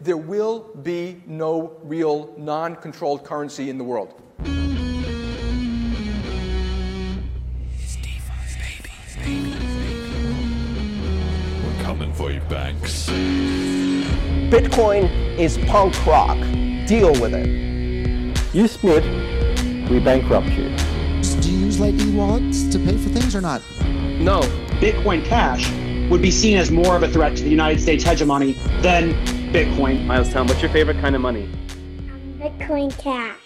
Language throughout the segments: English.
there will be no real non controlled currency in the world. We're coming for you, Banks. Bitcoin is punk rock. Deal with it. You split, we bankrupt you. Do you use Lightning wallets to pay for things or not? No. Bitcoin Cash would be seen as more of a threat to the United States hegemony than Bitcoin. Miles Town, what's your favorite kind of money? Bitcoin Cash.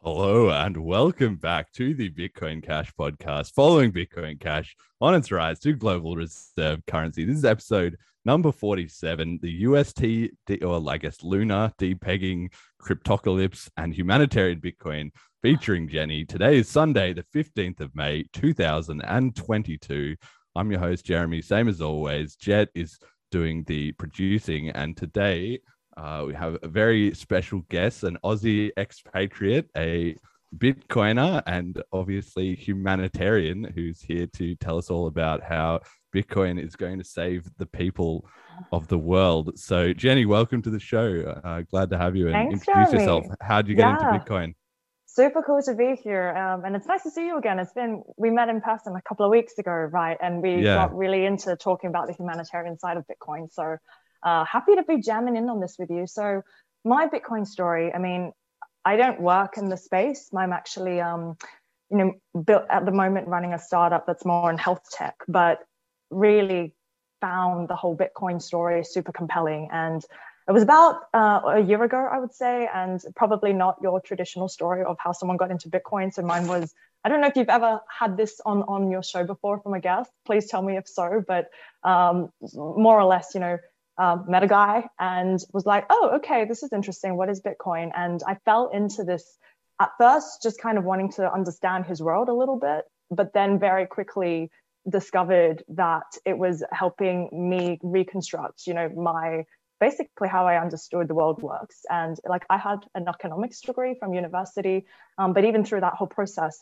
Hello and welcome back to the Bitcoin Cash podcast. Following Bitcoin Cash on its rise to global reserve currency, this is episode number 47 the UST, or I guess Luna, depegging, cryptocalypse, and humanitarian Bitcoin featuring Jenny. Today is Sunday, the 15th of May, 2022. I'm your host, Jeremy. Same as always, Jet is doing the producing, and today uh, we have a very special guest, an Aussie expatriate, a Bitcoiner, and obviously humanitarian who's here to tell us all about how Bitcoin is going to save the people of the world. So, Jenny, welcome to the show. Uh, glad to have you and Thanks, introduce Jeremy. yourself. How did you get Yeah. into Bitcoin? Super cool to be here. Um, and it's nice to see you again. It's been, we met in person a couple of weeks ago, right? And we Yeah. got really into talking about the humanitarian side of Bitcoin. So uh, happy to be jamming in on this with you. So, my Bitcoin story, I mean, I don't work in the space. I'm actually, um, you know, built at the moment running a startup that's more in health tech, but really found the whole Bitcoin story super compelling. And it was about uh, a year ago, I would say, and probably not your traditional story of how someone got into Bitcoin. So mine was, I don't know if you've ever had this on, on your show before from a guest. Please tell me if so, but um, more or less, you know, um, met a guy and was like, oh, okay, this is interesting. What is Bitcoin? And I fell into this at first, just kind of wanting to understand his world a little bit, but then very quickly discovered that it was helping me reconstruct, you know, my basically how I understood the world works. And like I had an economics degree from university, um, but even through that whole process,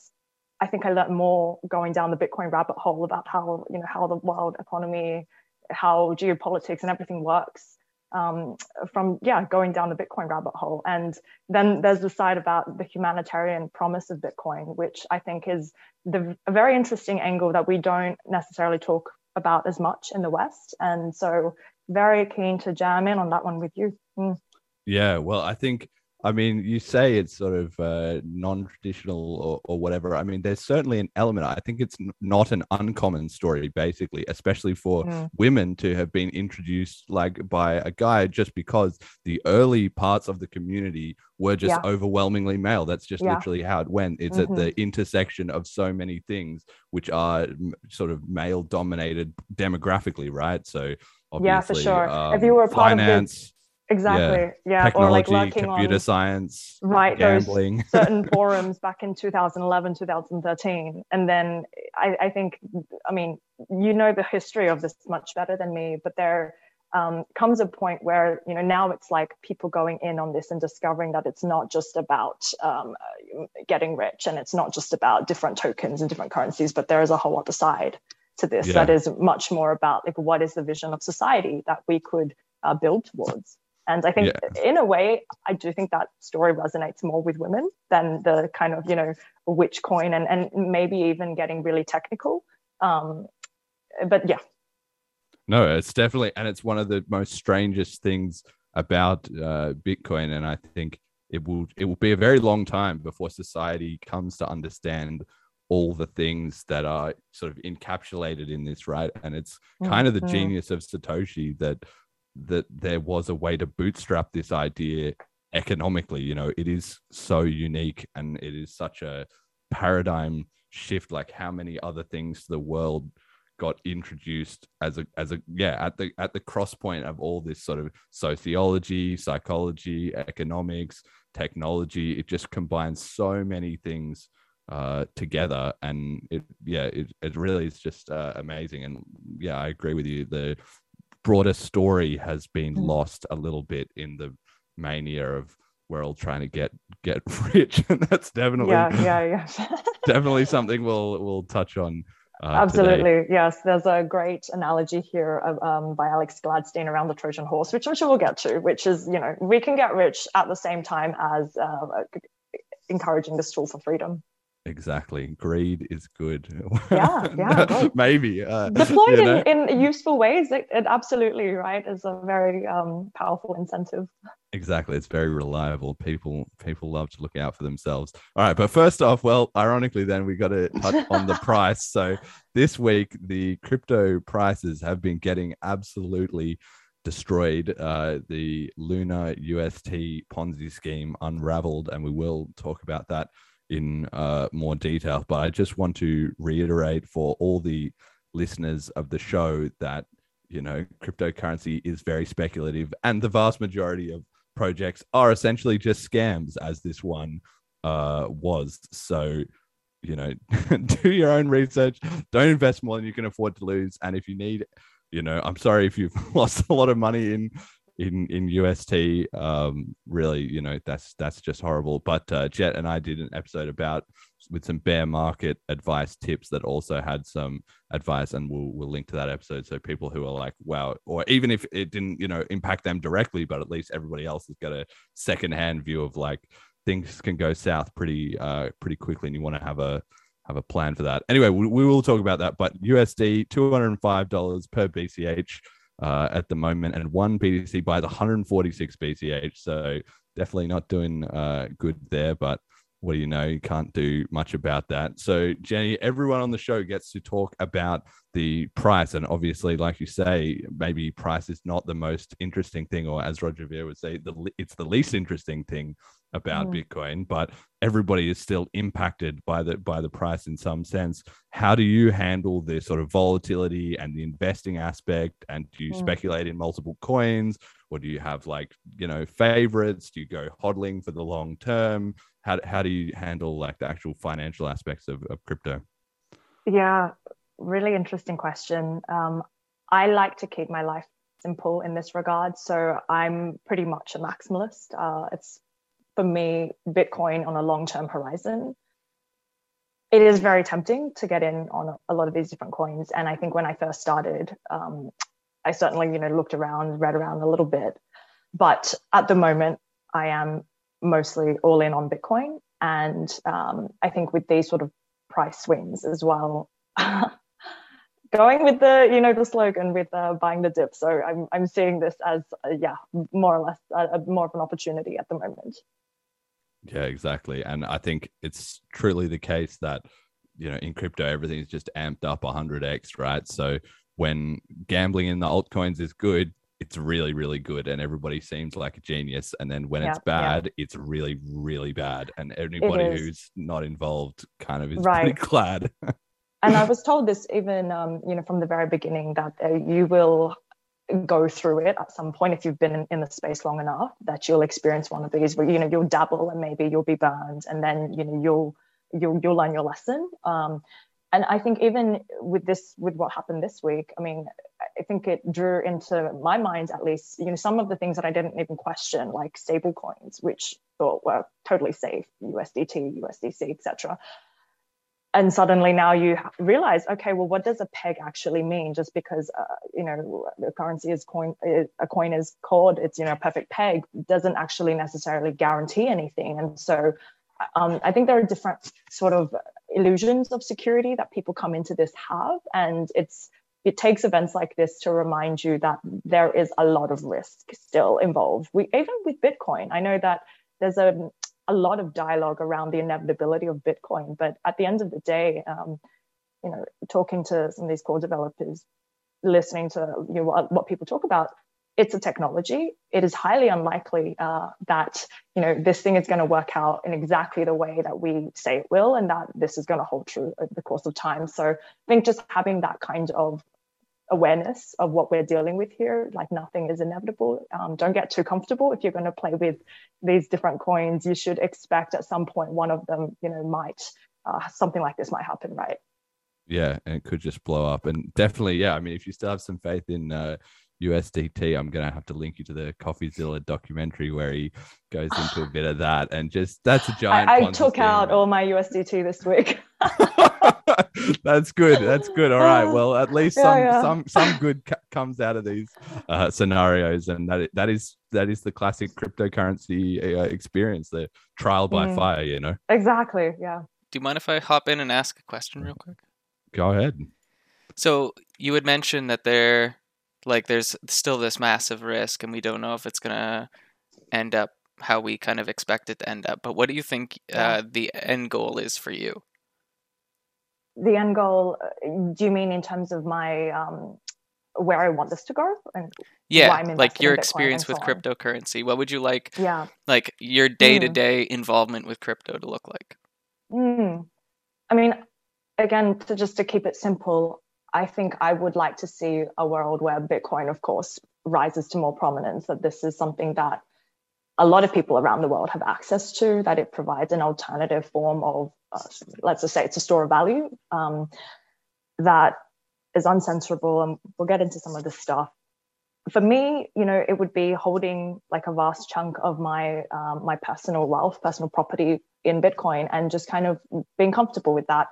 I think I learned more going down the Bitcoin rabbit hole about how you know how the world economy, how geopolitics and everything works. Um, from yeah, going down the Bitcoin rabbit hole, and then there's the side about the humanitarian promise of Bitcoin, which I think is the a very interesting angle that we don't necessarily talk about as much in the West. And so very keen to jam in on that one with you. Mm. Yeah, well, I think, I mean, you say it's sort of uh, non traditional or, or whatever. I mean, there's certainly an element. I think it's n- not an uncommon story, basically, especially for Mm. women to have been introduced like by a guy just because the early parts of the community were just Yeah. overwhelmingly male. That's just Yeah. literally how it went. It's at the intersection of so many things which are m- sort of male dominated demographically, right? So, Yeah, for sure. um, If you were a part of the- finance, Exactly. Yeah. Or like computer on science, right those gambling. certain forums back in 2011, 2013. And then I, I think, I mean, you know the history of this much better than me, but there um, comes a point where, you know, now it's like people going in on this and discovering that it's not just about um, getting rich and it's not just about different tokens and different currencies, but there is a whole other side to this Yeah. that is much more about like what is the vision of society that we could uh, build towards. And I think in a way, I do think that story resonates more with women than the kind of, you know, which coin and, and maybe even getting really technical. Um, but yeah, No, it's definitely, and it's one of the most strangest things about uh, Bitcoin, and I think it will it will be a very long time before society comes to understand all the things that are sort of encapsulated in this, right? And it's oh, kind of the genius of Satoshi that that there was a way to bootstrap this idea economically. You know, it is so unique, and it is such a paradigm shift. Like how many other things to the world got introduced as a as a yeah at the at the cross point of all this sort of sociology psychology economics technology it just combines so many things uh together and it yeah it, it really is just uh, amazing and yeah i agree with you the broader story has been Mm. lost a little bit in the mania of we're all trying to get get rich and that's definitely yeah, yeah, yeah. definitely something we'll we'll touch on Uh, Absolutely, today. yes. There's a great analogy here of, um, by Alex Gladstein around the Trojan horse, which I'm sure we'll get to. Which is, you know, we can get rich at the same time as uh, encouraging this tool for freedom. Exactly. Greed is good. Yeah, yeah, right. Maybe. Uh, Deployed you know? in, in useful ways, it, it absolutely right is a very um, powerful incentive. Exactly. It's very reliable. People people love to look out for themselves. All right, but first off, well, ironically then we got to touch on the price. So this week the crypto prices have been getting absolutely destroyed. Uh, the Luna UST Ponzi scheme unraveled, and we will talk about that in uh, more detail. But I just want to reiterate for all the listeners of the show that you know cryptocurrency is very speculative, and the vast majority of projects are essentially just scams, as this one uh, was. So you know, do your own research. Don't invest more than you can afford to lose. And if you need, you know, I'm sorry if you've lost a lot of money in in in UST. Um, really, you know, that's that's just horrible. But uh, Jet and I did an episode about with some bear market advice tips that also had some advice, and we'll we'll link to that episode so people who are like, wow, or even if it didn't, you know, impact them directly, but at least everybody else has got a secondhand view of like things can go south pretty uh pretty quickly, and you want to have a have a plan for that. Anyway, we, we will talk about that. But USD two hundred and five dollars per BCH uh, at the moment, and one BTC buys 146 BCH. So definitely not doing uh, good there. But what do you know? You can't do much about that. So Jenny, everyone on the show gets to talk about the price, and obviously, like you say, maybe price is not the most interesting thing, or as Roger Ver would say, the it's the least interesting thing about Mm. Bitcoin, but everybody is still impacted by the by the price in some sense. How do you handle the sort of volatility and the investing aspect? And do you Mm. speculate in multiple coins, or do you have like you know favorites? Do you go hodling for the long term? How how do you handle like the actual financial aspects of, of crypto? Yeah, really interesting question. Um, I like to keep my life simple in this regard. So I'm pretty much a maximalist. Uh, it's for me, Bitcoin on a long term horizon. It is very tempting to get in on a lot of these different coins. And I think when I first started, um, I certainly, you know, looked around, read around a little bit. But at the moment, I am mostly all in on Bitcoin. And um, I think with these sort of price swings as well, going with the you know the slogan with uh, buying the dip so i'm i'm seeing this as uh, yeah more or less uh, more of an opportunity at the moment Yeah, exactly. And I think it's truly the case that, you know, in crypto, everything's just amped up 100x, right? So when gambling in the altcoins is good, it's really, really good. And everybody seems like a genius. And then when it's Yeah, yeah. bad, it's really, really bad. And anybody who's not involved kind of is Right. pretty glad. and i was told this even um, you know from the very beginning that uh, you will go through it at some point if you've been in, in the space long enough that you'll experience one of these where you know you'll dabble and maybe you'll be burned and then you know you'll you'll you'll learn your lesson. Um, and i think even with this with what happened this week i mean i think it drew into my mind at least you know some of the things that i didn't even question like stable coins which thought were totally safe usdt usdc etc and suddenly now you realize okay well what does a peg actually mean? Just because uh, you know the currency is coin a coin is called it's you know a perfect peg doesn't actually necessarily guarantee anything. And so um, i think there are different sort of illusions of security that people come into this have. And it's it takes events like this to remind you that there is a lot of risk still involved. We even with bitcoin i know that there's a a lot of dialogue around the inevitability of Bitcoin. But at the end of the day, um, you know, talking to some of these core developers, listening to you know what, what people talk about, it's a technology. It is highly unlikely uh, that you know this thing is going to work out in exactly the way that we say it will, and that this is going to hold true over the course of time. So I think just having that kind of awareness of what we're dealing with here like nothing is inevitable um, don't get too comfortable if you're going to play with these different coins you should expect at some point one of them you know might uh, something like this might happen right Yeah, and it could just blow up. And definitely, yeah. I mean, if you still have some faith in uh, USDT, I'm gonna have to link you to the CoffeeZilla documentary where he goes into a bit of that, and just that's a giant. I, I took scheme. out all my USDT this week. that's good. That's good. All right. Well, at least some yeah. some some good c- comes out of these uh, scenarios, and that that is that is the classic cryptocurrency uh, experience, the trial by Mm. fire. You know. exactly. Yeah. Do you mind if I hop in and ask a question real quick? Go ahead. So you had mentioned that there, like, there's still this massive risk, and we don't know if it's gonna end up how we kind of expect it to end up. But what do you think uh, the end goal is for you? The end goal. Do you mean in terms of my um, where I want this to go? And Yeah, like your experience with on. cryptocurrency. What would you like, yeah. like, your day to day involvement with crypto to look like? Mm. I mean, again, to just to keep it simple, I think I would like to see a world where Bitcoin, of course, rises to more prominence. That this is something that a lot of people around the world have access to. That it provides an alternative form of, uh, let's just say, it's a store of value um, that is uncensorable, and we'll get into some of this stuff. For me, you know, it would be holding like a vast chunk of my um, my personal wealth, personal property in Bitcoin, and just kind of being comfortable with that.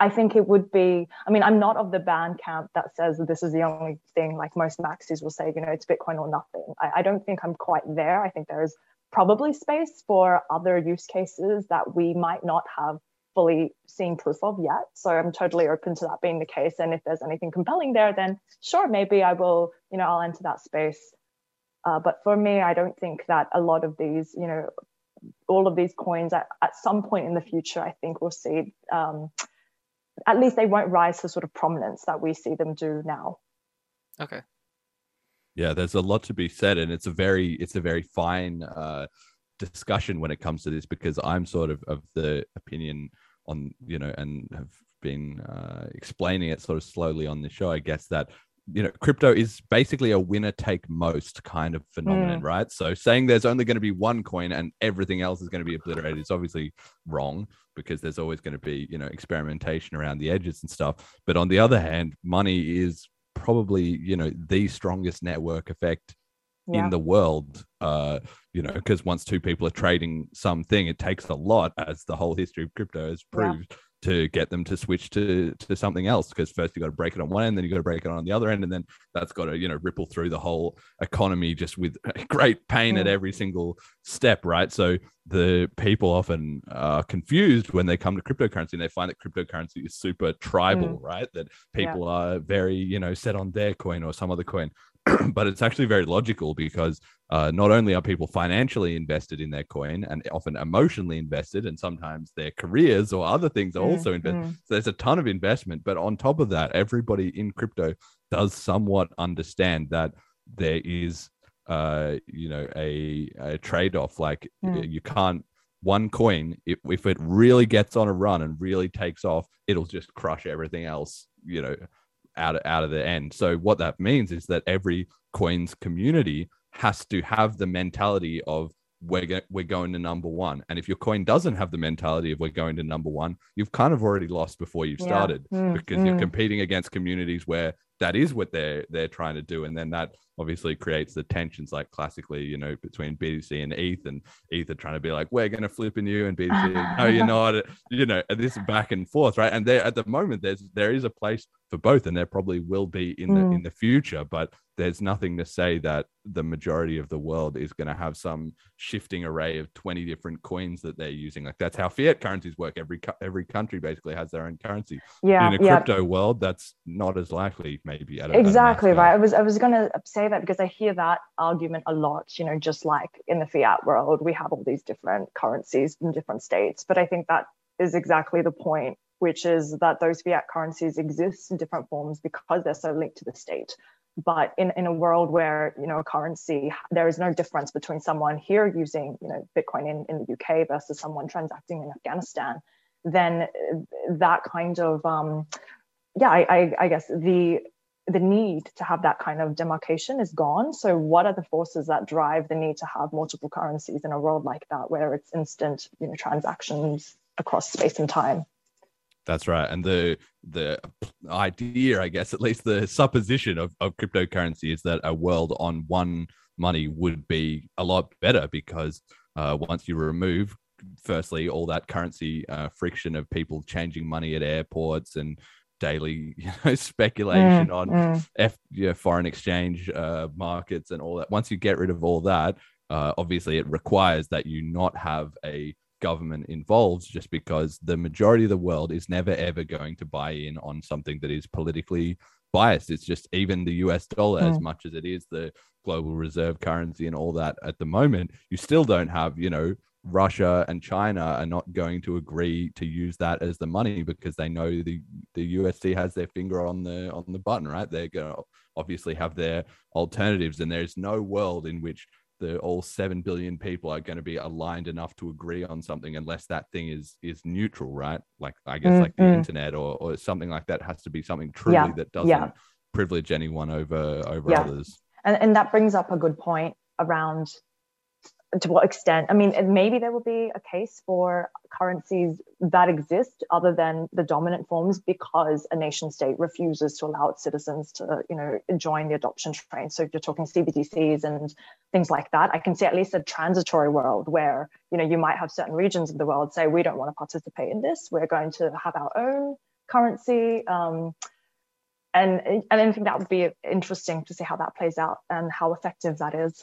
I think it would be. I mean, I'm not of the band camp that says that this is the only thing. Like most maxis will say, you know, it's Bitcoin or nothing. I, I don't think I'm quite there. I think there is probably space for other use cases that we might not have fully seen proof of yet. So I'm totally open to that being the case. And if there's anything compelling there, then sure, maybe I will, you know, I'll enter that space. Uh, but for me, I don't think that a lot of these, you know, all of these coins at, at some point in the future, I think we'll see, um, at least they won't rise to sort of prominence that we see them do now. Okay. yeah there's a lot to be said and it's a very it's a very fine uh discussion when it comes to this because i'm sort of of the opinion on you know and have been uh explaining it sort of slowly on the show i guess that you know crypto is basically a winner take most kind of phenomenon right so saying there's only going to be one coin and everything else is going to be obliterated is obviously wrong because there's always going to be you know experimentation around the edges and stuff but on the other hand money is probably you know the strongest network effect Yeah. in the world uh you know because once two people are trading something it takes a lot as the whole history of crypto has Yeah. To get them to switch to to something else because first you got to break it on one end then you got to break it on the other end and then that's got to you know ripple through the whole economy just with great pain at Mm. every single step right? So the people often are confused when they come to cryptocurrency and they find that cryptocurrency is super tribal right? That people are very you know set on their coin or some other coin but it's actually very logical because uh, not only are people financially invested in their coin and often emotionally invested, and sometimes their careers or other things are Mm, also invested. mm. So there's a ton of investment. But on top of that, everybody in crypto does somewhat understand that there is, uh, you know, a, a trade off. Like Mm. you can't. One coin, if, if it really gets on a run and really takes off, it'll just crush everything else, you know, out of, out of the end. So what that means is that every coins community has to have the mentality of we're go- we're going to number one. And if your coin doesn't have the mentality of we're going to number one, you've kind of already lost before you've Yeah. started Mm, because you're mm. competing against communities where that is what they're they're trying to do, and then that obviously creates the tensions like classically, you know, between BTC and ETH, and ETH are trying to be like we're going to flip in you, and BTC, no, you're not, you know, this back and forth, right? And there at the moment, there's there is a place for both, and there probably will be in the Mm. in the future, but there's nothing to say that the majority of the world is going to have some shifting array of 20 different coins that they're using. Like that's how fiat currencies work. Every every country basically has their own currency. Yeah, in a yeah. crypto world that's not as likely maybe at a, at a exactly right. i was i was going to say that because i hear that argument a lot you know just like in the fiat world we have all these different currencies in different states but i think that is exactly the point which is that those fiat currencies exist in different forms because they're so linked to the state. But in, in a world where you know a currency there is no difference between someone here using you know bitcoin in, in the uk versus someone transacting in afghanistan then that kind of um, yeah I, I, I guess the the need to have that kind of demarcation is gone. So what are the forces that drive the need to have multiple currencies in a world like that where it's instant you know transactions across space and time That's right. And the the idea, I guess, at least the supposition of, of cryptocurrency is that a world on one money would be a lot better because uh, once you remove, firstly, all that currency uh, friction of people changing money at airports and daily you know, speculation Mm, on mm. F, yeah, foreign exchange uh, markets and all that. Once you get rid of all that, uh, obviously it requires that you not have a government involved just because the majority of the world is never ever going to buy in on something that is politically biased. It's just even the US dollar, as Mm. much as it is the global reserve currency and all that at the moment, you still don't have, you know, Russia and China are not going to agree to use that as the money because they know the the USD has their finger on the on the button, right? They're going to obviously have their alternatives, and there's no world in which the all seven billion people are going to be aligned enough to agree on something unless that thing is is neutral, right? Like I guess Mm, like the mm. internet or or something like that has to be something truly Yeah, that doesn't yeah. privilege anyone over over Yeah. others. and, and that brings up a good point around to what extent i mean maybe there will be a case for currencies that exist other than the dominant forms because a nation state refuses to allow its citizens to you know join the adoption train so you're talking cbdc's and things like that i can see at least a transitory world where you know you might have certain regions of the world say we don't want to participate in this we're going to have our own currency um, and and I think that would be interesting to see how that plays out and how effective that is.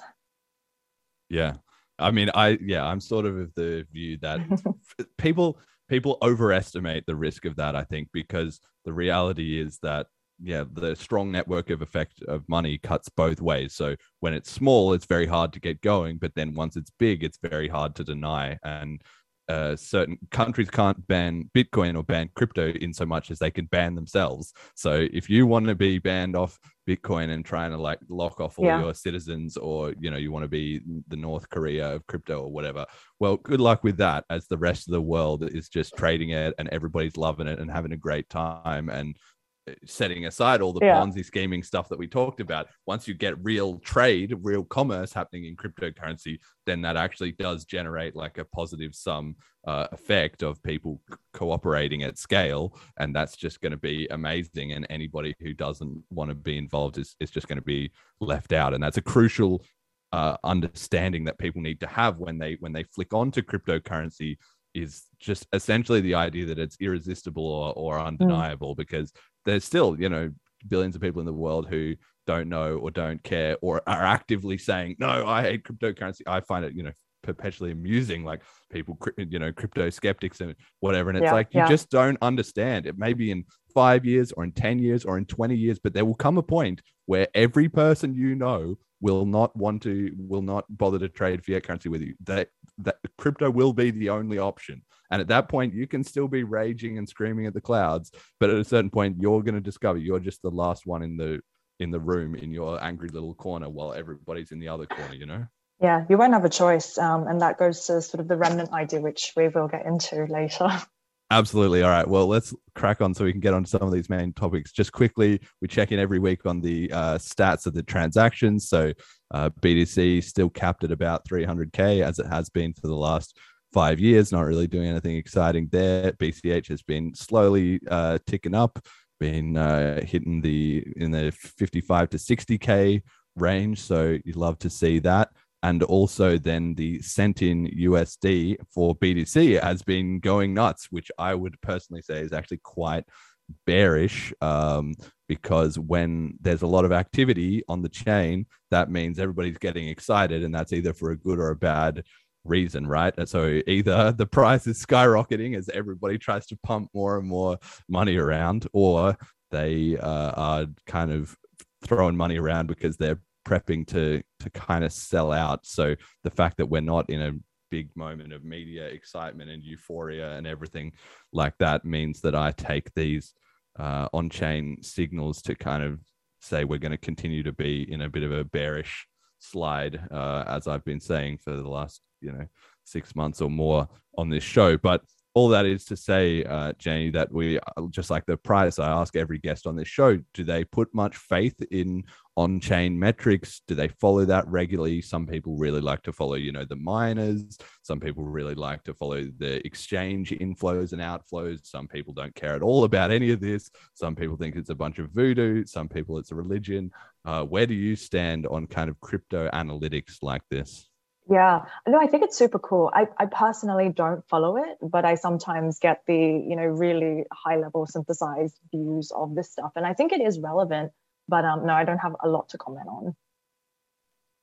Yeah. I mean, I yeah, I'm sort of of the view that people people overestimate the risk of that, I think, because the reality is that yeah, the strong network of effect of money cuts both ways. So when it's small, it's very hard to get going, but then once it's big, it's very hard to deny. And uh, certain countries can't ban Bitcoin or ban crypto in so much as they can ban themselves. So if you want to be banned off Bitcoin and trying to like lock off all Yeah. your citizens, or you know you want to be the North Korea of crypto or whatever, well, good luck with that. As the rest of the world is just trading it and everybody's loving it and having a great time and setting aside all the Yeah. Ponzi scheming stuff that we talked about. Once you get real trade, real commerce happening in cryptocurrency, then that actually does generate like a positive sum uh, effect of people c- cooperating at scale. And that's just going to be amazing. And anybody who doesn't want to be involved is, is just going to be left out. And that's a crucial uh, understanding that people need to have when they when they flick onto cryptocurrency is just essentially the idea that it's irresistible or, or hmm. undeniable because there's still you know billions of people in the world who don't know or don't care or are actively saying no i hate cryptocurrency. I find it you know perpetually amusing like people you know crypto skeptics and whatever. And it's Yeah, like you yeah. just don't understand it. May be in five years or in 10 years or in 20 years but there will come a point where every person you know will not want to will not bother to trade fiat currency with you. That that crypto will be the only option. And at that point you can still be raging and screaming at the clouds but at a certain point you're going to discover you're just the last one in the in the room in your angry little corner while everybody's in the other corner you know? Yeah, you won't have a choice, um, and that goes to sort of the remnant idea, which we will get into later. Absolutely. All right. Well, let's crack on so we can get on to some of these main topics. Just quickly, we check in every week on the uh, stats of the transactions. So uh, BTC still capped at about 300K as it has been for the last five years, not really doing anything exciting there. BCH has been slowly uh, ticking up, been uh, hitting the in the 55 to 60K range. So you'd love to see that and also then the sent in USD for BTC has been going nuts, which I would personally say is actually quite bearish um, because when there's a lot of activity on the chain, that means everybody's getting excited, and that's either for a good or a bad reason, right? So either the price is skyrocketing as everybody tries to pump more and more money around, or they uh, are kind of throwing money around because they're prepping to to kind of sell out. So the fact that we're not in a big moment of media excitement and euphoria and everything like that means that I take these uh, on-chain signals to kind of say we're going to continue to be in a bit of a bearish slide, uh, as I've been saying for the last you know six months or more on this show. But all that is to say, uh, Jenny, that we uh, just like the price. I ask every guest on this show: Do they put much faith in on-chain metrics? Do they follow that regularly? Some people really like to follow, you know, the miners. Some people really like to follow the exchange inflows and outflows. Some people don't care at all about any of this. Some people think it's a bunch of voodoo. Some people it's a religion. Uh, where do you stand on kind of crypto analytics like this? Yeah, no, I think it's super cool. I, I personally don't follow it, but I sometimes get the, you know, really high level synthesized views of this stuff. And I think it is relevant, but um, no, I don't have a lot to comment on.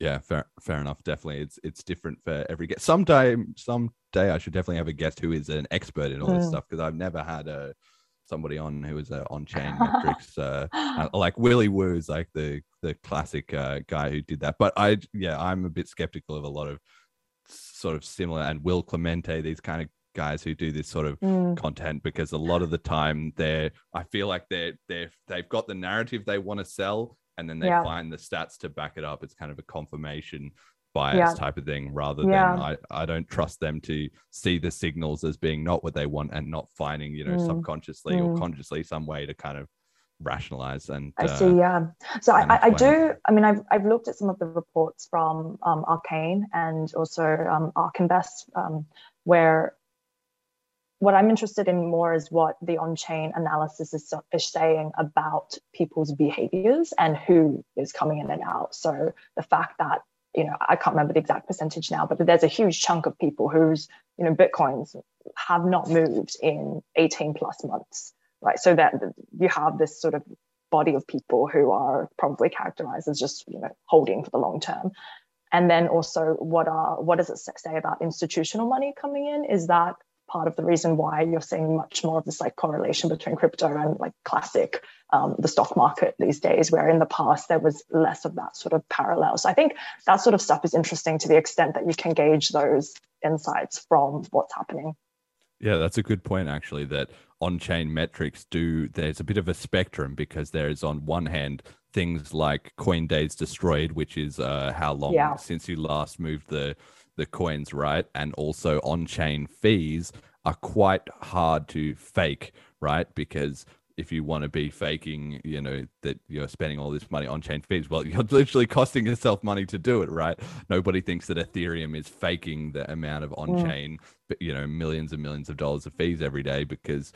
Yeah, fair, fair enough. Definitely, it's it's different for every guest. Someday, someday, I should definitely have a guest who is an expert in all this Mm. stuff because I've never had a somebody on who is a on-chain metrics uh, uh, like Willy Woo is like the the classic uh, guy who did that. But I, yeah, I'm a bit skeptical of a lot of sort of similar and Will Clemente, these kind of guys who do this sort of Mm. content because a lot of the time they're I feel like they're they're they've got the narrative they want to sell and then they Yeah. find the stats to back it up. It's kind of a confirmation bias Yeah. type of thing rather Yeah. than I, I don't trust them to see the signals as being not what they want and not finding, you know, Mm. subconsciously or Mm. consciously some way to kind of rationalize and I uh, see. Yeah. So I, I, do. I mean, I've I've looked at some of the reports from um, Arcane and also um, Ark Invest, um, where what I'm interested in more is what the on-chain analysis is, is saying about people's behaviors and who is coming in and out. So the fact that you know I can't remember the exact percentage now, but there's a huge chunk of people whose you know bitcoins have not moved in 18 plus months right? So that you have this sort of body of people who are probably characterized as just you know holding for the long term. And then also, what are what does it say about institutional money coming in? Is that part of the reason why you're seeing much more of this like correlation between crypto and like classic um, the stock market these days, where in the past there was less of that sort of parallel. So I think that sort of stuff is interesting to the extent that you can gauge those insights from what's happening. Yeah, that's a good point, actually. That on chain metrics do, there's a bit of a spectrum because there is, on one hand, things like coin days destroyed, which is uh, how long Yeah. since you last moved the, the coins, right? And also on chain fees are quite hard to fake, right? Because if you want to be faking, you know, that you're spending all this money on chain fees, well, you're literally costing yourself money to do it, right? Nobody thinks that Ethereum is faking the amount of on chain, but you know, millions and millions of dollars of fees every day because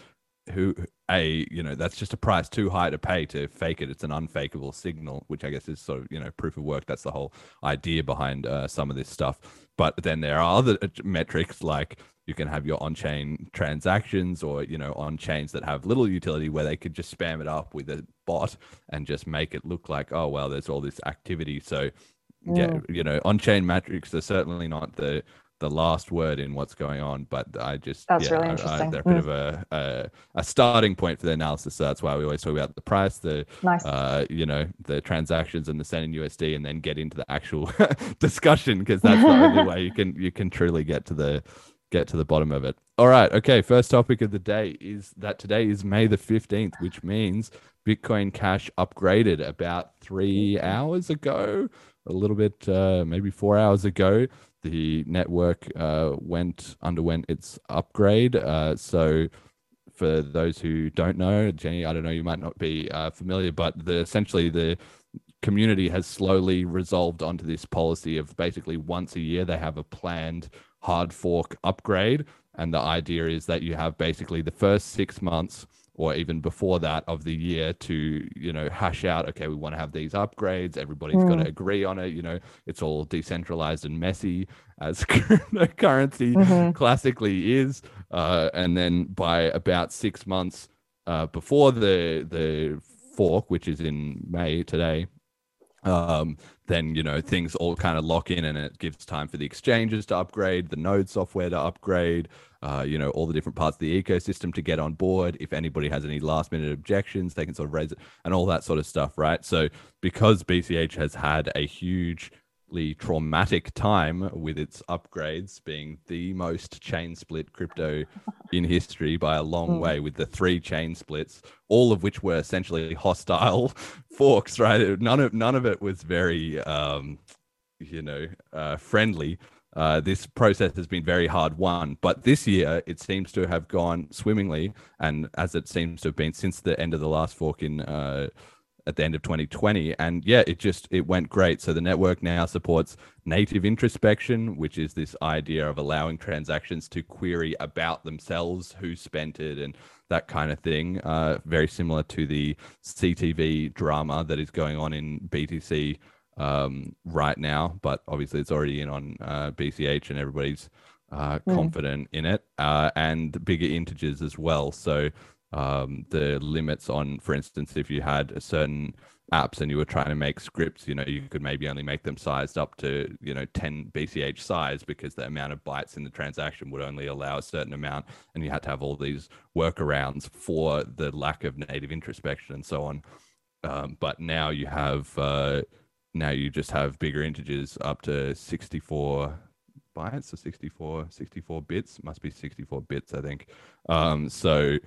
who a you know that's just a price too high to pay to fake it. It's an unfakeable signal which i guess is sort of you know proof of work. That's the whole idea behind uh, some of this stuff. But then there are other metrics like you can have your on-chain transactions or you know on chains that have little utility where they could just spam it up with a bot and just make it look like oh well there's all this activity. So yeah you know on-chain metrics are certainly not the the last word in what's going on but i just That's yeah, really I- I- interesting. they're a bit Mm. of a, a a starting point for the analysis so that's why we always talk about the price the Nice. uh you know the transactions and the send in usd and then get into the actual discussion because that's the only way you can you can truly get to the get to the bottom of it all right okay first topic of the day is that today is may the 15th which means bitcoin cash upgraded about three hours ago a little bit uh maybe four hours ago the network uh went underwent its upgrade. Uh so for those who don't know, Jenny, I don't know, you might not be uh, familiar, but the essentially the community has slowly resolved onto this policy of basically once a year they have a planned hard fork upgrade, and the idea is that you have basically the first six months or even before that of the year to you know hash out okay we want to have these upgrades everybody's got to agree on it you know it's all decentralized and messy as cryptocurrency Mhm. classically is uh, and then by about six months uh, before the the fork, which is in May today, um, then you know things all kind of lock in, and it gives time for the exchanges to upgrade, the node software to upgrade, uh, you know all the different parts of the ecosystem to get on board. If anybody has any last minute objections, they can sort of raise it, and all that sort of stuff, right? So because BCH has had a huge traumatic time with its upgrades being the most chain split crypto in history by a long Mm. way with the three chain splits all of which were essentially hostile forks right none of none of it was very um you know uh friendly uh, this process has been very hard won. But this year, it seems to have gone swimmingly, and as it seems to have been since the end of the last fork in uh, at the end of 2020. And yeah, it just it went great. So the network now supports native introspection, which is this idea of allowing transactions to query about themselves, who spent it, and that kind of thing. Uh, very similar to the CTV drama that is going on in BTC um, right now, but obviously it's already in on uh, BCH and everybody's uh, mm. confident in it, uh, and bigger integers as well. So um, the limits on, for instance, if you had a certain apps and you were trying to make scripts, you know, you could maybe only make them sized up to, you know, 10 BCH size because the amount of bytes in the transaction would only allow a certain amount. And you had to have all these workarounds for the lack of native introspection and so on. Um, but now you have, uh, now you just have bigger integers up to 64 bytes or 64, 64 bits, must be 64 bits, I think. Um, so,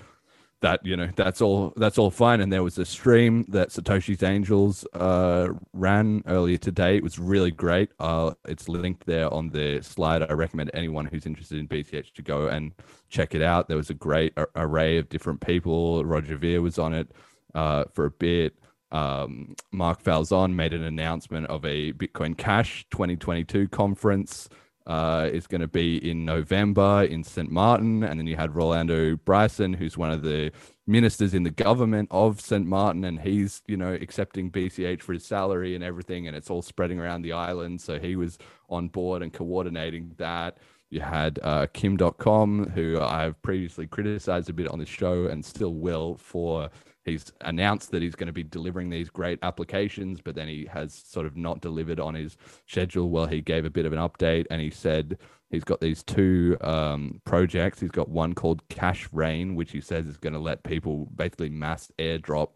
that you know that's all that's all fine. And there was a stream that satoshi's angels uh, ran earlier today. It was really great. Uh, it's linked there on the slide. I recommend anyone who's interested in bch to go and check it out. There was a great array of different people. Roger ver was on it uh, for a bit um, mark falzon made an announcement of a bitcoin cash 2022 conference uh, is going to be in November in St. Martin. And then you had Rolando Brison, who's one of the ministers in the government of St. Martin. And he's, you know, accepting BCH for his salary and everything. And it's all spreading around the island. So he was on board and coordinating that. You had uh, Kim Dotcom, who I've previously criticized a bit on the show and still will for he's announced that he's going to be delivering these great applications, but then he has sort of not delivered on his schedule. Well, he gave a bit of an update and he said he's got these two um, projects. He's got one called Cash Rain, which he says is going to let people basically mass airdrop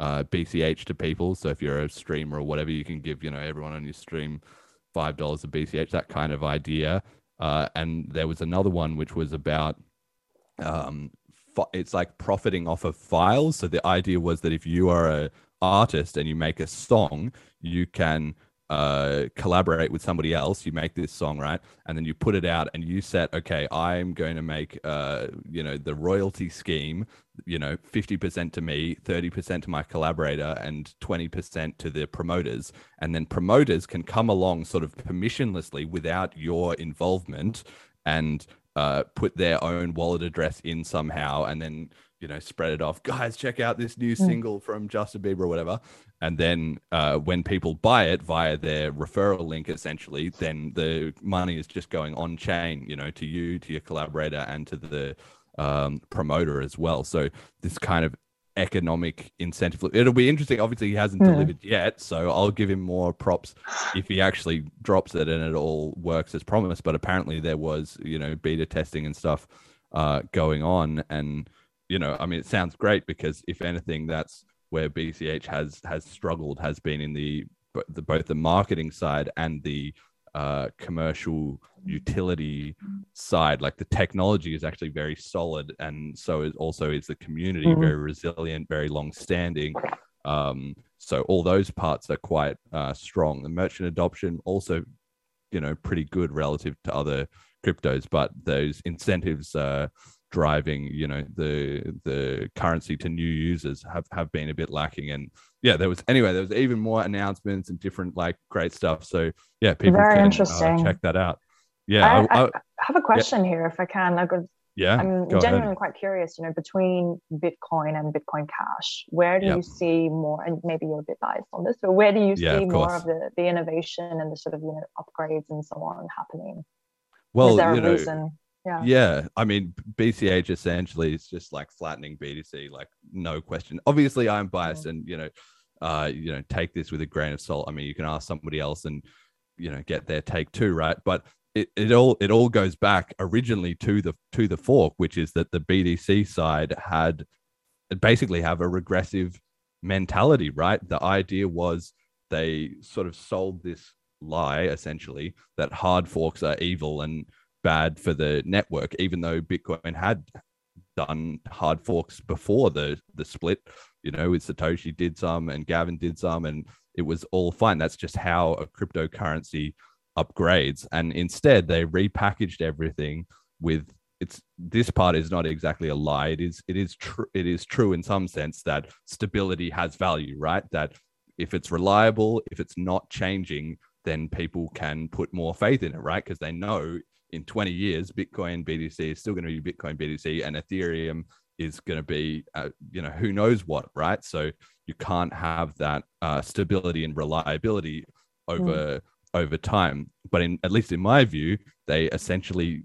uh, BCH to people. So if you're a streamer or whatever, you can give you know everyone on your stream five dollars of BCH. That kind of idea. Uh, and there was another one which was about um, it's like profiting off of files. So the idea was that if you are a artist and you make a song, you can uh, collaborate with somebody else. You make this song, right? And then you put it out and you set, okay, I'm going to make, uh, you know, the royalty scheme, you know, 50% to me, 30% to my collaborator, and 20% to the promoters. And then promoters can come along sort of permissionlessly without your involvement and uh, put their own wallet address in somehow and then you know spread it off guys check out this new mm. single from justin bieber or whatever and then uh, when people buy it via their referral link essentially then the money is just going on chain you know to you to your collaborator and to the um, promoter as well so this kind of economic incentive. It'll be interesting. Obviously, he hasn't mm. delivered yet, so I'll give him more props if he actually drops it and it all works as promised. But apparently, there was you know beta testing and stuff uh, going on, and you know, I mean, it sounds great because if anything, that's where BCH has has struggled has been in the, the both the marketing side and the uh, commercial utility side. Like the technology is actually very solid, and so is also is the community mm-hmm. very resilient, very long standing. Um, so all those parts are quite uh, strong. The merchant adoption also, you know, pretty good relative to other cryptos, but those incentives uh, driving, you know, the the currency to new users have have been a bit lacking. And yeah, there was anyway, there was even more announcements and different like great stuff. So yeah, people very can, uh, interesting. Uh, check that out. Yeah, I, I, I have a question yeah. here, if I can. I could. Yeah, I'm genuinely ahead. quite curious. You know, between Bitcoin and Bitcoin Cash, where do yep. you see more? And maybe you're a bit biased on this, but where do you yeah, see of more of the the innovation and the sort of you know upgrades and so on happening? Well, is there you a know, reason? Yeah. Yeah. I mean, BCH essentially is just like flattening BTC, like no question. Obviously, I'm biased, and you know, uh, you know, take this with a grain of salt. I mean, you can ask somebody else and you know get their take too, right? But it, it all it all goes back originally to the to the fork, which is that the BTC side had basically have a regressive mentality, right? The idea was they sort of sold this lie essentially that hard forks are evil and bad for the network, even though Bitcoin had done hard forks before the the split. You know, with Satoshi did some and Gavin did some, and it was all fine. That's just how a cryptocurrency upgrades, and instead they repackaged everything with it's this part is not exactly a lie. It is it is true it is true in some sense that stability has value, right? That if it's reliable, if it's not changing, then people can put more faith in it, right? Because they know in 20 years, Bitcoin BTC is still going to be Bitcoin BTC, and Ethereum is going to be, uh, you know, who knows what, right? So you can't have that uh, stability and reliability over mm. over time. But in at least in my view, they essentially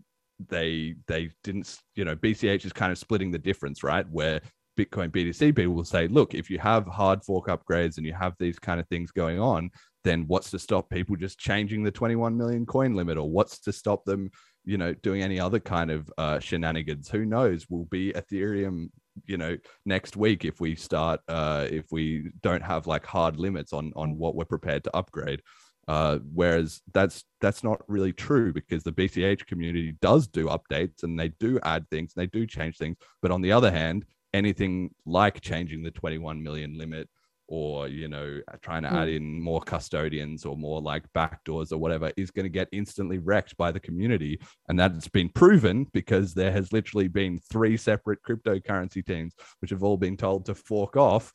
they they didn't, you know, BCH is kind of splitting the difference, right? Where Bitcoin BTC people will say, look, if you have hard fork upgrades and you have these kind of things going on, then what's to stop people just changing the 21 million coin limit? Or what's to stop them you know doing any other kind of uh, shenanigans? Who knows? Will be ethereum you know next week if we start uh, if we don't have like hard limits on on what we're prepared to upgrade. Uh, whereas that's that's not really true because the BCH community does do updates and they do add things and they do change things. But on the other hand, anything like changing the 21 million limit or you know trying to mm. add in more custodians or more like backdoors or whatever is going to get instantly wrecked by the community and that's been proven because there has literally been three separate cryptocurrency teams which have all been told to fork off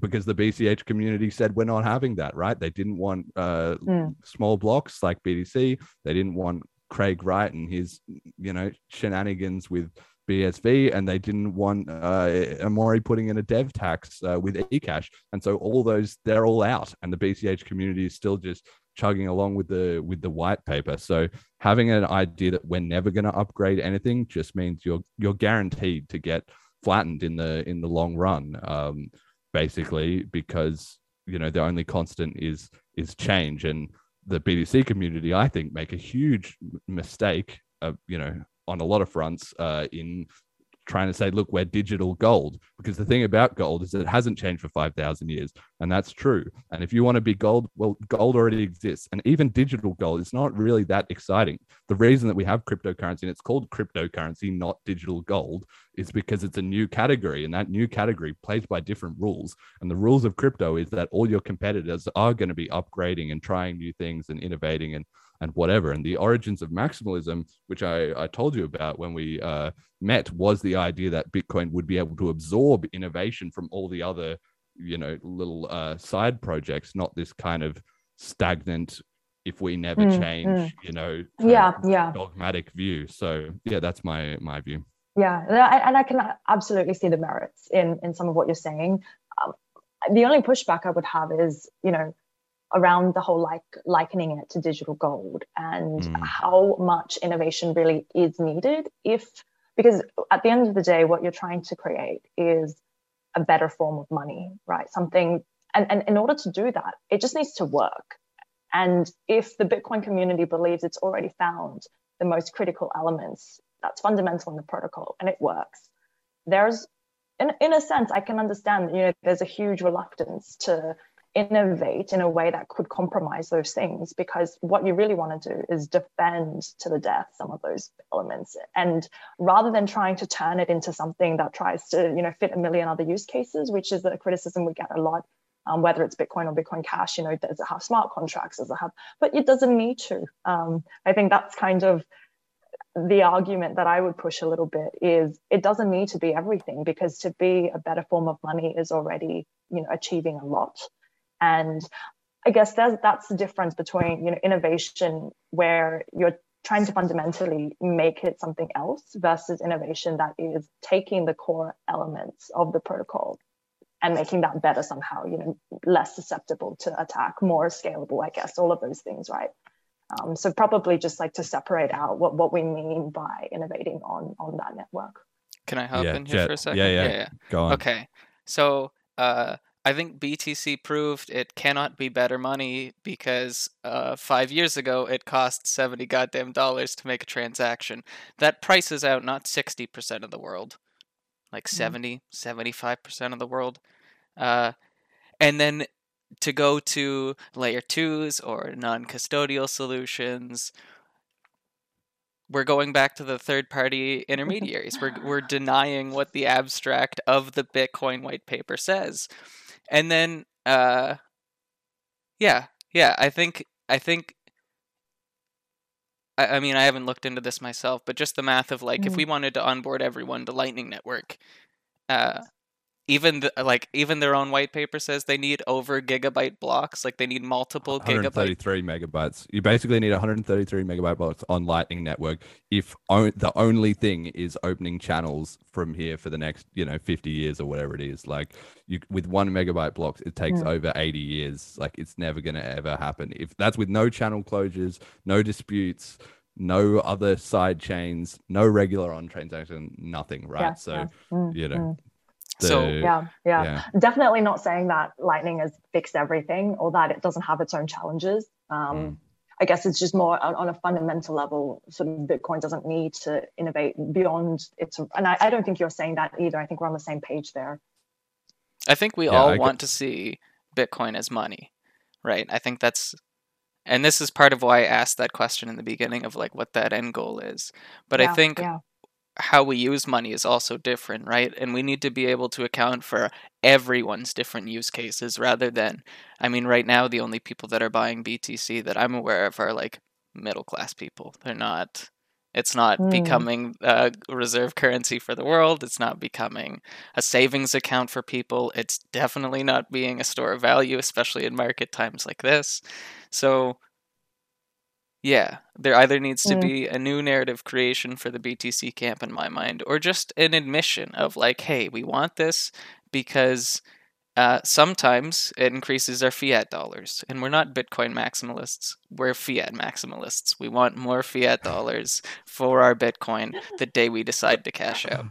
because the BCH community said we're not having that right they didn't want uh, mm. small blocks like BTC they didn't want Craig Wright and his you know shenanigans with BSV, and they didn't want uh, Amaury putting in a dev tax uh, with eCash, and so all those they're all out, and the BCH community is still just chugging along with the with the white paper. So having an idea that we're never going to upgrade anything just means you're you're guaranteed to get flattened in the in the long run, um, basically because you know the only constant is is change and the BTC community, I think, make a huge mistake. Of, you know, on a lot of fronts uh, in trying to say, look, we're digital gold. Because the thing about gold is it hasn't changed for 5,000 years. And that's true. And if you want to be gold, well, gold already exists. And even digital gold is not really that exciting. The reason that we have cryptocurrency, and it's called cryptocurrency, not digital gold, is because it's a new category. And that new category plays by different rules. And the rules of crypto is that all your competitors are going to be upgrading and trying new things and innovating and and whatever. And the origins of maximalism, which I, I told you about when we uh, met, was the idea that Bitcoin would be able to absorb innovation from all the other, you know, little uh, side projects, not this kind of stagnant. If we never mm, change, mm. you know, yeah, yeah, dogmatic view. So yeah, that's my my view. Yeah, and I can absolutely see the merits in in some of what you're saying. Um, the only pushback I would have is, you know, around the whole like likening it to digital gold and mm. how much innovation really is needed if because at the end of the day what you're trying to create is a better form of money right something and, and in order to do that it just needs to work and if the bitcoin community believes it's already found the most critical elements that's fundamental in the protocol and it works there's in, in a sense i can understand you know there's a huge reluctance to innovate in a way that could compromise those things because what you really want to do is defend to the death some of those elements. And rather than trying to turn it into something that tries to you know fit a million other use cases which is a criticism we get a lot um, whether it's bitcoin or bitcoin cash you know does it have smart contracts? Does it have but it doesn't need to. Um, i think that's kind of the argument that I would push a little bit is it doesn't need to be everything because to be a better form of money is already, you know, achieving a lot. And I guess that's that's the difference between you know innovation where you're trying to fundamentally make it something else versus innovation that is taking the core elements of the protocol and making that better somehow, you know, less susceptible to attack, more scalable, I guess, all of those things, right? Um, so probably just like to separate out what, what we mean by innovating on on that network. Can I hop yeah, in here Jet. for a second? Yeah, yeah. yeah, yeah. Go on. Okay. So uh, I think BTC proved it cannot be better money because uh, five years ago it cost seventy goddamn dollars to make a transaction. That prices out not sixty percent of the world, like mm-hmm. 70, 75 percent of the world, uh, and then to go to layer twos or non-custodial solutions we're going back to the third party intermediaries. we're we're denying what the abstract of the Bitcoin white paper says and then, uh, yeah, yeah. I think I think. I, I mean, I haven't looked into this myself, but just the math of like, mm. if mm-hmm. we wanted to onboard everyone to Lightning Network, uh, even the, like even their own white paper says they need over gigabyte blocks, like they need multiple gigabyte. 133 megabytes. You basically need 133 megabyte blocks on Lightning Network if o- the only thing is opening channels from here for the next, you know, 50 years or whatever it is. Like you with one megabyte blocks, it takes Mm. over 80 years. Like it's never going to ever happen. If that's with no channel closures, no disputes, no other side chains, no regular on transaction, nothing, right? Yeah, so, yeah. Mm, you know, mm. So, yeah, yeah, yeah. Definitely not saying that Lightning has fixed everything or that it doesn't have its own challenges. Um, Mm. I guess it's just more on, on a fundamental level. Sort of Bitcoin doesn't need to innovate beyond its, and I, I don't think you're saying that either. I think we're on the same page there. I think we Yeah, all I get- want to see Bitcoin as money, right? I think that's, and this is part of why I asked that question in the beginning of like what that end goal is. But I think yeah. How we use money is also different, right? And we need to be able to account for everyone's different use cases rather than, I mean, right now, the only people that are buying BTC that I'm aware of are like middle class people. They're not, it's not Mm. becoming a reserve currency for the world. It's not becoming a savings account for people. It's definitely not being a store of value, especially in market times like this. So, yeah, there either needs to Mm. be a new narrative creation for the BTC camp in my mind, or just an admission of like, hey, we want this because uh, sometimes it increases our fiat dollars, and we're not Bitcoin maximalists. We're fiat maximalists. We want more fiat dollars for our Bitcoin the day we decide to cash out.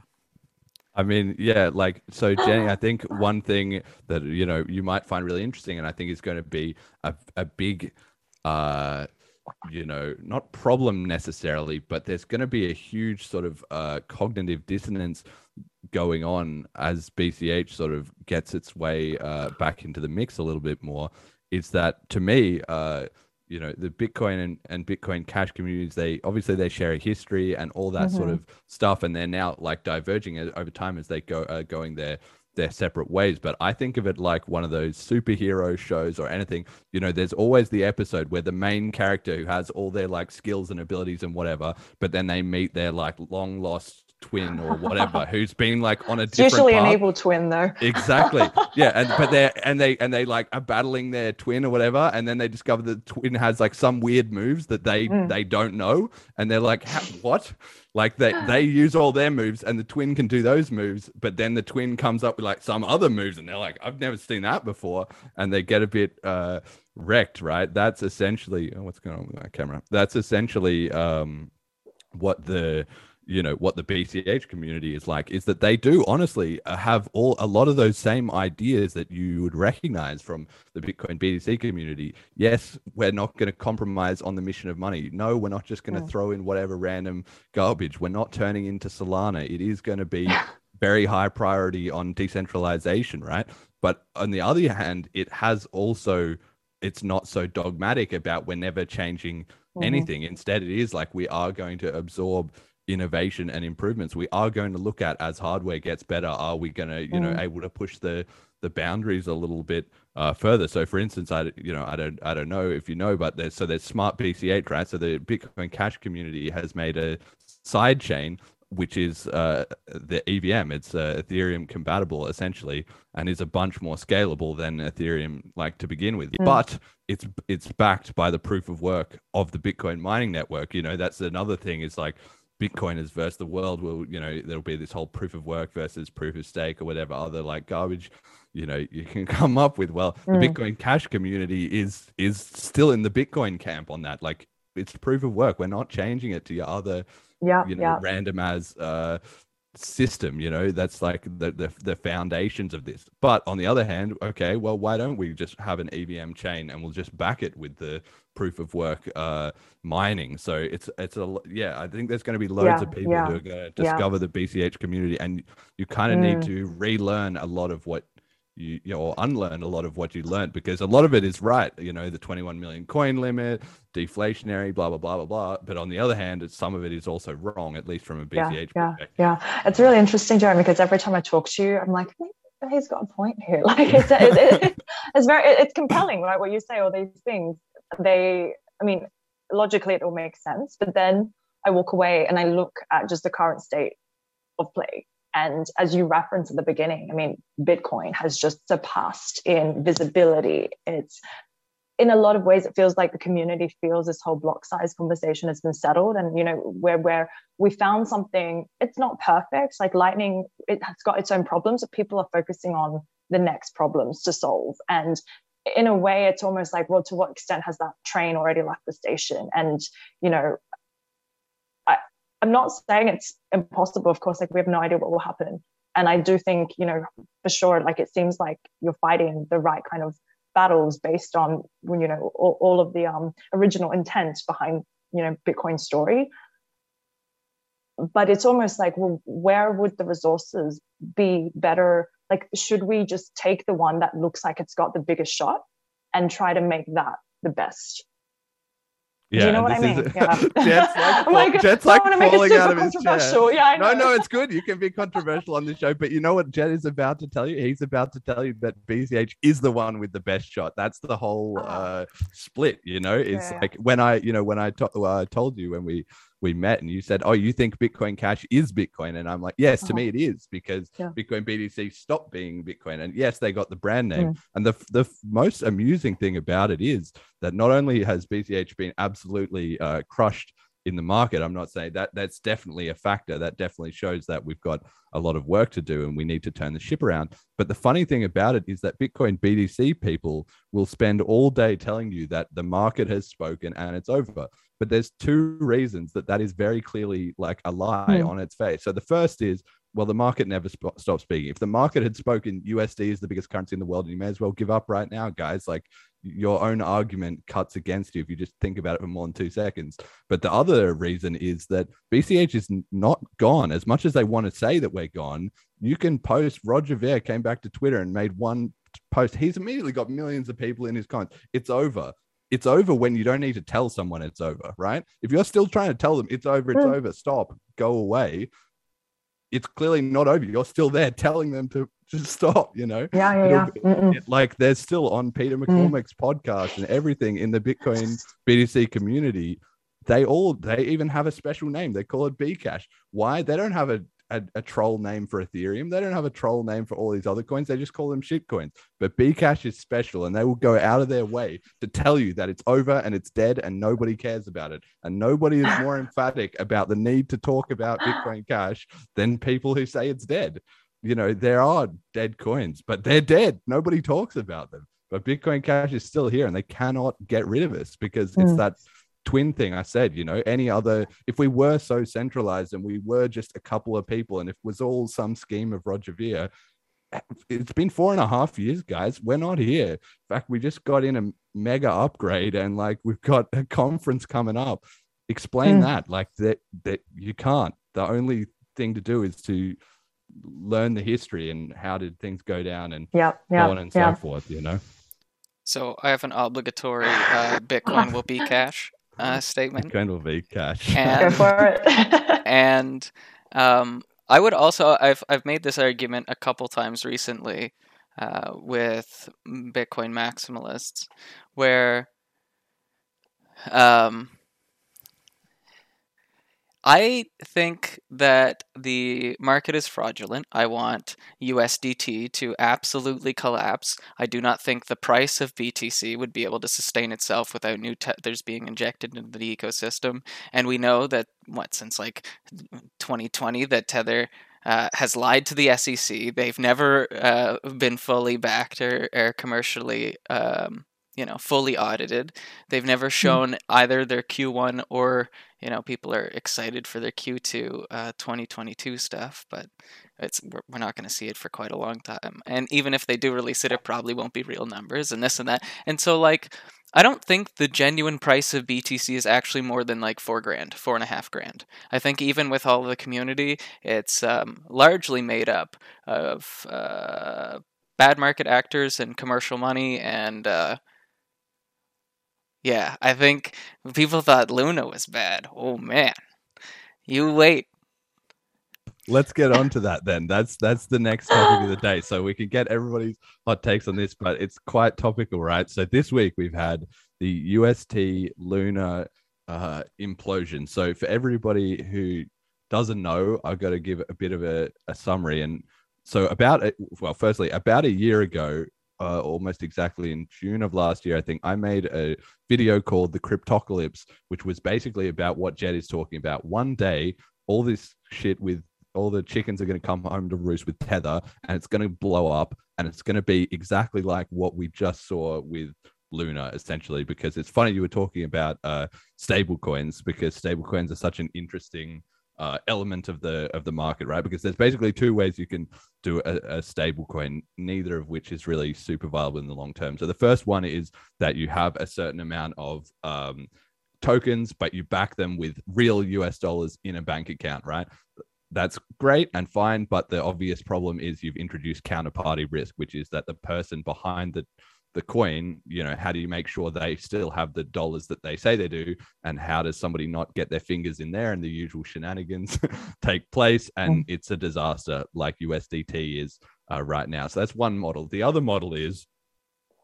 I mean, yeah, like so, Jenny. I think one thing that you know you might find really interesting, and I think is going to be a a big, uh, you know, not problem necessarily, but there's going to be a huge sort of uh, cognitive dissonance going on as BCH sort of gets its way uh, back into the mix a little bit more. Is that to me, uh, you know, the Bitcoin and, and Bitcoin Cash communities, they obviously they share a history and all that sort Mhm. of stuff, and they're now like diverging over time as they go uh, going their their separate ways. But I think of it like one of those superhero shows or anything. You know, there's always the episode where the main character who has all their like skills and abilities and whatever, but then they meet their like long lost twin or whatever who's been like on a It's different usually an evil twin, though. Exactly. Yeah, and but they're and they and they like are battling their twin or whatever, and then they discover the twin has like some weird moves that they Mm. they don't know, and they're like, "What?" Like they they use all their moves, and the twin can do those moves, but then the twin comes up with like some other moves, and they're like, "I've never seen that before," and they get a bit uh wrecked. Right? That's essentially oh, what's going on with my camera. That's essentially um what the you know what the BCH community is like is that they do honestly uh, have all a lot of those same ideas that you would recognize from the Bitcoin BTC community. Yes, we're not going to compromise on the mission of money. No, we're not just going to Mm. throw in whatever random garbage. We're not turning into Solana. It is going to be very high priority on decentralization, right? But on the other hand, it has also it's not so dogmatic about we're never changing Mhm. anything. Instead, it is like we are going to absorb innovation and improvements. We are going to look at as hardware gets better, are we going to, you know, Mm. able to push the the boundaries a little bit uh, further. So, for instance, I you know I don't I don't know if you know, but there's so there's smart BCH, right? So the Bitcoin Cash community has made a side chain which is uh, the EVM. It's uh, Ethereum compatible essentially, and is a bunch more scalable than Ethereum like to begin with. Mm. But it's it's backed by the proof of work of the Bitcoin mining network. You know, that's another thing. Is like Bitcoiners versus the world. Will you know there'll be this whole proof of work versus proof of stake or whatever other like garbage. You know, you can come up with. Well, the Mm. Bitcoin Cash community is is still in the Bitcoin camp on that. Like it's proof of work. We're not changing it to your other Yeah, you know yeah. random as uh system you know that's like the, the the foundations of this but on the other hand okay well why don't we just have an evm chain and we'll just back it with the proof of work uh mining so it's it's a yeah i think there's going to be loads Yeah, of people yeah, who are going to yeah. discover the bch community and you kind of need Mm. to relearn a lot of what you, you know, or unlearn a lot of what you learned because a lot of it is right. You know, the 21 million coin limit, deflationary, blah blah blah blah blah. But on the other hand, it's, some of it is also wrong, at least from a yeah, BCH yeah, perspective. yeah. It's really interesting, Jeremy, because every time I talk to you, I'm like, "Hmm, he's got a point here. Like it's it, it, it's very it's compelling, right? What you say, all these things. They, I mean, logically it all makes sense. But then I walk away and I look at just the current state of play. And as you referenced at the beginning, I mean, Bitcoin has just surpassed in visibility. It's in a lot of ways, it feels like the community feels this whole block size conversation has been settled. And, you know, where, where we found something, it's not perfect. Like Lightning, it has got its own problems, but people are focusing on the next problems to solve. And in a way, it's almost like, well, to what extent has that train already left the station? And, you know, I, I'm not saying it's impossible. Of course, like we have no idea what will happen. And I do think, you know, for sure, like it seems like you're fighting the right kind of battles based on, when you know, all, all of the um, original intent behind, you know, Bitcoin story. But it's almost like, well, where would the resources be better like should we just take the one that looks like it's got the biggest shot and try to make that the best yeah, Do you know what I mean? Is, yeah. Jet's like, I'm like, Jet's like wanna make it falling out of his chair. Yeah, I No, know. no, it's good. You can be controversial on the show, but you know what Jet is about to tell you? He's about to tell you that BCH is the one with the best shot. That's the whole Ah. uh, split. You know, it's Yeah. like when I, you know, when I to- uh, told you when we we met and you said, "Oh, you think Bitcoin Cash is Bitcoin?" and I'm like, "Yes, to Uh-huh. me it is because Yeah. Bitcoin BTC stopped being Bitcoin, and yes, they got the brand name." Mm. And the the most amusing thing about it is that not only has BCH been absolutely uh, crushed in the market, I'm not saying that that's definitely a factor. That definitely shows that we've got a lot of work to do and we need to turn the ship around. But the funny thing about it is that Bitcoin BTC people will spend all day telling you that the market has spoken and it's over. But there's two reasons that that is very clearly like a lie Hmm. on its face. So the first is well, the market never sp- stopped speaking. If the market had spoken, USD is the biggest currency in the world, and you may as well give up right now, guys. Like your own argument cuts against you if you just think about it for more than two seconds. But the other reason is that BCH is not gone. As much as they want to say that we're gone, you can post. Roger Ver came back to Twitter and made one post. He's immediately got millions of people in his comments. It's over. It's over when you don't need to tell someone it's over, right? If you're still trying to tell them it's over, it's Mm. over, stop, go away. It's clearly not over. You're still there telling them to just stop, you know? yeah yeah yeah it- like they're still on Peter McCormack's podcast and everything in the Bitcoin BTC community. They all they even have a special name. They call it Bcash. Why? They don't have a, a, a troll name for Ethereum. They don't have a troll name for all these other coins. They just call them shit coins. But Bcash is special and they will go out of their way to tell you that it's over and it's dead and nobody cares about it. And nobody is more emphatic about the need to talk about Bitcoin Cash than people who say it's dead you know, there are dead coins, but they're dead. Nobody talks about them. But Bitcoin Cash is still here and they cannot get rid of us because it's Mm. that twin thing I said, you know, any other, if we were so centralized and we were just a couple of people and if it was all some scheme of Roger Ver, it's been four and a half years, guys. We're not here. In fact, we just got in a mega upgrade and like we've got a conference coming up. Explain Mm. that. Like that, that you can't. The only thing to do is to learn the history and how did things go down and yeah so yeah on and yeah so forth, you know? So I have an obligatory uh, Bitcoin will be cash uh, statement. Kind of be cash. go And for it and um, I would also I've I've made this argument a couple times recently uh, with Bitcoin maximalists, where um, I think that the market is fraudulent. I want USDT to absolutely collapse. I do not think the price of BTC would be able to sustain itself without new tethers being injected into the ecosystem. And we know that what since like 2020 that Tether uh, has lied to the SEC. They've never uh, been fully backed or, or commercially, um, you know, fully audited. They've never shown either their Q1 or you know people are excited for their Q2 uh, 2022 stuff, but it's we're, we're not going to see it for quite a long time. And even if they do release it, it probably won't be real numbers and this and that. And so like. I don't think the genuine price of BTC is actually more than like four grand, four and a half grand. I think even with all the community, it's um, largely made up of uh, bad market actors and commercial money. And uh, yeah, I think people thought Luna was bad. Oh man, you wait. Let's get on to that then. That's that's the next topic of the day. So we can get everybody's hot takes on this, but it's quite topical, right? So this week we've had the UST Luna uh, implosion. So for everybody who doesn't know, I've got to give a bit of a, a summary. And so about well, firstly, about a year ago, uh, almost exactly in June of last year, I think I made a video called the Cryptocalypse, which was basically about what Jet is talking about. One day, all this shit with all the chickens are going to come home to roost with Tether, and it's going to blow up, and it's going to be exactly like what we just saw with Luna, essentially. Because it's funny you were talking about uh, stable coins, because stable coins are such an interesting uh, element of the of the market, right? Because there's basically two ways you can do a, a stable coin, neither of which is really super viable in the long term. So the first one is that you have a certain amount of um, tokens, but you back them with real US dollars in a bank account, right? That's great and fine, but the obvious problem is you've introduced counterparty risk, which is that the person behind the the coin, you know, how do you make sure they still have the dollars that they say they do? And how does somebody not get their fingers in there and the usual shenanigans take place? And mm. it's a disaster like USDT is uh, right now. So that's one model. The other model is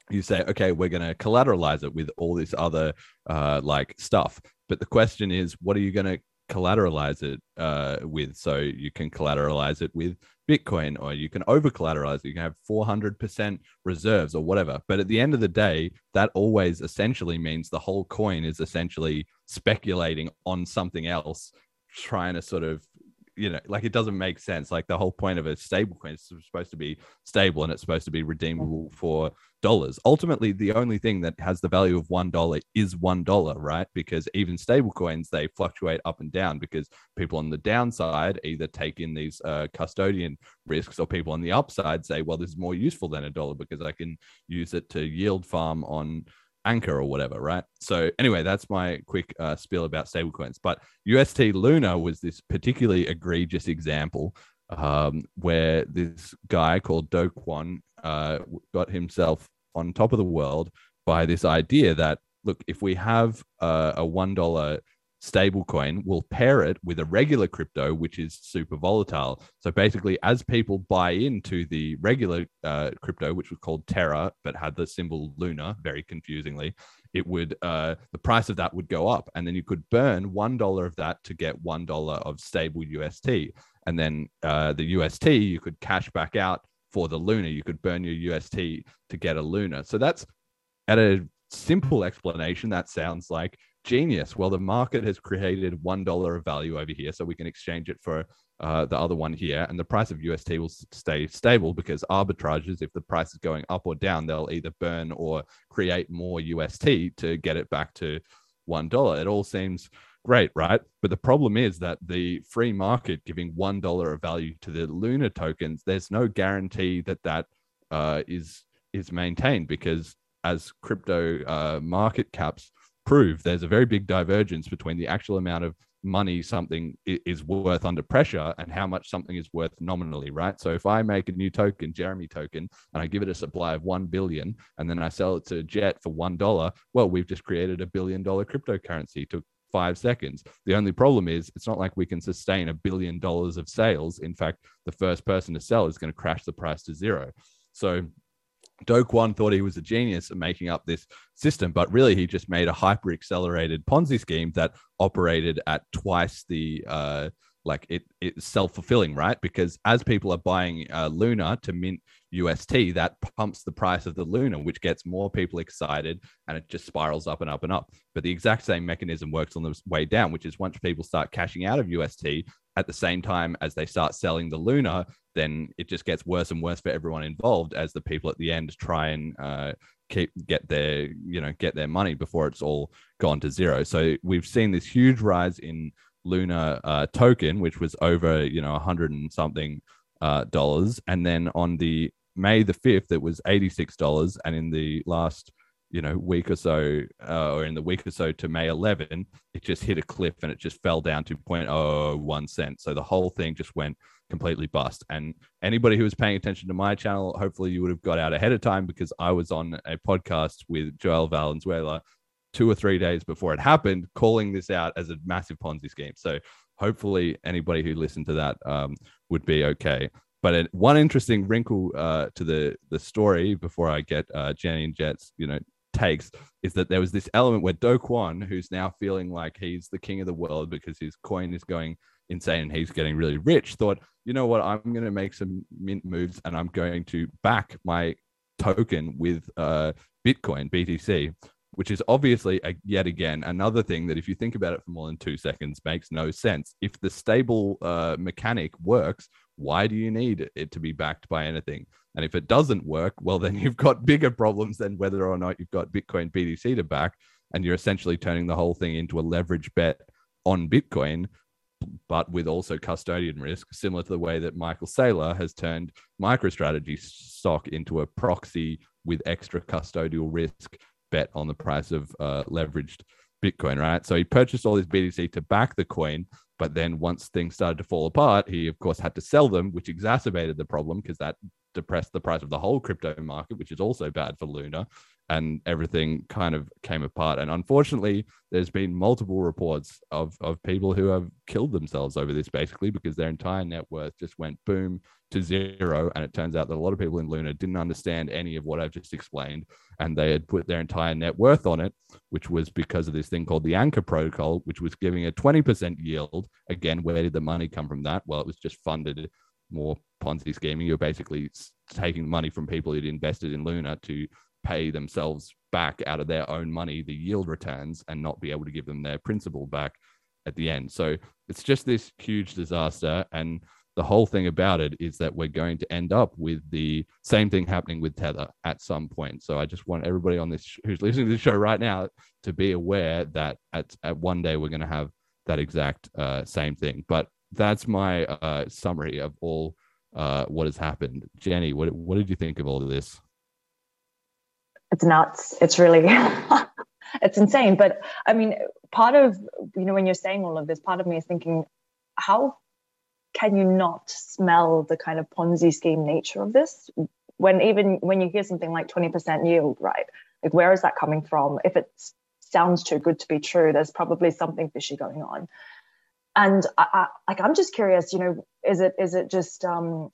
you say, okay, we're going to collateralize it with all this other uh, like stuff. But the question is, what are you going to collateralize it uh, with. So you can collateralize it with Bitcoin or you can over collateralize it. You can have 400% reserves or whatever. But at the end of the day, that always essentially means the whole coin is essentially speculating on something else, trying to sort of you know, like it doesn't make sense. Like the whole point of a stable coin is supposed to be stable and it's supposed to be redeemable for dollars. Ultimately, the only thing that has the value of one dollar is one dollar, right? Because even stable coins they fluctuate up and down because people on the downside either take in these uh, custodian risks or people on the upside say, well, this is more useful than a dollar because I can use it to yield farm on Anchor or whatever, right? So anyway, that's my quick uh, spiel about stablecoins. But UST Luna was this particularly egregious example um, where this guy called Do Kwon uh, got himself on top of the world by this idea that look, if we have uh, a one dollar stablecoin, we'll pair it with a regular crypto, which is super volatile. So basically, as people buy into the regular uh, crypto, which was called Terra, but had the symbol Luna, very confusingly, it would uh, the price of that would go up, and then you could burn one dollar of that to get one dollar of stable UST, and then uh, the UST you could cash back out for the Luna. You could burn your UST to get a Luna. So that's at a simple explanation. That sounds like genius. Well, the market has created one dollar of value over here, so we can exchange it for uh, the other one here, and the price of UST will stay stable because arbitrages, if the price is going up or down, they'll either burn or create more UST to get it back to one dollar. It all seems great, right? But the problem is that the free market giving one dollar of value to the Luna tokens, there's no guarantee that that uh, is is maintained because as crypto uh, market caps prove there's a very big divergence between the actual amount of money something is worth under pressure and how much something is worth nominally, right? So if I make a new token, Jeremy token, and I give it a supply of 1 billion and then I sell it to Jet for $1, well, we've just created a billion dollar cryptocurrency. Took five seconds. The only problem is it's not like we can sustain a billion dollars of sales. In fact, the first person to sell is going to crash the price to zero. So Do Kwon thought he was a genius at making up this system, but really he just made a hyper accelerated Ponzi scheme that operated at twice the uh, like it it's self fulfilling, right? Because as people are buying uh, Luna to mint UST, that pumps the price of the Luna, which gets more people excited, and it just spirals up and up and up. But the exact same mechanism works on the way down, which is once people start cashing out of UST at the same time as they start selling the Luna, then it just gets worse and worse for everyone involved as the people at the end try and uh, keep get their you know get their money before it's all gone to zero. So we've seen this huge rise in Luna uh, token, which was over you know a hundred and something uh, dollars, and then on the May the fifth, it was eighty six dollars, and in the last you know week or so, uh, or in the week or so to May eleven, it just hit a cliff and it just fell down to 0.01 cent. So the whole thing just went completely bust. And anybody who was paying attention to my channel, hopefully you would have got out ahead of time because I was on a podcast with Joel Valenzuela two or three days before it happened, calling this out as a massive Ponzi scheme. So hopefully anybody who listened to that um, would be okay. But one interesting wrinkle uh, to the the story before I get uh, Jenny and Jet's you know takes is that there was this element where Do Kwon, who's now feeling like he's the king of the world because his coin is going insane and he's getting really rich, thought, you know what, I'm going to make some mint moves and I'm going to back my token with uh, Bitcoin, BTC, which is obviously a, yet again another thing that if you think about it for more than two seconds makes no sense. If the stable uh, mechanic works why do you need it to be backed by anything? And if it doesn't work well then you've got bigger problems than whether or not you've got bitcoin btc to back and you're essentially turning the whole thing into a leverage bet on bitcoin but with also custodian risk similar to the way that michael saylor has turned microstrategy stock into a proxy with extra custodial risk bet on the price of uh, leveraged Bitcoin, right? So he purchased all this BTC to back the coin, but then once things started to fall apart, he of course had to sell them, which exacerbated the problem because that depressed the price of the whole crypto market, which is also bad for Luna and everything kind of came apart. And unfortunately, there's been multiple reports of of people who have killed themselves over this, basically because their entire net worth just went boom to zero. And it turns out that a lot of people in Luna didn't understand any of what I've just explained, and they had put their entire net worth on it, which was because of this thing called the Anchor Protocol, which was giving a 20% yield. Again, where did the money come from that? Well, it was just funded more Ponzi scheming. You're basically taking money from people who'd invested in Luna to pay themselves back out of their own money the yield returns and not be able to give them their principal back at the end. So it's just this huge disaster. And the whole thing about it is that we're going to end up with the same thing happening with Tether at some point. So I just want everybody on this who's listening to the show right now to be aware that at, at one day we're going to have that exact uh, same thing. But that's my uh, summary of all uh, what has happened. Jenny, what, what did you think of all of this? It's nuts. It's really, it's insane. But I mean, part of, you know, when you're saying all of this, part of me is thinking, how can you not smell the kind of Ponzi scheme nature of this? When even when you hear something like 20% yield, right? Like, where is that coming from? If it sounds too good to be true, there's probably something fishy going on. And I, I, like, I'm just curious, you know, is it is it just um,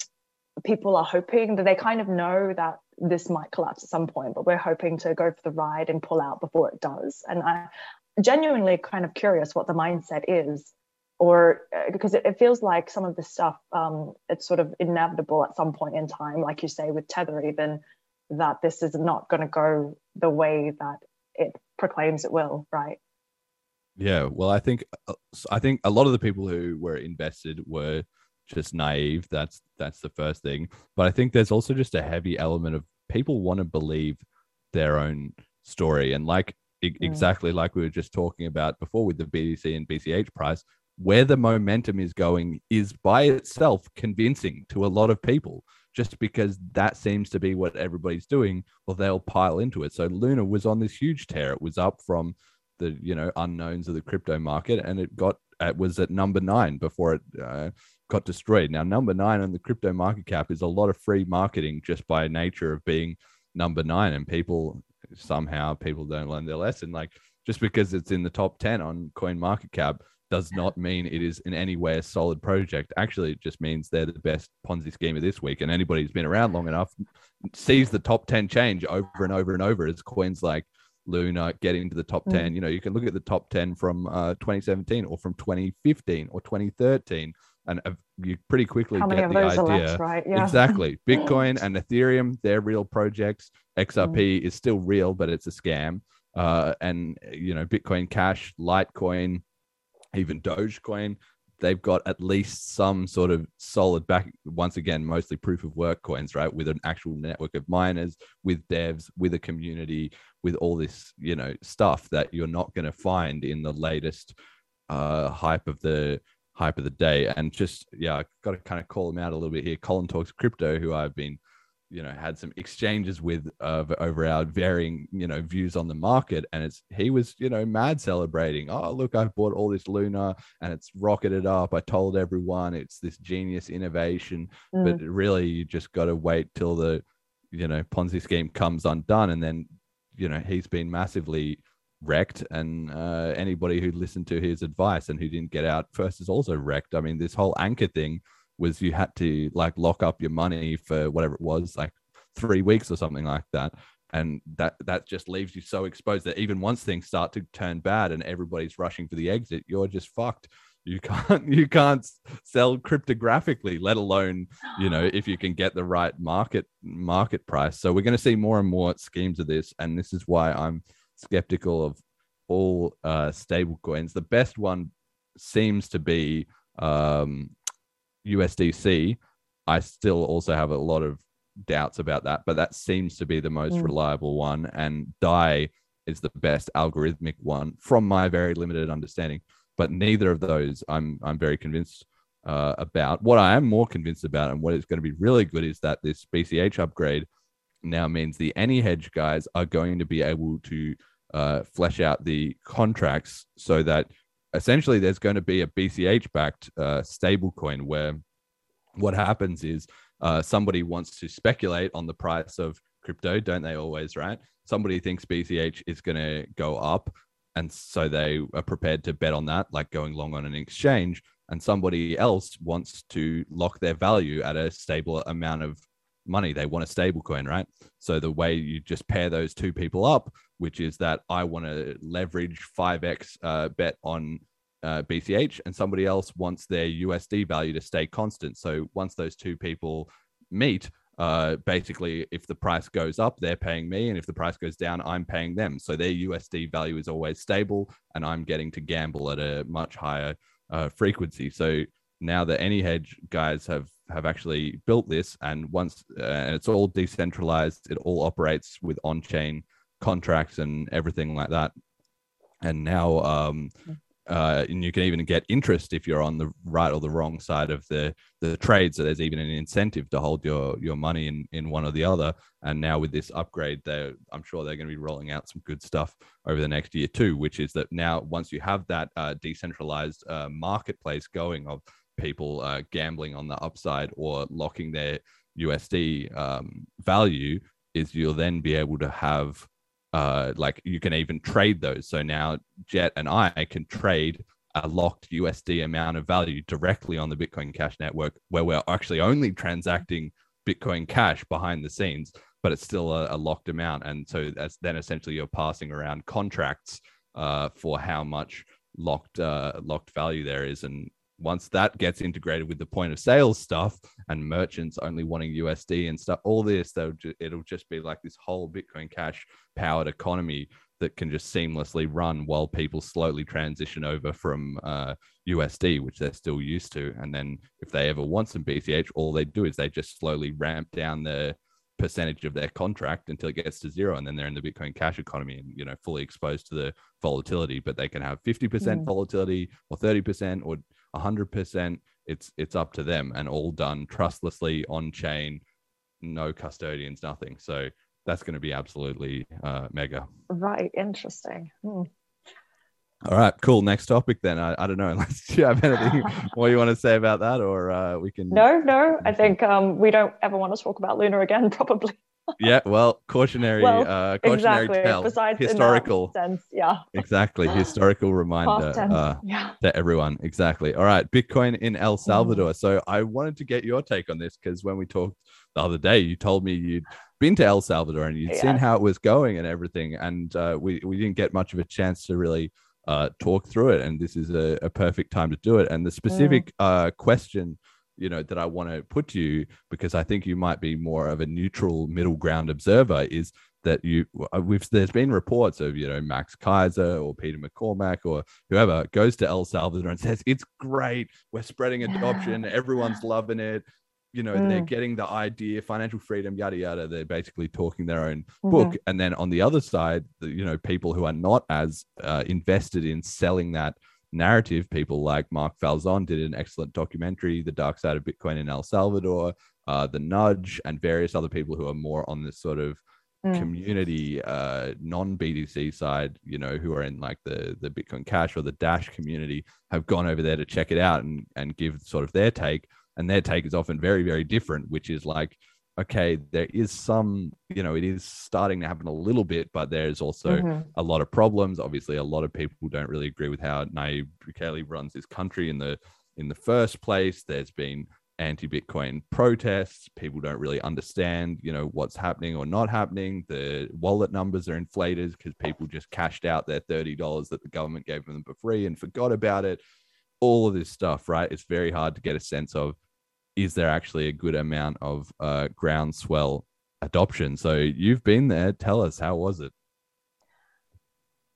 people are hoping that they kind of know that this might collapse at some point, but we're hoping to go for the ride and pull out before it does. And I genuinely kind of curious what the mindset is, or uh, because it, it, feels like some of this stuff, um, it's sort of inevitable at some point in time, like you say with Tether, even that this is not going to go the way that it proclaims it will, right? Yeah, well, I think uh, I think a lot of the people who were invested were just naive. That's that's the first thing. But I think there's also just a heavy element of people want to believe their own story, and like mm. exactly like we were just talking about before with the BTC and BCH price, where the momentum is going is by itself convincing to a lot of people. Just because that seems to be what everybody's doing, well, they'll pile into it. So Luna was on this huge tear. It was up from the you know unknowns of the crypto market, and it got it was at number nine before it uh, got destroyed. Now, number nine on the crypto market cap is a lot of free marketing just by nature of being number nine. And people somehow people don't learn their lesson. Like just because it's in the top 10 on coin market cap does not mean it is in any way a solid project. Actually, it just means they're the best Ponzi scheme of this week. And anybody who's been around long enough sees the top 10 change over and over and over as coins like Luna get into the top mm. 10. You know, you can look at the top 10 from uh, 2017 or from 2015 or 2013 and you pretty quickly How get the idea. Left, right? yeah. Exactly. Bitcoin and Ethereum, they're real projects. XRP mm. is still real, but it's a scam. Uh, and you know, Bitcoin Cash, Litecoin, even Dogecoin, they've got at least some sort of solid back. Once again, mostly proof of work coins, right? With an actual network of miners, with devs, with a community, with all this, you know, stuff that you're not going to find in the latest uh, hype of the hype of the day. And just yeah, I got to kind of call him out a little bit here. Colin talks crypto, who I've been you know had some exchanges with uh, over our varying you know views on the market and it's he was you know mad celebrating oh look i've bought all this luna and it's rocketed up i told everyone it's this genius innovation mm. but really you just got to wait till the you know ponzi scheme comes undone and then you know he's been massively wrecked and uh, anybody who listened to his advice and who didn't get out first is also wrecked i mean this whole anchor thing was you had to like lock up your money for whatever it was like three weeks or something like that and that that just leaves you so exposed that even once things start to turn bad and everybody's rushing for the exit, you're just fucked. You can't you can't sell cryptographically, let alone you know if you can get the right market market price. So we're going to see more and more schemes of this, and this is why I'm skeptical of all uh, stable coins. The best one seems to be um, USDC. I still also have a lot of doubts about that, but that seems to be the most Mm. reliable one. And DAI is the best algorithmic one from my very limited understanding. But neither of those I'm I'm very convinced uh, about. What I am more convinced about, and what is going to be really good, is that this BCH upgrade now means the AnyHedge guys are going to be able to uh, flesh out the contracts so that essentially there's going to be a BCH backed uh, stable coin where what happens is uh, somebody wants to speculate on the price of crypto, don't they always, right? Somebody thinks BCH is going to go up. And so they are prepared to bet on that, like going long on an exchange. And somebody else wants to lock their value at a stable amount of money. They want a stable coin, right? So the way you just pair those two people up, which is that I want to leverage 5x uh, bet on uh, BCH, and somebody else wants their USD value to stay constant. So once those two people meet, uh, basically, if the price goes up, they're paying me, and if the price goes down, I'm paying them. So their USD value is always stable, and I'm getting to gamble at a much higher uh, frequency. So now the AnyHedge guys have have actually built this, and once uh, and it's all decentralized, it all operates with on-chain contracts and everything like that. And now, um, uh, and you can even get interest if you're on the right or the wrong side of the the trade. So there's even an incentive to hold your your money in in one or the other. And now with this upgrade, they I'm sure they're going to be rolling out some good stuff over the next year too. Which is that now once you have that uh, decentralized uh, marketplace going of people uh, gambling on the upside or locking their USD um, value, is you'll then be able to have uh, like you can even trade those. So now Jet and I can trade a locked USD amount of value directly on the Bitcoin Cash network, where we're actually only transacting Bitcoin Cash behind the scenes, but it's still a, a locked amount. And so that's then essentially you're passing around contracts uh, for how much locked uh, locked value there is, and once that gets integrated with the point of sale stuff and merchants only wanting USD and stuff, all this, ju- it'll just be like this whole Bitcoin Cash powered economy that can just seamlessly run while people slowly transition over from uh, USD, which they're still used to. And then if they ever want some BCH, all they do is they just slowly ramp down the percentage of their contract until it gets to zero and then they're in the bitcoin cash economy and you know fully exposed to the volatility but they can have 50% Mm. volatility or 30% or 100% it's it's up to them and all done trustlessly on chain no custodians nothing so that's going to be absolutely uh, mega Right, interesting. Hmm. all right cool next topic then i, I don't know unless you have anything more you want to say about that or uh, we can No, no, I think um, we don't ever want to talk about Luna again, probably. Yeah well cautionary Well, uh cautionary exactly. tale. Besides historical. sense, yeah. exactly historical reminder uh, yeah. to everyone. Exactly. All right bitcoin in el salvador. So i wanted to get your take on this because when we talked the other day you told me you'd been to el salvador and you'd seen how it was going and everything and uh, we, we didn't get much of a chance to really uh, talk through it and this is a, a perfect time to do it. And the specific uh, question you know that i want to put to you because i think you might be more of a neutral middle ground observer is that you uh, we've there's been reports of you know max keiser or peter mccormack or whoever goes to el salvador and says it's great. We're spreading adoption. Everyone's loving it. You know they're Mm. getting the idea financial freedom yada yada. They're basically talking their own Mhm. book and then on the other side the, you know people who are not as uh, invested in selling that narrative people like mark falzon did an excellent documentary the dark side of bitcoin in el salvador uh, the nudge and various other people who are more on this sort of Mm. community uh non-BTC side you know who are in like the the bitcoin cash or the dash community have gone over there to check it out and and give sort of their take and their take is often very very different which is like okay there is some you know it is starting to happen a little bit but there's also Mhm. a lot of problems obviously a lot of people don't really agree with how Nayib Bukele runs this country in the in the first place there's been anti-Bitcoin protests. People don't really understand, you know, what's happening or not happening. The wallet numbers are inflated because people just cashed out their thirty dollars that the government gave them for free and forgot about it. All of this stuff, right? It's very hard to get a sense of is there actually a good amount of uh, groundswell adoption. So you've been there. Tell us how was it?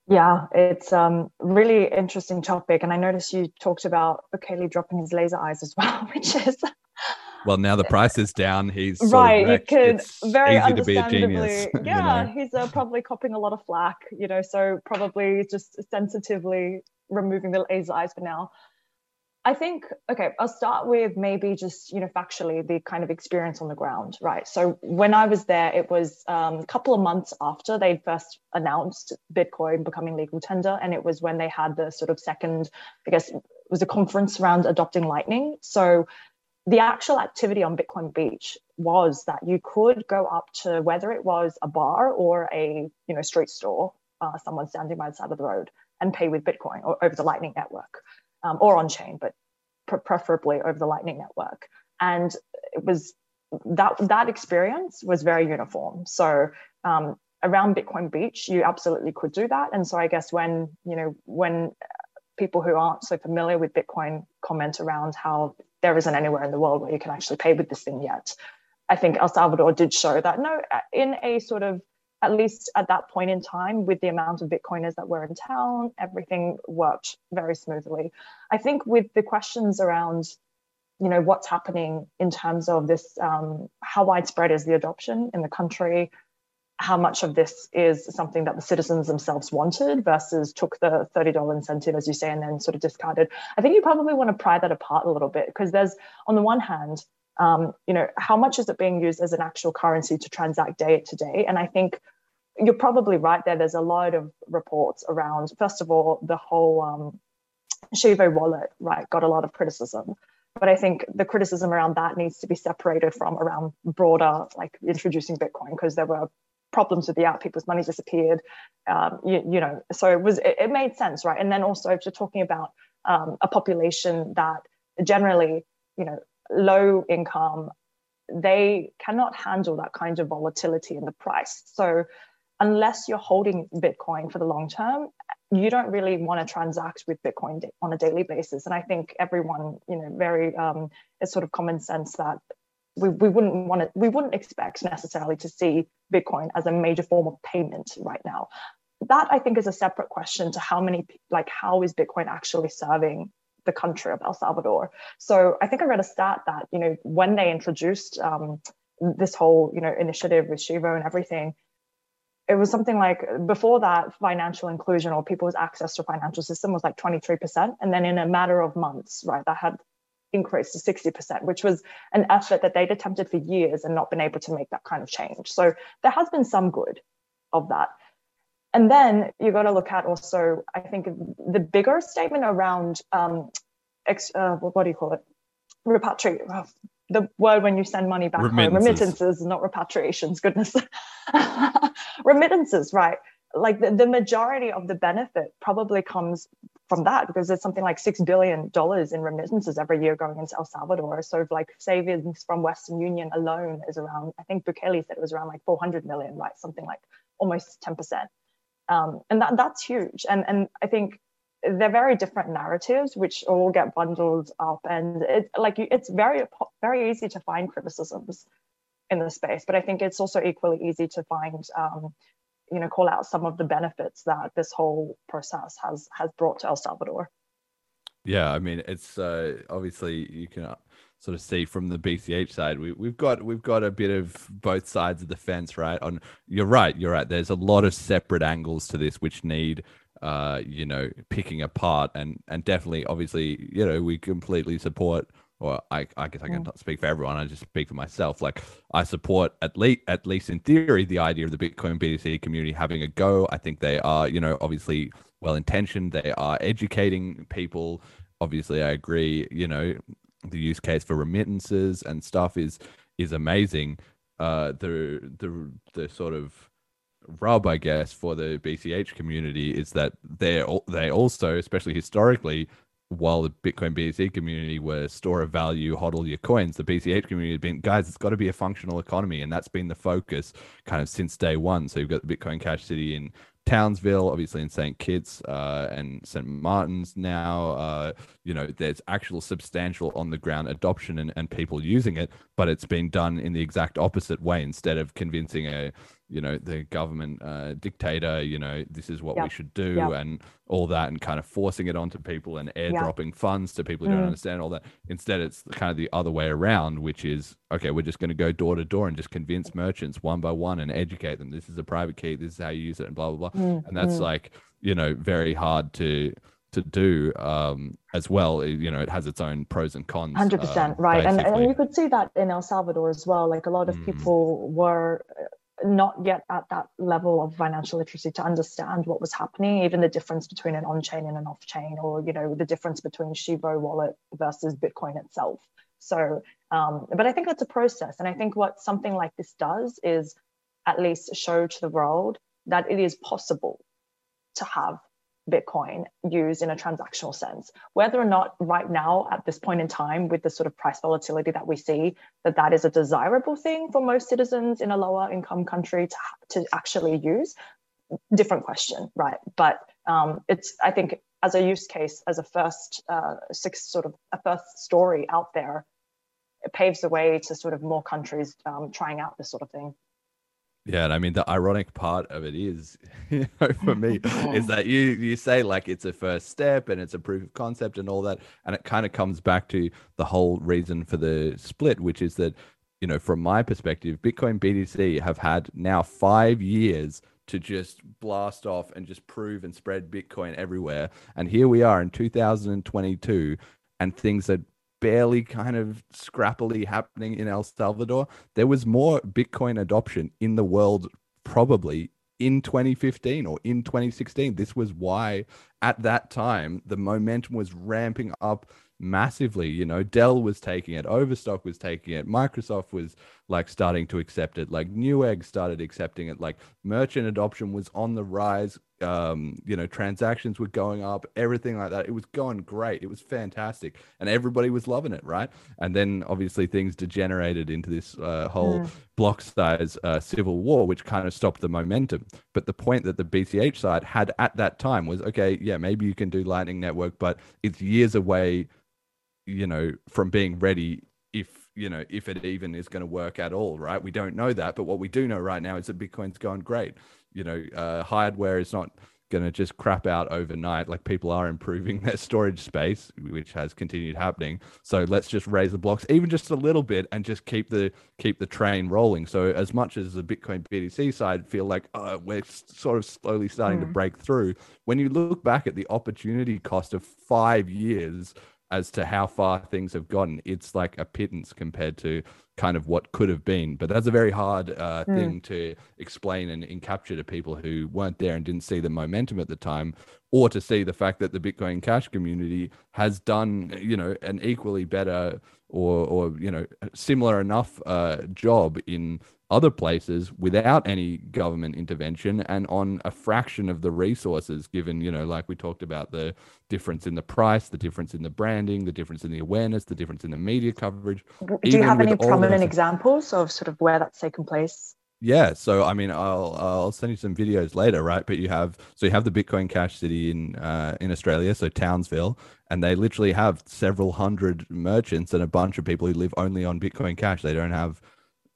Yeah, it's um really interesting topic, and I noticed you talked about Bukele dropping his laser eyes as well, which is well now the price is down. He's right. You could It's very easy to be a understandably, genius. you yeah, know? he's uh, probably copping a lot of flack, you know, so probably just sensitively removing the laser eyes for now. I think, okay, I'll start with maybe just, you know, factually the kind of experience on the ground, right? So when I was there, it was um, a couple of months after they'd first announced Bitcoin becoming legal tender. And it was when they had the sort of second, I guess, was a conference around adopting Lightning. So the actual activity on Bitcoin Beach was that you could go up to whether it was a bar or a, you know, street store, uh, someone standing by the side of the road and pay with Bitcoin or over the Lightning Network um, or on chain, but pre- preferably over the Lightning Network. And it was that that experience was very uniform. So um, around Bitcoin Beach, you absolutely could do that. And so I guess when you know when people who aren't so familiar with Bitcoin comment around how there isn't anywhere in the world where you can actually pay with this thing yet, I think El Salvador did show that no, in a sort of at least at that point in time, with the amount of Bitcoiners that were in town, everything worked very smoothly. I think with the questions around, you know, what's happening in terms of this, um, how widespread is the adoption in the country, how much of this is something that the citizens themselves wanted versus took the $30 incentive, as you say, and then sort of discarded. I think you probably want to pry that apart a little bit because there's, on the one hand, um, you know, how much is it being used as an actual currency to transact day to day? And I think you're probably right there. There's a lot of reports around, first of all, the whole um, Chivo wallet, right, got a lot of criticism. But I think the criticism around that needs to be separated from around broader, like introducing Bitcoin, because there were problems with the app, people's money disappeared. Um, you, you, know, so it was it, it, made sense, right? And then also, if you're talking about um, a population that generally, you know, low income, they cannot handle that kind of volatility in the price. So unless you're holding Bitcoin for the long term, you don't really want to transact with Bitcoin on a daily basis. And I think everyone, you know, very um, it's sort of common sense that we, we wouldn't want to we wouldn't expect necessarily to see Bitcoin as a major form of payment right now. That I think is a separate question to how many like how is Bitcoin actually serving the country of El Salvador. So I think I read a stat that you know when they introduced um, this whole you know initiative with Chivo and everything, it was something like before that financial inclusion or people's access to financial system was like 23% and then in a matter of months right that had increased to 60% which was an effort that they'd attempted for years and not been able to make that kind of change. So there has been some good of that and then you got to look at also i think the bigger statement around um, ex, uh, what do you call it repatriate the word when you send money back Remittances. home remittances not repatriations goodness remittances right like the, the majority of the benefit probably comes from that because there's something like six billion dollars in remittances every year going into El Salvador. So like savings from Western Union alone is around, I think Bukele said it was around like 400 million, right? Something like almost 10%. Um, and that that's huge. And and I think they're very different narratives, which all get bundled up, and it like it's very very easy to find criticisms in the space, but I think it's also equally easy to find. Um, you know, call out some of the benefits that this whole process has has brought to El Salvador. Yeah, I mean, it's uh, obviously you can sort of see from the BCH side, we, we've got we've got a bit of both sides of the fence, right? On you're right, you're right. There's a lot of separate angles to this which need, uh, you know, picking apart, and and definitely, obviously, you know, we completely support. Or I, I guess I can not speak for everyone. I just speak for myself. Like I support at least, at least in theory, the idea of the Bitcoin BTC community having a go. I think they are, you know, obviously well intentioned. They are educating people. Obviously, I agree. You know, the use case for remittances and stuff is is amazing. Uh, the the the sort of rub, I guess, for the BCH community is that they're they also, especially historically, while the Bitcoin BTC community were store of value, hodl your coins, the BCH community has been, guys, it's got to be a functional economy. And that's been the focus kind of since day one. So you've got the Bitcoin Cash City in Townsville, obviously in St. Kitts uh, and St. Martin's now. Uh, you know, there's actual substantial on the ground adoption and, and people using it, but it's been done in the exact opposite way. Instead of convincing a, you know, the government uh, dictator, you know, this is what Yep. we should do Yep. and all that, and kind of forcing it onto people and Yep. airdropping funds to people who don't Mm. understand all that. Instead, it's kind of the other way around, which is okay, we're just going to go door to door and just convince merchants one by one and educate them. This is a private key. This is how you use it, and blah blah blah. Mm, And that's mm. like you know very hard to to do um as well you know it has its own pros and cons Hundred um, percent, right? And, and you could see that in El Salvador as well. Like a lot of Mm. people were uh, not yet at that level of financial literacy to understand what was happening, even the difference between an on-chain and an off-chain, or you know the difference between Chivo wallet versus Bitcoin itself. So, um, but I think that's a process, and I think what something like this does is at least show to the world that it is possible to have Bitcoin used in a transactional sense. Whether or not right now, at this point in time, with the sort of price volatility that we see, that that is a desirable thing for most citizens in a lower income country to, to actually use, different question, right? But um, it's, I think, as a use case, as a first uh, six sort of a first story out there, it paves the way to sort of more countries um, trying out this sort of thing. Yeah, and I mean the ironic part of it is, you know, for me, is that you you say like it's a first step and it's a proof of concept and all that, and it kind of comes back to the whole reason for the split, which is that, you know, from my perspective, Bitcoin BTC have had now five years to just blast off and just prove and spread Bitcoin everywhere, and here we are in 2022, and things are barely kind of scrappily happening in El Salvador there was more Bitcoin adoption in the world probably in 2015 or in 2016. This was why at that time the momentum was ramping up massively. You know, Dell was taking it, Overstock was taking it, Microsoft was like starting to accept it, like Newegg started accepting it, like merchant adoption was on the rise. Um, you know, transactions were going up, everything like that. It was going great. It was fantastic, and everybody was loving it, right? And then obviously things degenerated into this uh, whole Mm. block size uh, civil war, which kind of stopped the momentum. But the point that the BCH side had at that time was okay, yeah, maybe you can do Lightning Network, but it's years away, you know, from being ready if you know if it even is going to work at all right? We don't know that but what we do know right now is that bitcoin's going great. You know uh, hardware is not going to just crap out overnight like people are improving their storage space which has continued happening. So let's just raise the blocks even just a little bit and just keep the keep the train rolling. So as much as the bitcoin btc side feel like uh, we're sort of slowly starting to Mm. break through when you look back at the opportunity cost of five years as to how far things have gotten it's like a pittance compared to kind of what could have been but that's a very hard uh, Mm. thing to explain and, and capture to people who weren't there and didn't see the momentum at the time or to see the fact that the bitcoin cash community has done you know an equally better or or you know similar enough uh, job in other places without any government intervention and on a fraction of the resources given you know like we talked about the difference in the price the difference in the branding the difference in the awareness the difference in the media coverage Do you have any prominent examples of sort of where that's taken place? Yeah, so I mean, I'll I'll send you some videos later, right? But you have so you have the Bitcoin Cash City in uh, in Australia, so Townsville, and they literally have several hundred merchants and a bunch of people who live only on Bitcoin Cash. They don't have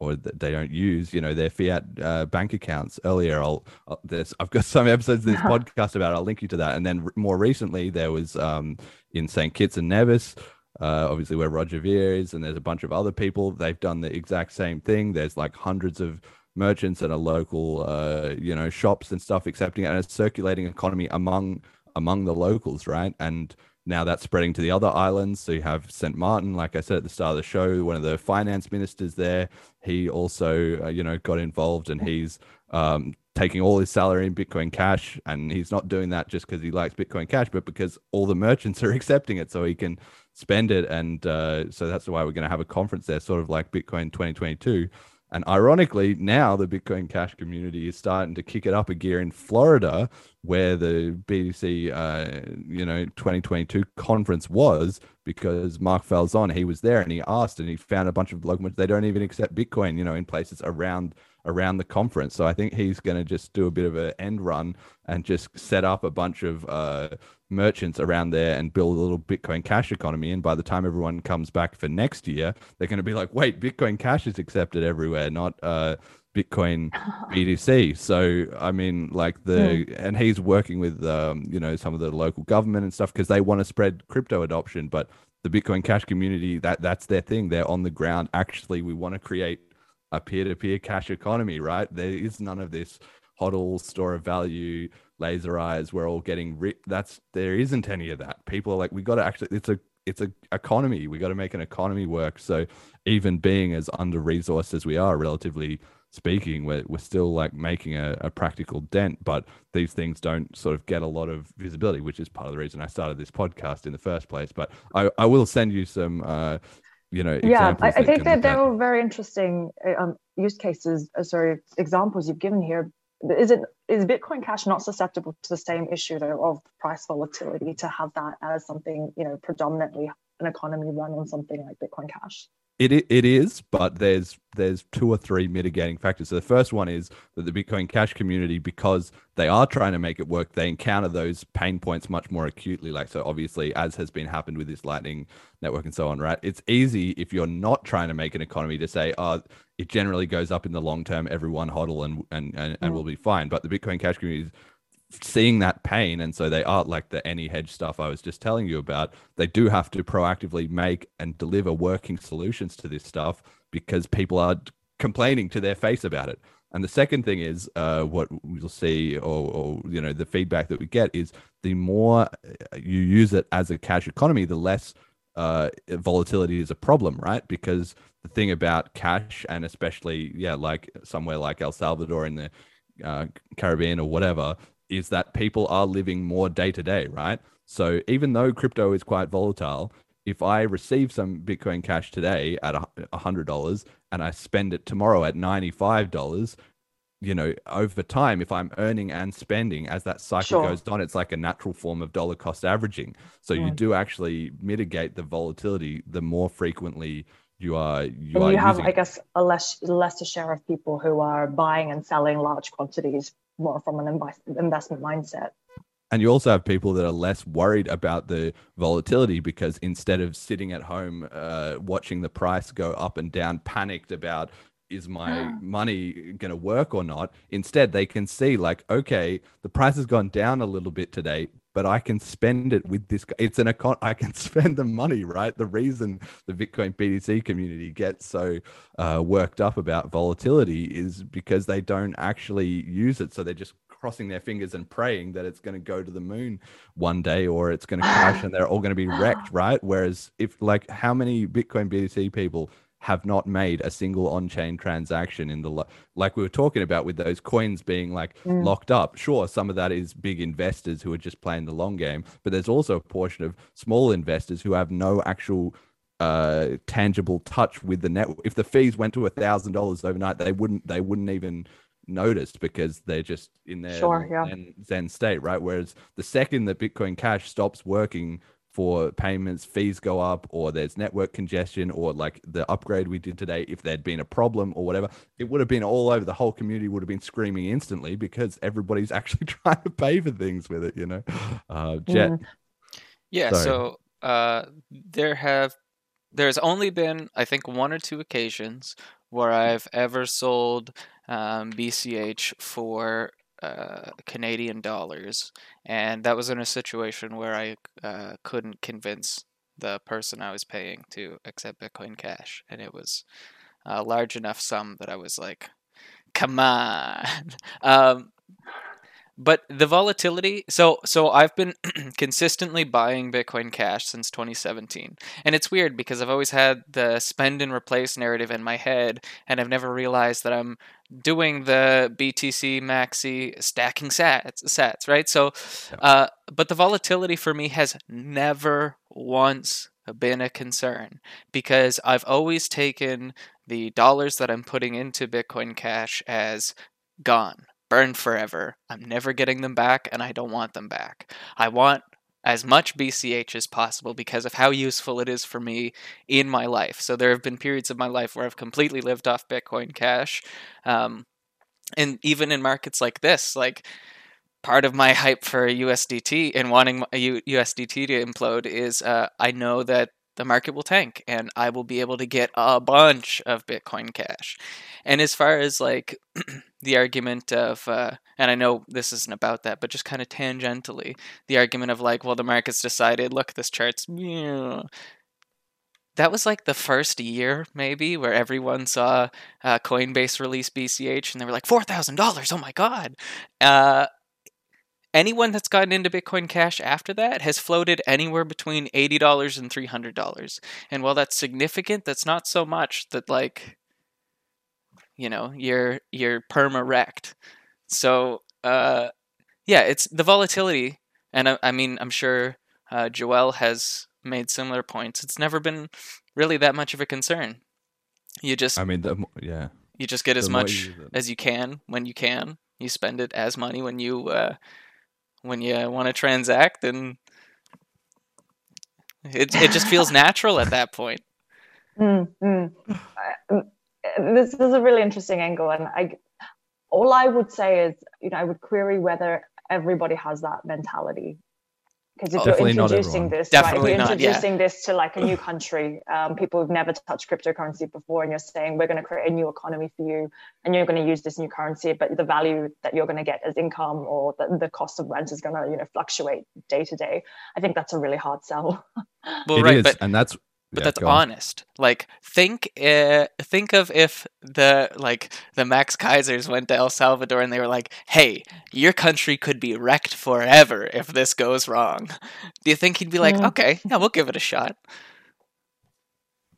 or th- they don't use, you know, their fiat uh, bank accounts. Earlier, I'll, I'll there's I've got some episodes of this podcast about. It. I'll link you to that. And then more recently, there was um in St Kitts and Nevis uh, obviously where Roger Ver is, and there's a bunch of other people. They've done the exact same thing. There's like hundreds of merchants and a local, uh, you know, shops and stuff accepting it, and it's circulating economy among among the locals, right? And now that's spreading to the other islands. So you have St. Martin, like I said at the start of the show, one of the finance ministers there. He also, uh, you know, got involved, and he's um, taking all his salary in Bitcoin Cash, and he's not doing that just because he likes Bitcoin Cash, but because all the merchants are accepting it, so he can spend it. And uh, so that's why we're going to have a conference there, sort of like Bitcoin 2022. And ironically, now the Bitcoin Cash community is starting to kick it up a gear in Florida, where the BTC, uh, you know, 2022 conference was, because Mark Falzon, he was there and he asked and he found a bunch of local. They don't even accept Bitcoin, you know, in places around around the conference. So I think he's going to just do a bit of an end run and just set up a bunch of uh, merchants around there and build a little Bitcoin Cash economy. And by the time everyone comes back for next year, they're going to be like, wait, Bitcoin Cash is accepted everywhere, not uh, Bitcoin BTC. So I mean, like the and he's working with um, you know some of the local government and stuff because they want to spread crypto adoption, but the Bitcoin Cash community that that's their thing. They're on the ground. Actually, we want to create a peer-to-peer cash economy, right? There is none of this hodl store of value laser eyes we're all getting ri- that's there isn't any of that. People are like we got to actually it's a it's a economy. We got to make an economy work. So even being as under resourced as we are relatively speaking we're, we're still like making a, a practical dent but these things don't sort of get a lot of visibility which is part of the reason i started this podcast in the first place. But i, I will send you some uh you know yeah I, I think that at. were very interesting uh, um, use cases uh, sorry examples you've given here is it is bitcoin cash not susceptible to the same issue though of price volatility to have that as something you know predominantly an economy run on something like bitcoin cash It, i- it is, but there's there's two or three mitigating factors. So the first one is that the Bitcoin Cash community, because they are trying to make it work, they encounter those pain points much more acutely. Like so, obviously, as has been happened with this Lightning network and so on, right? It's easy if you're not trying to make an economy to say, oh, it generally goes up in the long term. Everyone hodl and and and, and Mm. we'll be fine. But the Bitcoin Cash community is seeing that pain and so they are like the AnyHedge stuff i was just telling you about they do have to proactively make and deliver working solutions to this stuff because people are complaining to their face about it. And the second thing is uh, what we'll see or, or you know the feedback that we get is the more uh, you use it as a cash economy the less uh, volatility is a problem right? Because the thing about cash and especially yeah like somewhere like el salvador in the uh, caribbean or whatever is that people are living more day to day, right? So even though crypto is quite volatile, if I receive some Bitcoin Cash today at a hundred dollars and I spend it tomorrow at ninety five dollars, you know, over time, if I'm earning and spending as that cycle Sure. goes on, it's like a natural form of dollar cost averaging. So you Mm. do actually mitigate the volatility the more frequently you are you and are you have using i guess a less lesser share of people who are buying and selling large quantities more from an investment mindset. And you also have people that are less worried about the volatility because instead of sitting at home uh, watching the price go up and down panicked about is my money going to work or not? Instead they can see like okay the price has gone down a little bit today but i can spend it with this it's an account i can spend the money right? The reason the bitcoin btc community gets so uh, worked up about volatility is because they don't actually use it. So they're just crossing their fingers and praying that it's going to go to the moon one day or it's going to crash and they're all going to be wrecked right? Whereas if like how many bitcoin btc people have not made a single on-chain transaction in the lo- like we were talking about with those coins being like Mm. locked up sure some of that is big investors who are just playing the long game but there's also a portion of small investors who have no actual uh tangible touch with the network if the fees went to a thousand dollars overnight they wouldn't they wouldn't even notice because they're just in their Sure, yeah. zen, zen state right whereas the second that bitcoin cash stops working for payments fees go up or there's network congestion or like the upgrade we did today if there'd been a problem or whatever it would have been all over the whole community would have been screaming instantly because everybody's actually trying to pay for things with it you know uh jet Mm. Yeah, Sorry. so uh, there have there's only been I think one or two occasions where I've ever sold um, BCH for uh, Canadian dollars, and that was in a situation where I uh, couldn't convince the person I was paying to accept Bitcoin Cash, and it was a large enough sum that I was like, "Come on." um, but the volatility so so i've been consistently buying bitcoin cash since 2017 and it's weird because i've always had the spend and replace narrative in my head and i've never realized that i'm doing the btc maxi stacking sats sats right? So uh, but the volatility for me has never once been a concern because I've always taken the dollars that I'm putting into Bitcoin Cash as gone, burned forever. I'm never getting them back and I don't want them back. I want as much BCH as possible because of how useful it is for me in my life. So there have been periods of my life where I've completely lived off Bitcoin Cash. Um, and even in markets like this, like part of my hype for USDT and wanting USDT to implode is uh, I know that the market will tank and I will be able to get a bunch of Bitcoin Cash. And as far as like the argument of, uh, and I know this isn't about that, but just kind of tangentially, the argument of like, well, the market's decided, look, this chart's. That was like the first year, maybe, where everyone saw uh, Coinbase release BCH and they were like, $4,000, oh my God. Uh, anyone that's gotten into Bitcoin Cash after that has floated anywhere between $80 and $300. And while that's significant, that's not so much that like you know, you're you're perma wrecked. So, uh yeah, it's the volatility and I, I mean, I'm sure uh, Joel has made similar points. It's never been really that much of a concern. You just I mean, the, yeah. You just get as much you as you can when you can. You spend it as money when you uh, when you want to transact, and it it just feels natural at that point. Mm, mm. This is a really interesting angle, and I all I would say is, you know, I would query whether everybody has that mentality because if Definitely you're introducing this Definitely right, if you're not, introducing yeah. this to like a new country um, people who've never touched cryptocurrency before and you're saying we're going to create a new economy for you and you're going to use this new currency but the value that you're going to get as income or the, the cost of rent is going to you know fluctuate day to day. I think that's a really hard sell. Well It right is, but and that's but yeah, that's go on. honest like think uh, think of if the like the max keisers went to el salvador and they were like hey your country could be wrecked forever if this goes wrong do you think he'd be like Mm. okay yeah we'll give it a shot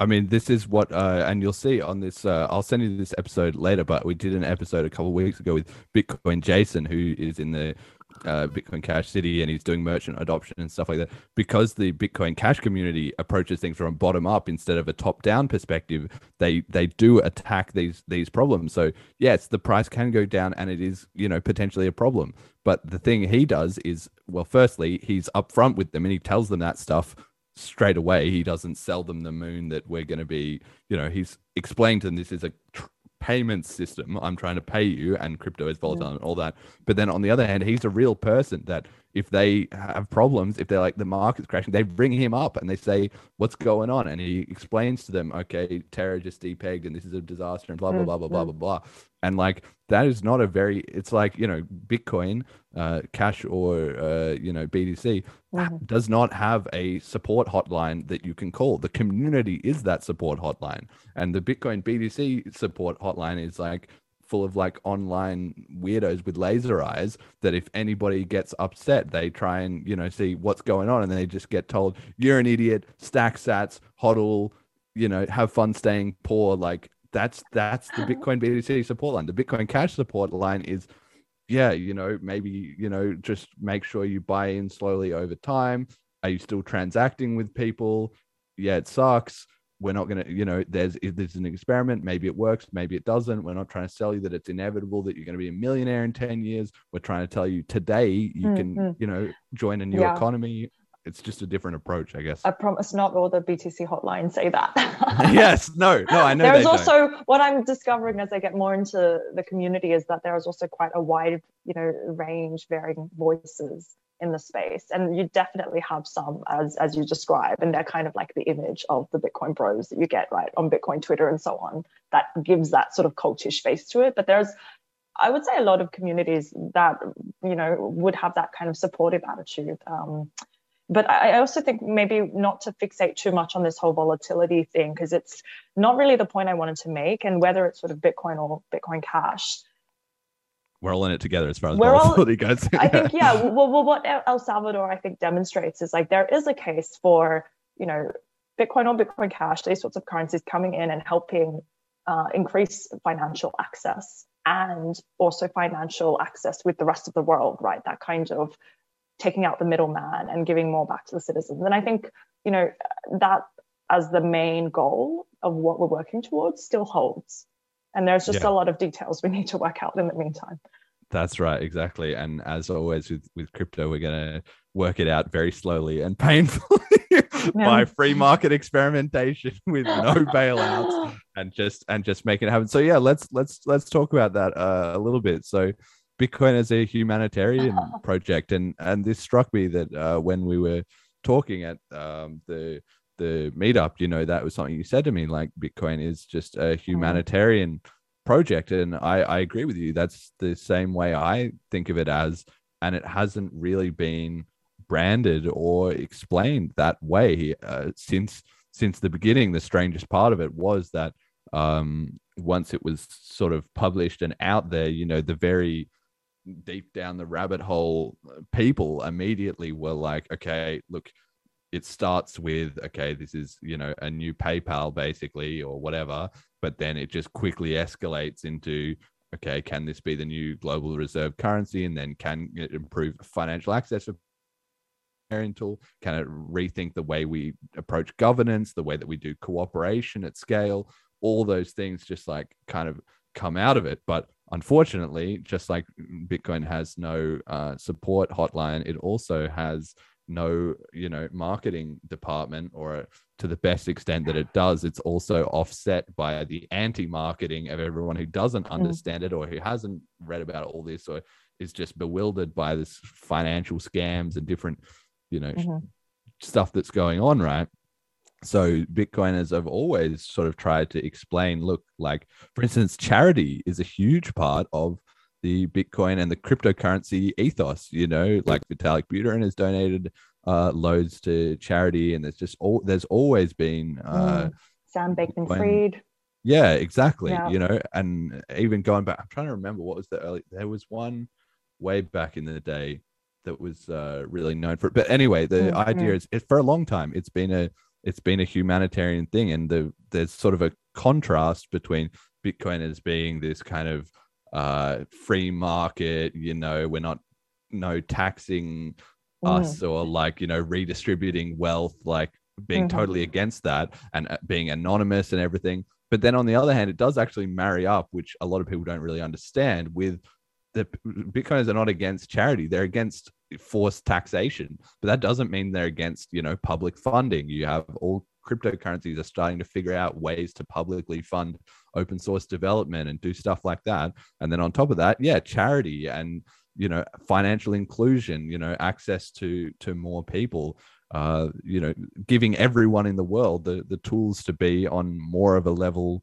I mean, this is what, uh, and you'll see on this. Uh, I'll send you this episode later, but we did an episode a couple of weeks ago with Bitcoin Jason, who is in the uh, Bitcoin Cash City and he's doing merchant adoption and stuff like that. Because the Bitcoin Cash community approaches things from bottom up instead of a top down perspective, they they do attack these these problems. So yes, the price can go down, and it is you know potentially a problem. But the thing he does is, well, firstly, he's upfront with them and he tells them that stuff straight away. He doesn't sell them the moon that we're going to be, you know, he's explained to them this is a tr- payment system. I'm trying to pay you, and crypto is volatile and all that. But then on the other hand, he's a real person that if they have problems, if they're like the market's crashing, they bring him up and they say, What's going on? And he explains to them, Okay, Terra just depegged and this is a disaster and blah, blah, blah, blah, blah, blah, blah. And like, that is not a very, it's like, you know, Bitcoin, uh, cash or, uh, you know, BTC does not have a support hotline that you can call. The community is that support hotline. And the Bitcoin BTC support hotline is like full of like online weirdos with laser eyes that if anybody gets upset, they try and, you know, see what's going on and they just get told, you're an idiot, stack sats, hodl, you know, have fun staying poor. Like that's that's the uh-huh. Bitcoin BTC support line. The Bitcoin Cash support line is yeah, you know, maybe, you know, just make sure you buy in slowly over time. Are you still transacting with people? Yeah, it sucks. We're not going to, you know, there's there's an experiment. Maybe it works, maybe it doesn't. We're not trying to sell you that it's inevitable that you're going to be a millionaire in 10 years. We're trying to tell you today you can, Mhm. you know, join a new Yeah. economy. It's just a different approach, I guess. i promise not all the btc hotlines say that yes, no, no, I know there's they don't. also what i'm discovering as i get more into the community is that there is also quite a wide you know range varying voices in the space and you definitely have some as as you describe and they're kind of like the image of the bitcoin bros that you get right on bitcoin twitter and so on that gives that sort of cultish face to it but there's i would say a lot of communities that you know would have that kind of supportive attitude um, but I I also think maybe not to fixate too much on this whole volatility thing because it's not really the point I wanted to make. And whether it's sort of Bitcoin or Bitcoin Cash, We're all in it together as far as We're all- volatility goes. I think yeah. Well, well, what El Salvador I think demonstrates is like there is a case for you know Bitcoin or Bitcoin Cash, these sorts of currencies coming in and helping uh, increase financial access and also financial access with the rest of the world, right? That kind of taking out the middleman and giving more back to the citizens. And I think, you know, that as the main goal of what we're working towards still holds. And there's just Yeah. a lot of details we need to work out in the meantime. That's right, exactly. And as always with, with crypto, we're gonna work it out very slowly and painfully by free market experimentation with no bailouts and just and just make it happen. So yeah, let's let's let's talk about that uh, a little bit. So Bitcoin as a humanitarian project, and and this struck me that uh, when we were talking at um, the the meetup, you know, that was something you said to me, like Bitcoin is just a humanitarian project, and I I agree with you. That's the same way I think of it as, and it hasn't really been branded or explained that way uh, since since the beginning. The strangest part of it was that um, once it was sort of published and out there, you know, the very deep down the rabbit hole uh, people immediately were like, okay, look, it starts with okay, this is you know a new PayPal basically or whatever, but then it just quickly escalates into okay, can this be the new global reserve currency, and then can it improve financial access for tool? Can it rethink the way we approach governance, the way that we do cooperation at scale? All those things just like kind of come out of it. But unfortunately, just like Bitcoin has no uh, support hotline, it also has no you know marketing department or to the best extent that it does it's also offset by the anti-marketing of everyone who doesn't understand it or who hasn't read about all this or is just bewildered by this financial scams and different you know Mhm. stuff that's going on right so bitcoiners have always sort of tried to explain look like for instance charity is a huge part of the bitcoin and the cryptocurrency ethos you know like vitalik buterin has donated uh loads to charity and there's just all there's always been uh Mm. Sam Bankman when- Fried. yeah, exactly. Yeah. You know, and even going back, I'm trying to remember what was the early. There was one way back in the day that was uh, really known for it. But anyway, the Mm, idea mm. is, it, for a long time, it's been a it's been a humanitarian thing, and the there's sort of a contrast between Bitcoin as being this kind of uh, free market. You know, we're not no taxing Mm. us or like you know redistributing wealth like being Mhm. totally against that and uh, being anonymous and everything but then on the other hand it does actually marry up which a lot of people don't really understand with the bitcoiners are not against charity they're against forced taxation but that doesn't mean they're against you know public funding you have all cryptocurrencies are starting to figure out ways to publicly fund open source development and do stuff like that. And then on top of that yeah charity and you know financial inclusion you know access to to more people uh you know giving everyone in the world the the tools to be on more of a level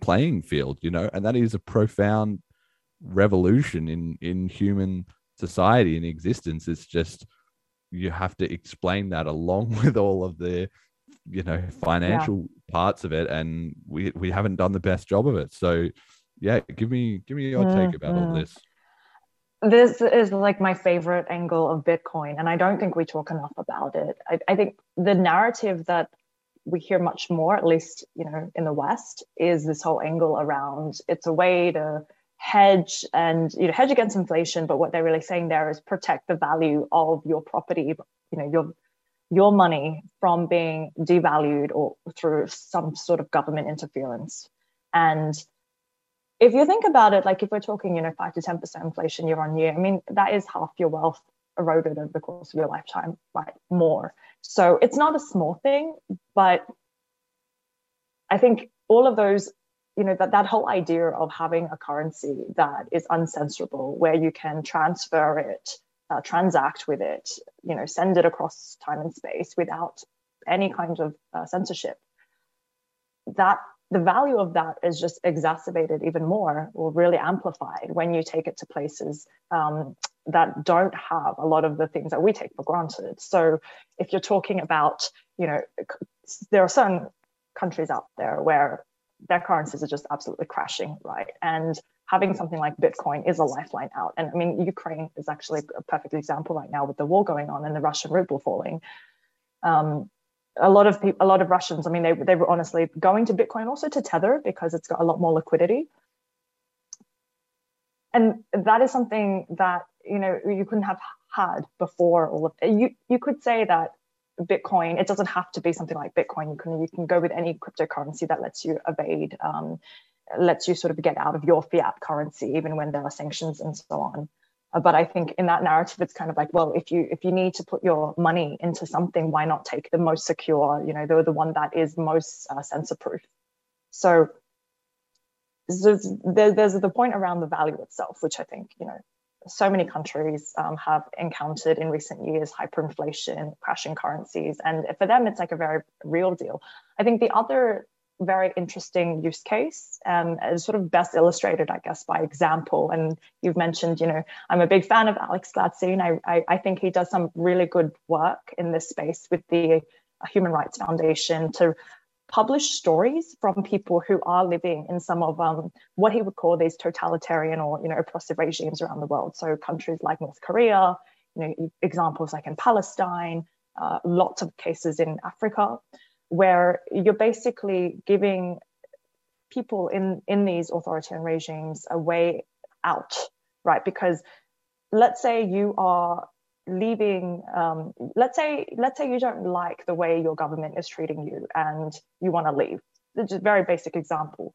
playing field you know? And that is a profound revolution in in human society and existence. It's just you have to explain that along with all of the you know financial parts of it and we we haven't done the best job of it so yeah give me give me your take about all Mhm. this this is like my favorite angle of Bitcoin, and I don't think we talk enough about it. I, I think the narrative that we hear much more, at least you know in the West, is this whole angle around it's a way to hedge and you know hedge against inflation. But what they're really saying there is protect the value of your property, you know your your money from being devalued or through some sort of government interference. And if you think about it, like if we're talking, you know, five to ten percent inflation year on year, I mean, that is half your wealth eroded over the course of your lifetime, right? More. So it's not a small thing, but I think all of those, you know, that that whole idea of having a currency that is uncensorable, where you can transfer it, uh, transact with it, you know, send it across time and space without any kind of uh, censorship. That the value of that is just exacerbated even more or really amplified when you take it to places um, that don't have a lot of the things that we take for granted. So if you're talking about, you know, there are certain countries out there where their currencies are just absolutely crashing, right? And having something like Bitcoin is a lifeline out. And I mean, Ukraine is actually a perfect example right now with the war going on and the Russian ruble falling. Um, a lot of people, a lot of Russians, I mean, they, they were honestly going to Bitcoin also to Tether because it's got a lot more liquidity. And that is something that you know you couldn't have had before all of you you could say that Bitcoin it doesn't have to be something like Bitcoin you can you can go with any cryptocurrency that lets you evade um, lets you sort of get out of your fiat currency even when there are sanctions and so on uh, but I think in that narrative it's kind of like well if you if you need to put your money into something why not take the most secure you know the, the one that is most uh, censor proof so there's, there's the point around the value itself, which I think, you know, so many countries um, have encountered in recent years hyperinflation, crashing currencies. And for them, it's like a very real deal. I think the other very interesting use case um, is sort of best illustrated, I guess, by example. And you've mentioned, you know, I'm a big fan of Alex Gladstein. I, I, I think he does some really good work in this space with the Human Rights Foundation to publish stories from people who are living in some of um, what he would call these totalitarian or you know oppressive regimes around the world. So countries like North Korea, you know, examples like in Palestine, uh, lots of cases in Africa, where you're basically giving people in in these authoritarian regimes a way out, right? Because let's say you are leaving um, let's say let's say you don't like the way your government is treating you and you want to leave it's a very basic example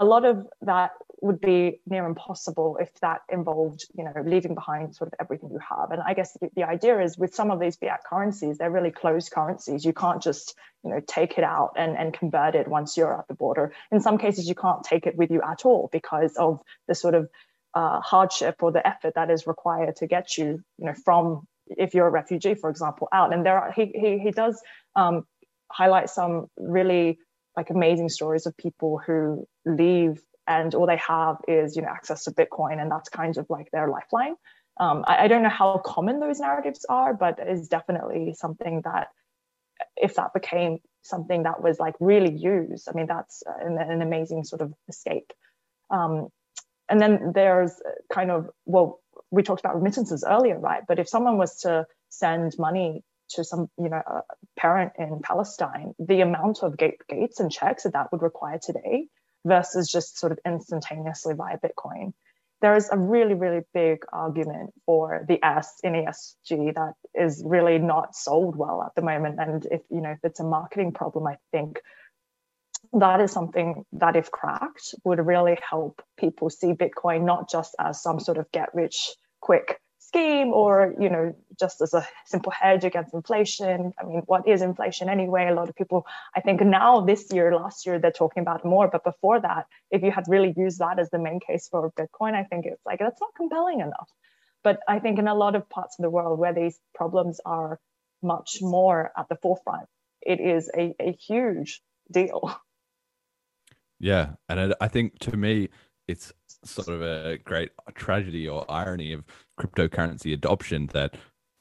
a lot of that would be near impossible if that involved you know leaving behind sort of everything you have. And i guess the, the idea is with some of these fiat currencies they're really closed currencies. You can't just you know take it out and, and convert it once you're at the border. In some cases you can't take it with you at all because of the sort of uh, hardship or the effort that is required to get you, you know, from if you're a refugee, for example, out. And there are he he he does um, highlight some really like amazing stories of people who leave and all they have is you know access to Bitcoin, and that's kind of like their lifeline. Um, I, I don't know how common those narratives are, but it's definitely something that if that became something that was like really used, I mean, that's an, an amazing sort of escape. Um, and then there's kind of well we talked about remittances earlier right but if someone was to send money to some you know parent in palestine the amount of gate, gates and checks that that would require today versus just sort of instantaneously via bitcoin. There is a really really big argument for the s in esg that is really not sold well at the moment. And if you know if it's a marketing problem i think that is something that, if cracked, would really help people see Bitcoin not just as some sort of get rich quick scheme or you know just as a simple hedge against inflation. I mean what is inflation anyway? A lot of people i think now this year last year they're talking about more but before that if you had really used that as the main case for bitcoin i think it's like that's not compelling enough. But i think in a lot of parts of the world where these problems are much more at the forefront it is a, a huge deal. Yeah, and I think to me, it's sort of a great tragedy or irony of cryptocurrency adoption that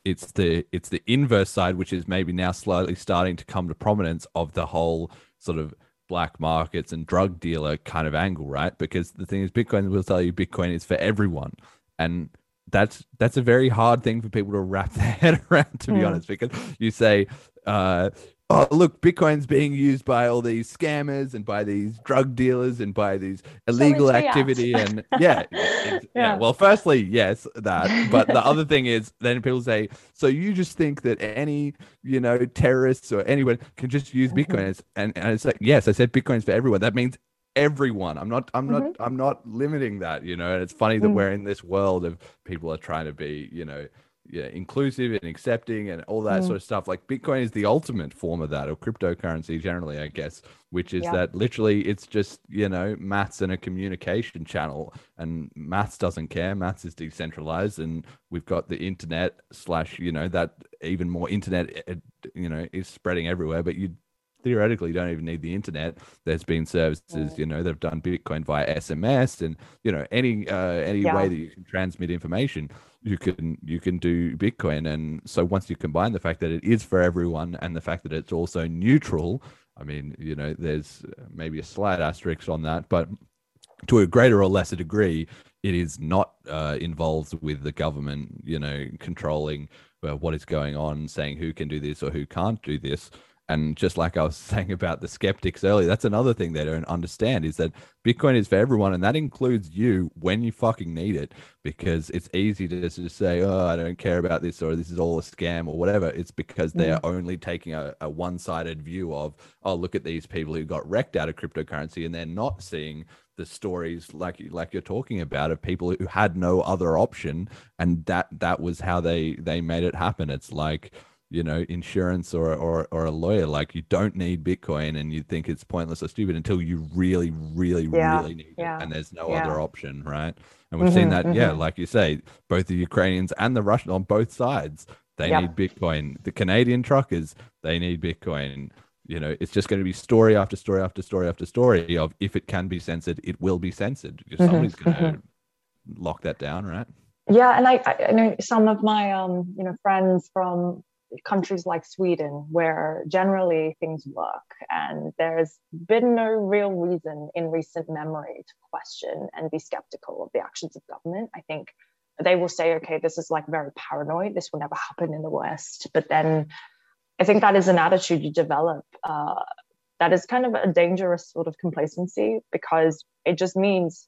it's the it's the inverse side, which is maybe now slowly starting to come to prominence of the whole sort of black markets and drug dealer kind of angle, right? Because the thing is, Bitcoin will tell you Bitcoin is for everyone, and that's that's a very hard thing for people to wrap their head around, to be mm. honest. Because you say, uh, oh look bitcoin's being used by all these scammers and by these drug dealers and by these illegal activity and yeah, yeah, yeah well firstly yes that but the other thing is then people say so you just think that any you know terrorists or anyone can just use mm-hmm. bitcoin and, and it's like yes i said bitcoin's for everyone that means everyone i'm not i'm not mm-hmm. i'm not limiting that you know and it's funny that mm-hmm. we're in this world of people are trying to be you know yeah, inclusive and accepting and all that mm. sort of stuff. Like Bitcoin is the ultimate form of that, or cryptocurrency generally, I guess, which is yeah. that literally it's just, you know, maths and a communication channel. And maths doesn't care. Maths is decentralized. And we've got the internet slash, you know, that even more internet, eh, eh, you know, is spreading everywhere. But you theoretically don't even need the internet. There's been services, you know, they've done Bitcoin via SMS and, you know, any, uh, any yeah. way that you can transmit information you can you can do bitcoin. And so once you combine the fact that it is for everyone and the fact that it's also neutral i mean you know there's maybe a slight asterisk on that but to a greater or lesser degree it is not uh, involved with the government you know controlling uh, what is going on saying who can do this or who can't do this And just like I was saying about the skeptics earlier, that's another thing they don't understand is that Bitcoin is for everyone, and that includes you when you fucking need it, because it's easy to just say, "Oh, I don't care about this," or "This is all a scam," or whatever. It's because they're mm. only taking a, a one-sided view of, "Oh, look at these people who got wrecked out of cryptocurrency," and they're not seeing the stories like like you're talking about of people who had no other option, and that that was how they they made it happen. It's like you know insurance or or or a lawyer like you don't need bitcoin and you think it's pointless or stupid until you really really Yeah, really need yeah, it and there's no yeah. other option right and we've seen Mhm, that yeah mhm. like you say both the ukrainians and the russians on both sides they Yep. need bitcoin the canadian truckers they need bitcoin you know it's just going to be story after story after story after story of if it can be censored it will be censored Mhm, somebody's going to mhm. lock that down right Yeah, and I, I I know some of my um, you know friends from countries like Sweden, where generally things work, and there's been no real reason in recent memory to question and be skeptical of the actions of government. I think they will say, okay, this is like very paranoid. This will never happen in the West. But then I think that is an attitude you develop. Uh, that is kind of a dangerous sort of complacency because it just means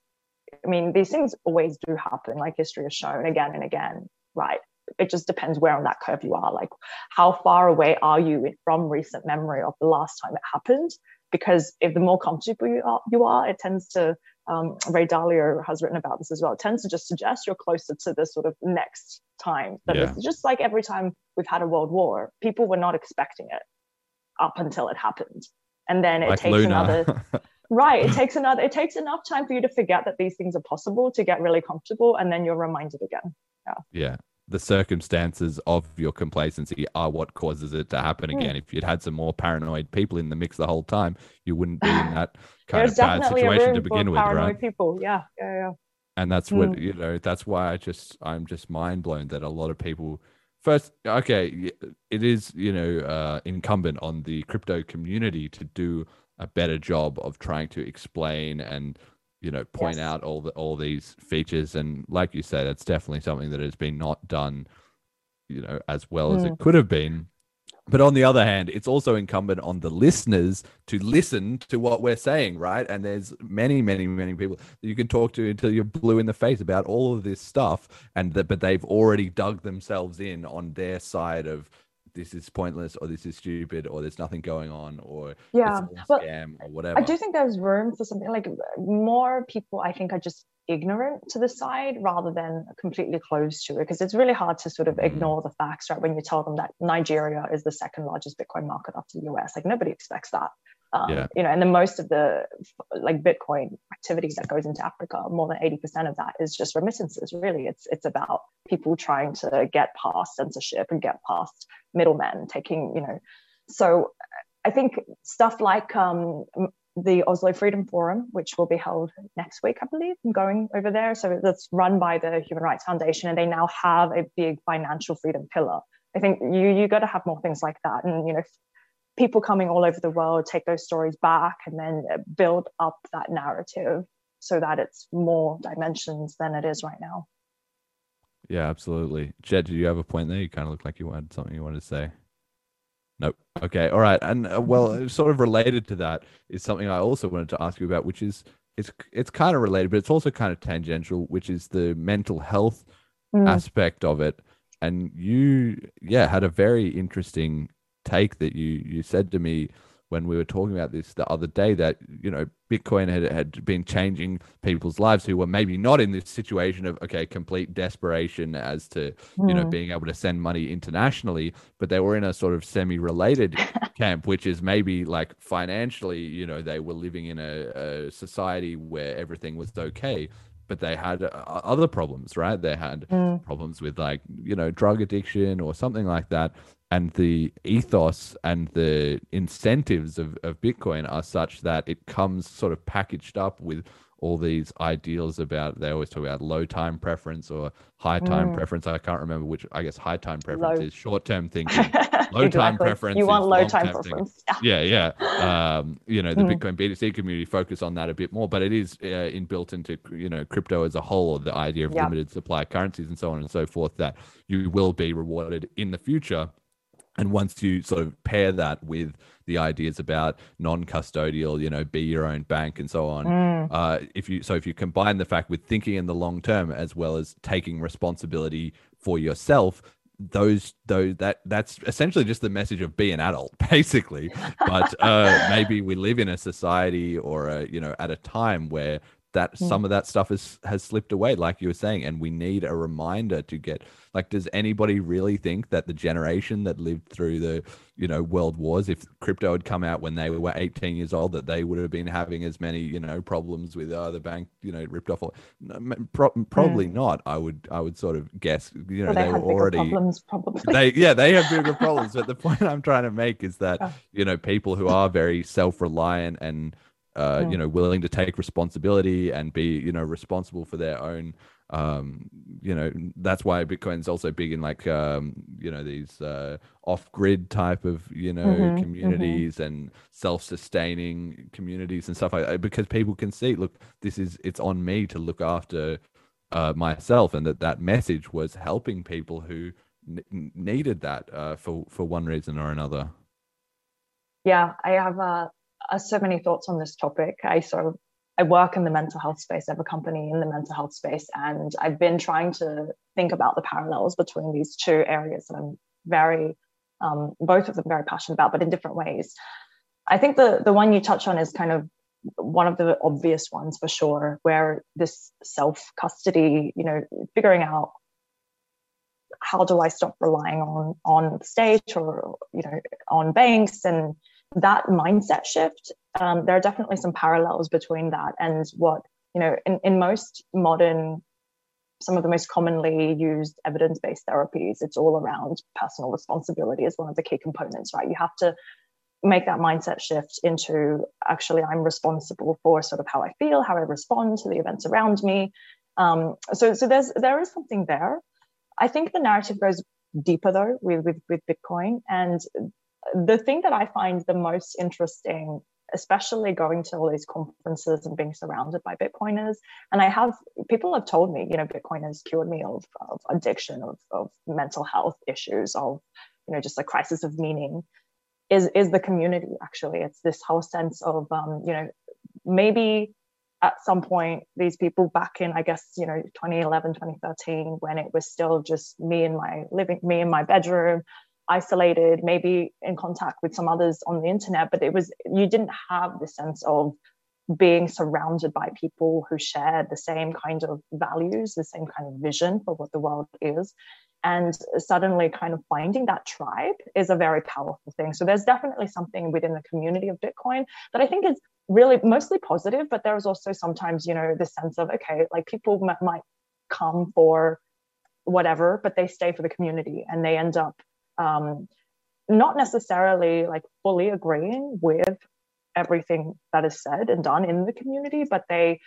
I mean, these things always do happen, like history has shown again and again, right? It just depends where on that curve you are. Like, how far away are you from recent memory of the last time it happened? Because if the more comfortable you are, you are it tends to, um, Ray Dalio has written about this as well, it tends to just suggest you're closer to the sort of next time. But Yeah. it's just like every time we've had a world war, people were not expecting it up until it happened. And then it like takes Luna. another right it takes another it takes enough time for you to forget that these things are possible to get really comfortable and then you're reminded again Yeah. yeah the circumstances of your complacency are what causes it to happen Hmm. again if you'd had some more paranoid people in the mix the whole time you wouldn't be in that kind of bad situation to begin with right? people yeah yeah yeah and that's what Mm. you know that's why i just i'm just mind blown that a lot of people first okay it is you know uh, incumbent on the crypto community to do a better job of trying to explain and you know point Yes. out all the all these features and like you say that's definitely something that has been not done you know as well as Mm. it could have been but on the other hand it's also incumbent on the listeners to listen to what we're saying right and there's many many many people that you can talk to until you're blue in the face about all of this stuff and that but they've already dug themselves in on their side of this is pointless or this is stupid or there's nothing going on or yeah it's a well scam or whatever i do think there's room for something like more people i think are just ignorant to the side rather than completely closed to it because it's really hard to sort of Mm. ignore the facts right when you tell them that nigeria is the second largest bitcoin market after the us like nobody expects that um, Yeah. you know and then most of the like bitcoin activity that goes into africa more than 80% of that is just remittances really. It's it's about people trying to get past censorship and get past middlemen taking you know. So i think stuff like um, the oslo freedom forum which will be held next week i believe i'm going over there. So that's run by the human rights foundation and they now have a big financial freedom pillar. I think you you got to have more things like that. And you know people coming all over the world take those stories back and then uh, build up that narrative so that it's more dimensions than it is right now yeah absolutely Jed, do you have a point there you kind of look like you had something you wanted to say Nope. Okay. All right. And uh, well, sort of related to that is something I also wanted to ask you about, which is it's it's kind of related, but it's also kind of tangential, which is the mental health Mm. aspect of it. And you, yeah, had a very interesting take that you you said to me when we were talking about this the other day that you know Bitcoin had had been changing people's lives who were maybe not in this situation of okay complete desperation as to you know Mm. being able to send money internationally but they were in a sort of semi-related camp which is maybe like financially you know they were living in a, a society where everything was okay but they had uh, other problems right they had Mm. problems with like you know drug addiction or something like that and the ethos and the incentives of, of bitcoin are such that it comes sort of packaged up with all these ideals about they always talk about low time preference or high time Mm. preference i can't remember which i guess high time preference Low. is short term thinking Low time Exactly. preference you want low time preference yeah yeah um you know the Mm. bitcoin btc community focus on that a bit more but it is uh, inbuilt into you know crypto as a whole or the idea of Yep. limited supply currencies and so on and so forth that you will be rewarded in the future and once you sort of pair that with the ideas about non-custodial you know be your own bank and so on Mm. uh, if you so if you combine the fact with thinking in the long term as well as taking responsibility for yourself those those that that's essentially just the message of be an adult basically but uh maybe we live in a society or a you know at a time where that Mm. some of that stuff is has slipped away like you were saying and we need a reminder to get like does anybody really think that the generation that lived through the you know world wars if crypto had come out when they were 18 years old that they would have been having as many you know problems with uh, the bank you know ripped off or no, pro- probably not i would i would sort of guess you know Well, they, they were already problems, probably. they yeah they have bigger problems but the point i'm trying to make is that Oh. you know people who are very self-reliant and uh, you know willing to take responsibility and be you know responsible for their own um you know that's why bitcoin's also big in like um you know these uh off-grid type of you know Mhm, mhm. communities and self-sustaining communities and stuff like that because people can see look this is it's on me to look after uh myself and that that message was helping people who n- needed that uh for for one reason or another yeah, I have uh, uh, so many thoughts on this topic. I sort of I work in the mental health space. I have a company in the mental health space, and I've been trying to think about the parallels between these two areas that I'm very, um, both of them very passionate about, but in different ways. I think the the one you touch on is kind of one of the obvious ones for sure, where this self custody, you know, figuring out how do I stop relying on on the state or you know on banks and that mindset shift. Um, there are definitely some parallels between that and what you know in, in most modern some of the most commonly used evidence-based therapies it's all around personal responsibility as one of the key components right you have to make that mindset shift into actually i'm responsible for sort of how i feel how i respond to the events around me um, so so there's there is something there I think the narrative goes deeper though with, with, with Bitcoin. And the thing that I find the most interesting, especially going to all these conferences and being surrounded by Bitcoiners, and I have people have told me, you know, Bitcoin has cured me of, of addiction, of, of mental health issues, of, you know, just a crisis of meaning, is is the community actually. It's this whole sense of um, you know, maybe at some point these people back in i guess you know 2011 2013 when it was still just me in my living me in my bedroom isolated maybe in contact with some others on the internet but it was you didn't have the sense of being surrounded by people who shared the same kind of values the same kind of vision for what the world is. And suddenly kind of finding that tribe is a very powerful thing. So there's definitely something within the community of bitcoin that i think is really mostly positive but there's also sometimes you know the sense of okay like people m- might come for whatever but they stay for the community and they end up um, not necessarily like fully agreeing with everything that is said and done in the community but they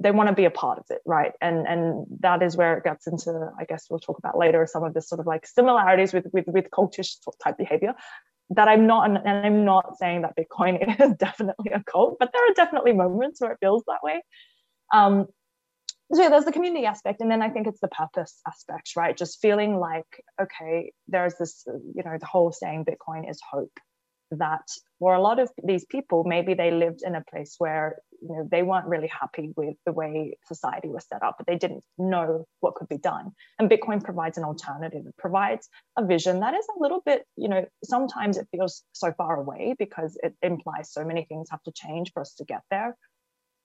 they want to be a part of it right? And and that is where it gets into i guess we'll talk about later some of the sort of like similarities with with, with cultish type behavior that i'm not and i'm not saying that bitcoin is definitely a cult but there are definitely moments where it feels that way. Um so yeah, there's the community aspect and then i think it's the purpose aspect right? Just feeling like okay there's this uh, you know the whole saying bitcoin is hope that for a lot of these people maybe they lived in a place where you know they weren't really happy with the way society was set up but they didn't know what could be done. And bitcoin provides an alternative. It provides a vision that is a little bit you know sometimes it feels so far away because it implies so many things have to change for us to get there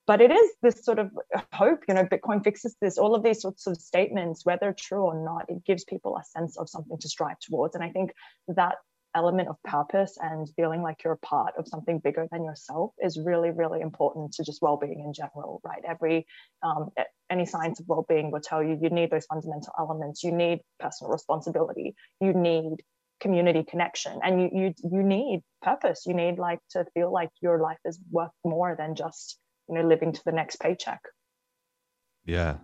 but it is this sort of hope you know bitcoin fixes this all of these sorts of statements whether true or not it gives people a sense of something to strive towards. And i think that element of purpose and feeling like you're a part of something bigger than yourself is really really important to just well-being in general right? Every um, any science of well-being will tell you you need those fundamental elements. You need personal responsibility. You need community connection. And you you you need purpose. You need like to feel like your life is worth more than just you know living to the next paycheck Yeah.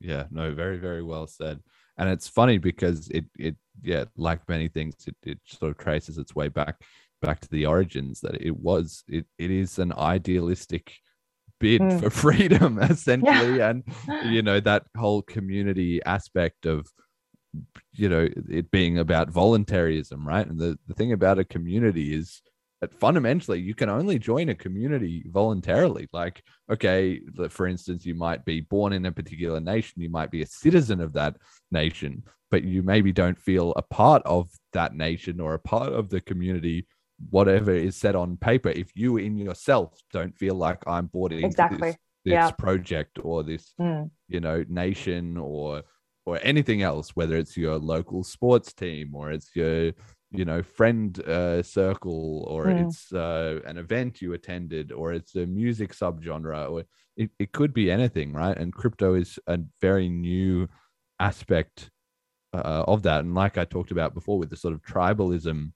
Yeah. No, very, very well said. And it's funny because it it yeah, like many things, it, it sort of traces its way back back to the origins that it was it it is an idealistic bid Mm. for freedom essentially and you know that whole community aspect of you know it being about voluntarism right and the, the thing about a community is that fundamentally you can only join a community voluntarily like okay for instance you might be born in a particular nation you might be a citizen of that nation but you maybe don't feel a part of that nation or a part of the community whatever is said on paper if you in yourself don't feel like i'm bought into Exactly. this, this Yeah. project or this Mm. you know nation or or anything else whether it's your local sports team or it's your you know friend uh, circle or Mm. it's uh, an event you attended or it's a music subgenre or it, it could be anything right? And crypto is a very new aspect uh, of that. And like i talked about before with the sort of tribalism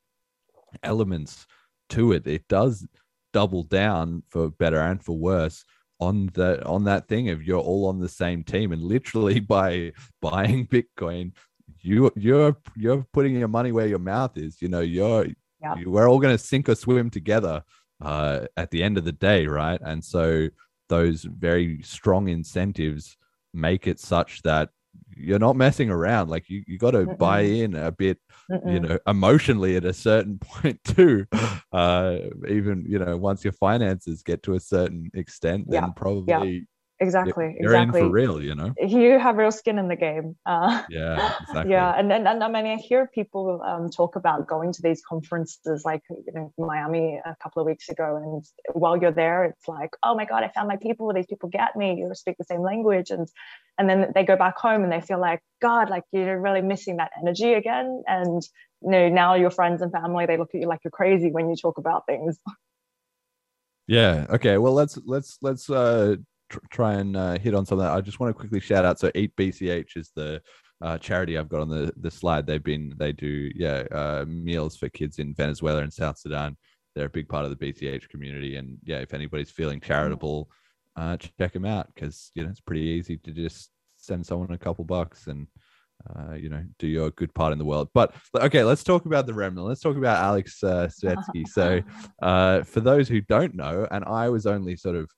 elements to it it does double down for better and for worse on the on that thing of you're all on the same team. And literally by buying bitcoin you you're you're putting your money where your mouth is you know you're Yeah. you, we're all going to sink or swim together uh at the end of the day right? And so those very strong incentives make it such that you're not messing around. Like you, you got to buy in a bit you Mm-mm. know emotionally at a certain point too uh even you know once your finances get to a certain extent then Yeah, probably exactly you're exactly in for real you know you have real skin in the game uh, yeah exactly yeah and then and, i mean i hear people um, talk about going to these conferences like you know miami a couple of weeks ago and while you're there it's like oh my god i found my people these people get me you speak the same language and and then they go back home and they feel like god like you're really missing that energy again and you know now your friends and family they look at you like you're crazy when you talk about things Yeah. Okay. Well, let's let's let's uh tr- try and uh, hit on some of that. I just want to quickly shout out. So, Eat BCH is the uh, charity I've got on the the slide. They've been they do yeah uh, meals for kids in Venezuela and South Sudan. They're a big part of the BCH community, and yeah, if anybody's feeling charitable, uh, check them out because you know it's pretty easy to just send someone a couple bucks and uh, you know, do your good part in the world. But okay, let's talk about the remnant. Let's talk about Alex uh, Svetski. so, uh, for those who don't know, and I was only sort of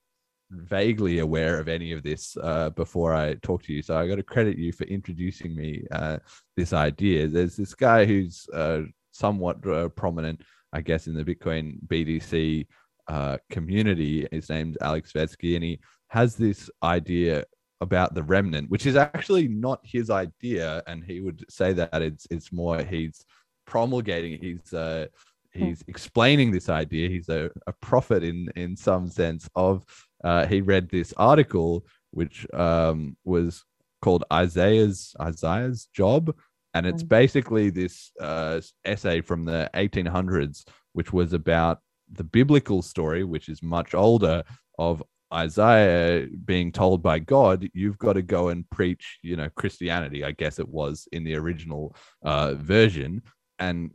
vaguely aware of any of this uh, before I talk to you, so I got to credit you for introducing me uh, this idea. There's this guy who's uh, somewhat uh, prominent, I guess, in the Bitcoin BTC uh, community. His name's Alex Svetski, and he has this idea about the remnant, which is actually not his idea, and he would say that it's it's more he's promulgating, he's uh, he's explaining this idea. He's a, a prophet in in some sense of uh, he read this article which um, was called Isaiah's Isaiah's job, and it's basically this uh, essay from the 1800s, which was about the biblical story, which is much older, of Isaiah being told by God, you've got to go and preach, you know, Christianity. I guess it was in the original uh, version, and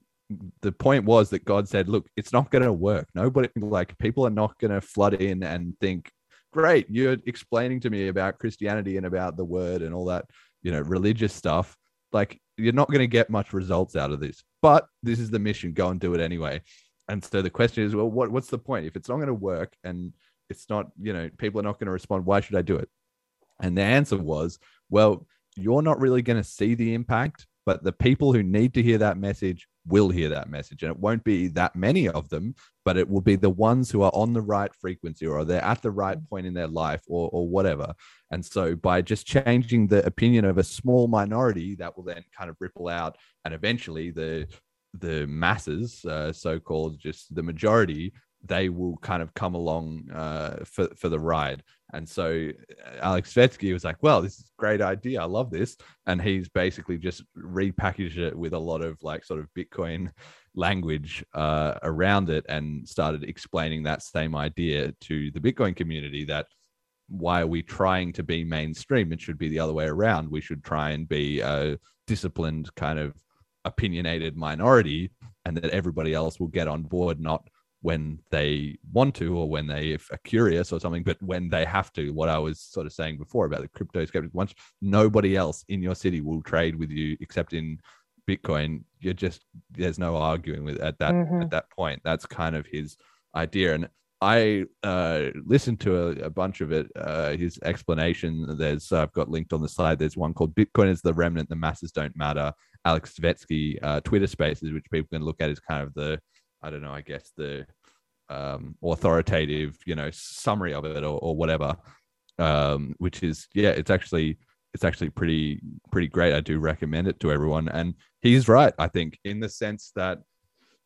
the point was that God said, "Look, it's not going to work. Nobody, like, people are not going to flood in and think, great, you're explaining to me about Christianity and about the Word and all that, you know, religious stuff. Like, you're not going to get much results out of this. But this is the mission. Go and do it anyway." And so the question is, well, what, what's the point if it's not going to work and it's not, you know, people are not going to respond? Why should I do it? And the answer was, well, you're not really going to see the impact, but the people who need to hear that message will hear that message. And it won't be that many of them, but it will be the ones who are on the right frequency or they're at the right point in their life or, or whatever. And so by just changing the opinion of a small minority, that will then kind of ripple out and eventually the the masses, uh, so-called just the majority, they will kind of come along uh, for for the ride. And so uh, Alex Svetski was like, "Well, this is a great idea. I love this." And he's basically just repackaged it with a lot of like sort of Bitcoin language uh, around it and started explaining that same idea to the Bitcoin community. That why are we trying to be mainstream? It should be the other way around. We should try and be a disciplined kind of opinionated minority, and that everybody else will get on board, not when they want to or when they are curious or something, but when they have to. What I was sort of saying before about the crypto skeptic, once nobody else in your city will trade with you except in Bitcoin, you're just there's no arguing with at that Mhm. at that point. That's kind of his idea. And I uh, listened to a, a, bunch of it. Uh, his explanation. There's I've got linked on the side. There's one called "Bitcoin is the remnant. The masses don't matter." Alex Svetski uh, Twitter Spaces, which people can look at, is kind of the I don't know. I guess the um, authoritative, you know, summary of it or, or whatever. Um, which is yeah, it's actually it's actually pretty pretty great. I do recommend it to everyone, and he's right. I think in the sense that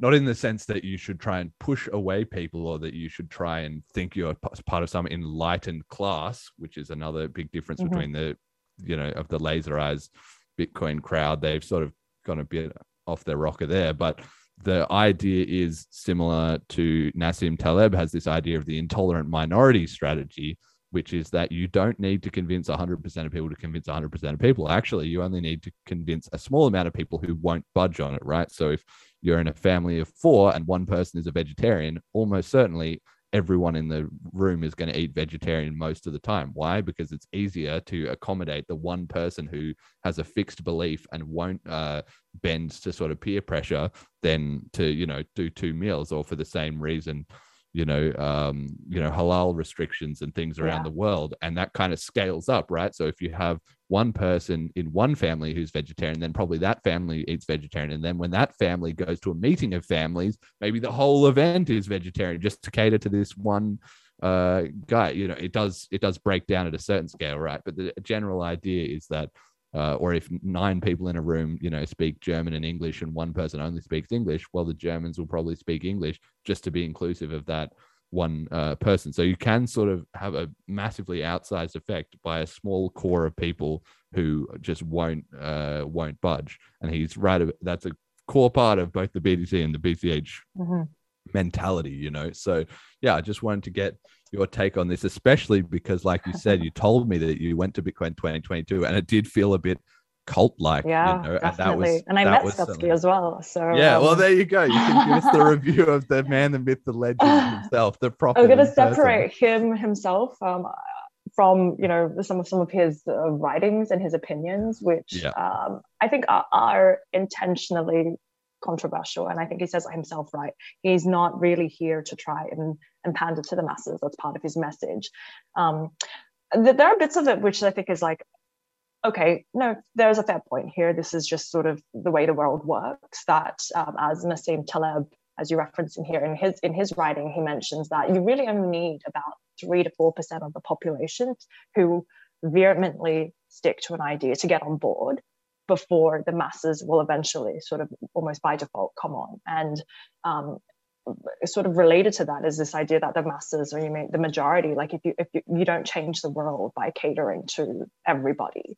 not in the sense that you should try and push away people or that you should try and think you're part of some enlightened class, which is another big difference mm-hmm. between the, you know, of the laser eyes Bitcoin crowd. They've sort of gone a bit off their rocker there, but the idea is similar to Nassim Taleb has this idea of the intolerant minority strategy, which is that you don't need to convince 100% of people to convince 100% of people. Actually, you only need to convince a small amount of people who won't budge on it, right? So if you're in a family of four and one person is a vegetarian, almost certainly everyone in the room is going to eat vegetarian most of the time. Why? Because it's easier to accommodate the one person who has a fixed belief and won't uh, bend to sort of peer pressure than to, you know, do two meals or for the same reason you know um, you know halal restrictions and things around yeah. the world and that kind of scales up right so if you have one person in one family who's vegetarian then probably that family eats vegetarian and then when that family goes to a meeting of families maybe the whole event is vegetarian just to cater to this one uh, guy you know it does it does break down at a certain scale right but the general idea is that uh, or if nine people in a room, you know, speak German and English, and one person only speaks English, well, the Germans will probably speak English just to be inclusive of that one uh, person. So you can sort of have a massively outsized effect by a small core of people who just won't uh, won't budge. And he's right. That's a core part of both the BTC and the BCH mm-hmm. Mentality. You know. So yeah, I just wanted to get your take on this, especially because, like you said, you told me that you went to Bitcoin 2022 and it did feel a bit cult like. Yeah, you know? definitely. And, that was, and I met Svetski as well. So yeah, um... well, there you go. You can give us the review of the man, the myth, the legend himself, the proper. I'm going to separate him himself um, from you know some of some of his uh, writings and his opinions, which yeah. um, I think are, are intentionally controversial. And I think he says himself right. He's not really here to try and, and pander to the masses. That's part of his message. Um, th- there are bits of it which I think is like, okay, no, there's a fair point here. This is just sort of the way the world works. That um, as Nassim Taleb, as you reference in here in his in his writing, he mentions that you really only need about three to four percent of the population who vehemently stick to an idea to get on board before the masses will eventually sort of almost by default come on. And um, sort of related to that is this idea that the masses or you mean the majority, like if you if you, you don't change the world by catering to everybody,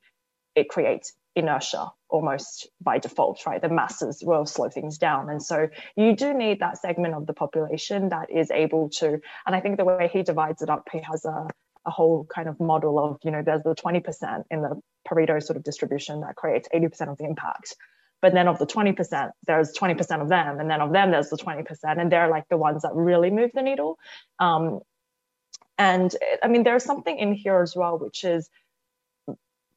it creates inertia almost by default, right? The masses will slow things down. And so you do need that segment of the population that is able to, and I think the way he divides it up, he has a, a whole kind of model of, you know, there's the 20% in the Pareto sort of distribution that creates 80% of the impact. But then of the 20%, there's 20% of them. And then of them, there's the 20%. And they're like the ones that really move the needle. Um, and I mean, there's something in here as well, which is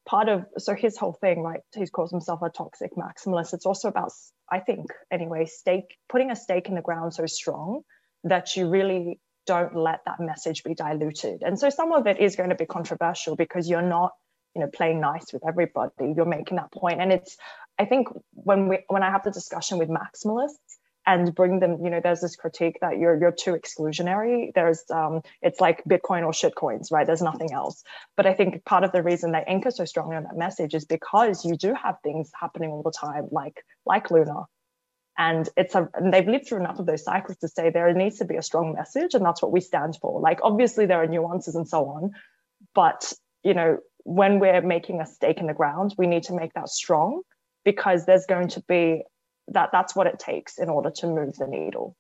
part of, so his whole thing, right? He calls himself a toxic maximalist. It's also about, I think, anyway, stake, putting a stake in the ground so strong that you really don't let that message be diluted. And so some of it is going to be controversial because you're not, you know, playing nice with everybody. You're making that point. And it's, I think when we when I have the discussion with maximalists and bring them, you know, there's this critique that you're you're too exclusionary. There's um, it's like Bitcoin or shit coins, right? There's nothing else. But I think part of the reason they anchor so strongly on that message is because you do have things happening all the time, like like Luna, and it's a and they've lived through enough of those cycles to say there needs to be a strong message and that's what we stand for. Like obviously there are nuances and so on but you know when we're making a stake in the ground we need to make that strong because there's going to be that that's what it takes in order to move the needle.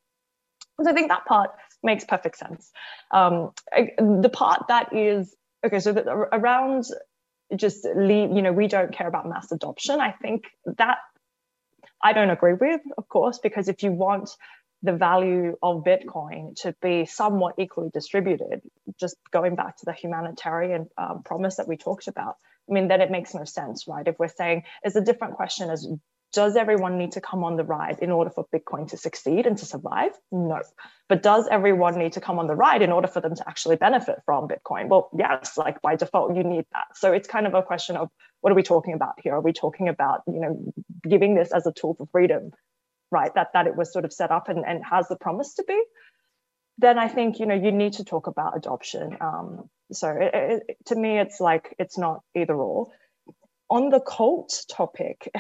So i think that part makes perfect sense. Um, the part that is okay so the, around just leave you know we don't care about mass adoption i think that I don't agree with, of course, because if you want the value of Bitcoin to be somewhat equally distributed, just going back to the humanitarian um, promise that we talked about, I mean, then it makes no sense, right? If we're saying it's a different question as does everyone need to come on the ride in order for Bitcoin to succeed and to survive? No. But does everyone need to come on the ride in order for them to actually benefit from Bitcoin? Well, yes, like by default, you need that. So it's kind of a question of what are we talking about here? Are we talking about, you know, giving this as a tool for freedom, right? That that it was sort of set up and, and has the promise to be? Then I think, you know, you need to talk about adoption. Um, so it, it, to me, it's like it's not either or on the cult topic,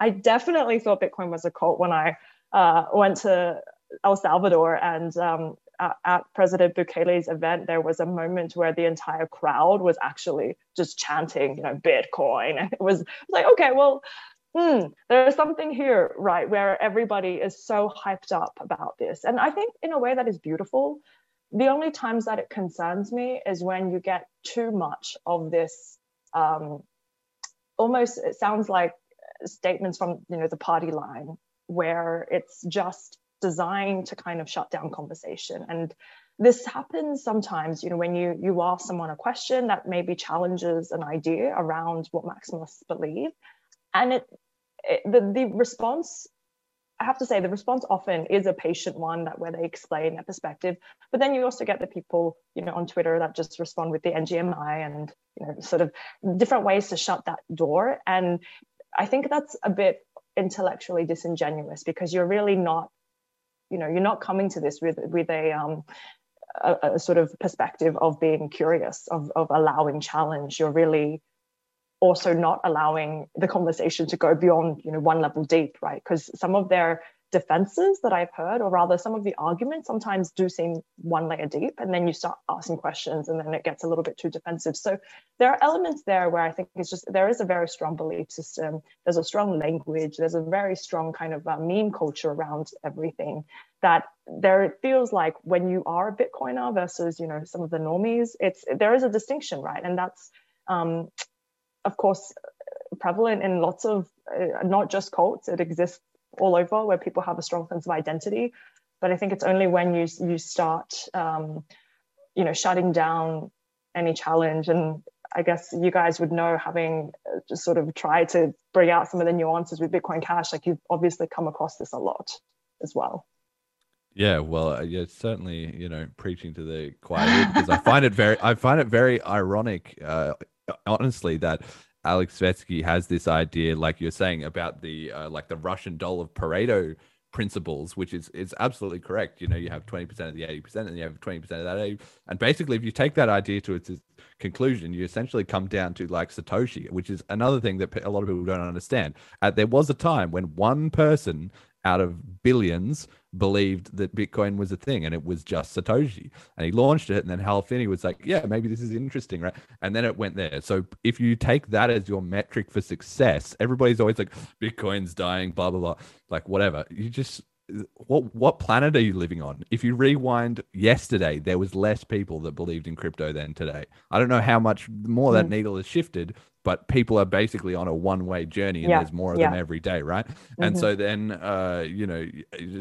I definitely thought Bitcoin was a cult when I uh, went to El Salvador and um, at, at, President Bukele's event, there was a moment where the entire crowd was actually just chanting, you know, Bitcoin. And it was like, okay, well, hmm, there's something here, right, where everybody is so hyped up about this. And I think in a way that is beautiful. The only times that it concerns me is when you get too much of this um, almost it sounds like statements from you know the party line where it's just designed to kind of shut down conversation. And this happens sometimes you know when you you ask someone a question that maybe challenges an idea around what maximalists believe. And it, it the, the response I have to say the response often is a patient one that where they explain their perspective, but then you also get the people, you know, on Twitter that just respond with the NGMI and you know, sort of different ways to shut that door. And I think that's a bit intellectually disingenuous because you're really not, you know, you're not coming to this with with a um a, a sort of perspective of being curious, of of allowing challenge. You're really also not allowing the conversation to go beyond you know one level deep right because some of their defenses that i've heard or rather some of the arguments sometimes do seem one layer deep and then you start asking questions and then it gets a little bit too defensive. So there are elements there where i think it's just there is a very strong belief system there's a strong language there's a very strong kind of uh, meme culture around everything that there it feels like when you are a bitcoiner versus you know some of the normies it's there is a distinction right? And that's um, of course, prevalent in lots of, uh, not just cults, it exists all over where people have a strong sense of identity. But I think it's only when you, you start, um, you know, shutting down any challenge. And I guess you guys would know, having uh, just sort of tried to bring out some of the nuances with Bitcoin Cash, like you've obviously come across this a lot as well. Yeah, well, uh, yeah, certainly, you know, preaching to the choir because I find it very, I find it very ironic, uh, honestly, that Alex Svetski has this idea, like you're saying, about the uh, like the Russian doll of Pareto principles, which is is absolutely correct. You know, you have 20% of the 80%, and you have 20% of that 80. And basically, if you take that idea to its conclusion, you essentially come down to like Satoshi, which is another thing that a lot of people don't understand. Uh, there was a time when one person out of billions believed that Bitcoin was a thing and it was just Satoshi. And he launched it. And then Hal Finney was like, yeah, maybe this is interesting, right? And then it went there. So if you take that as your metric for success, everybody's always like, Bitcoin's dying, blah, blah, blah, like whatever. You just, what what planet are you living on? If you rewind yesterday, there was less people that believed in crypto than today. I don't know how much more that mm. needle has shifted, but people are basically on a one way journey and yeah. there's more of yeah. them every day, right? Mm-hmm. And so then, uh, you know,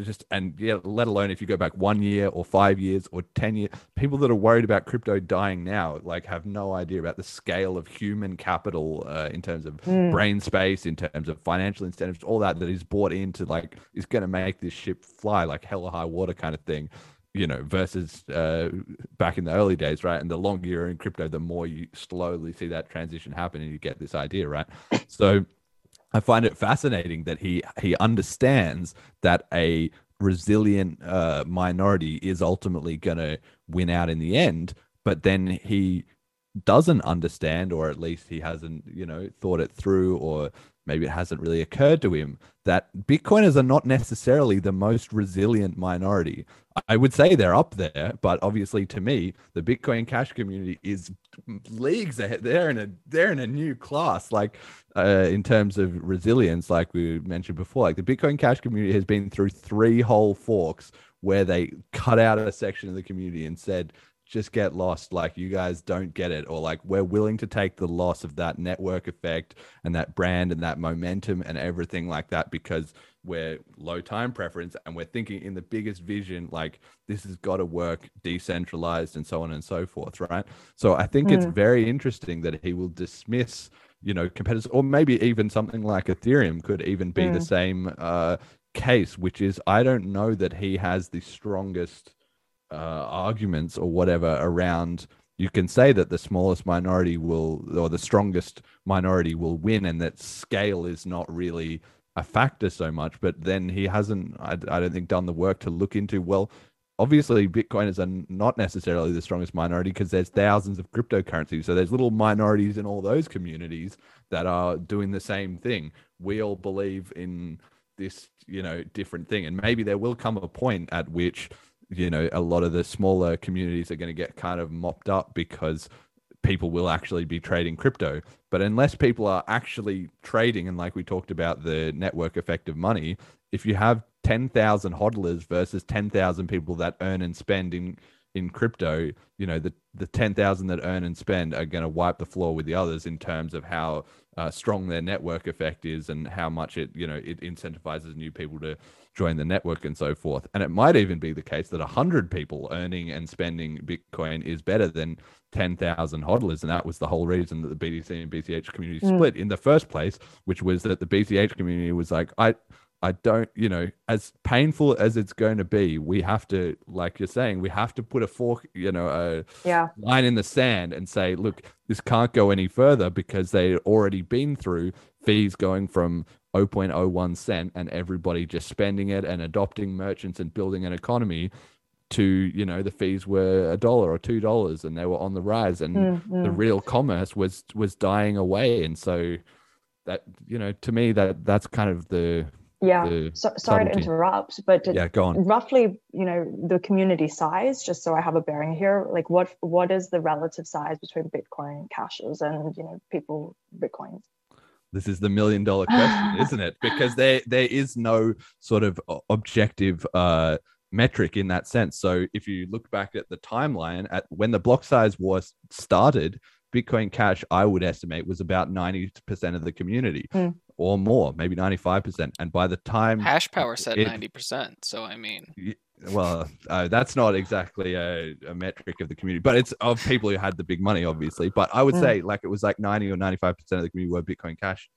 just, and yeah, let alone if you go back one year or five years or 10 years, people that are worried about crypto dying now, like have no idea about the scale of human capital uh, in terms of mm. brain space, in terms of financial incentives, all that that is bought into like, is going to make this ship fly like hell or high water kind of thing you know, versus uh, back in the early days, right? And the longer you're in crypto, the more you slowly see that transition happen, and you get this idea, right? So, I find it fascinating that he he understands that a resilient uh, minority is ultimately going to win out in the end, but then he doesn't understand, or at least he hasn't, you know, thought it through, or maybe it hasn't really occurred to him that Bitcoiners are not necessarily the most resilient minority. I would say they're up there, but obviously to me, the Bitcoin Cash community is leagues ahead. They're in a they're in a new class, like uh, in terms of resilience, like we mentioned before. Like the Bitcoin Cash community has been through three whole forks where they cut out a section of the community and said, just get lost like you guys don't get it or like we're willing to take the loss of that network effect and that brand and that momentum and everything like that because we're low time preference and we're thinking in the biggest vision like this has got to work decentralized and so on and so forth right so i think mm. it's very interesting that he will dismiss you know competitors or maybe even something like ethereum could even be the Mm. same uh case which is i don't know that he has the strongest uh arguments or whatever around you can say that the smallest minority will or the strongest minority will win and that scale is not really a factor so much but then he hasn't i, I don't think done the work to look into well obviously bitcoiners are not necessarily the strongest minority because there's thousands of cryptocurrencies. So there's little minorities in all those communities that are doing the same thing. We all believe in this you know different thing. And maybe there will come a point at which you know a lot of the smaller communities are going to get kind of mopped up because people will actually be trading crypto. But unless people are actually trading and like we talked about the network effect of money if you have 10,000 hodlers versus 10,000 people that earn and spend in in crypto, you know, the the 10,000 that earn and spend are going to wipe the floor with the others in terms of how uh, strong their network effect is and how much it, you know, it incentivizes new people to join the network and so forth. And it might even be the case that 100 people earning and spending Bitcoin is better than 10,000 hodlers. And that was the whole reason that the BTC and BCH community Mm. split in the first place, which was that the BCH community was like, I, I don't, you know, as painful as it's going to be, we have to, like you're saying, we have to put a fork, you know, a Yeah. line in the sand and say, look, this can't go any further because they'd already been through fees going from 0.01 cent and everybody just spending it and adopting merchants and building an economy to, you know, the fees were a dollar or two dollars and they were on the rise and Mm, the real commerce was was dying away. And so that, you know, to me that that's kind of the Yeah. So, sorry to interrupt, but to- Yeah, go on. roughly, you know, the community size, just so I have a bearing here, like what what is the relative size between Bitcoin cashes and you know people Bitcoins? This is the million dollar question, isn't it? Because there there is no sort of objective uh, metric in that sense. So if you look back at the timeline at when the block size was started, Bitcoin Cash, I would estimate, was about ninety percent of the community Hmm. Or more, maybe ninety five percent. And by the time Hash power said it- ninety percent. So I mean, well, uh, that's not exactly a, a metric of the community, but it's of people who had the big money, obviously. But I would Mm. say like it was like 90 or 95% of the community were Bitcoin Cash,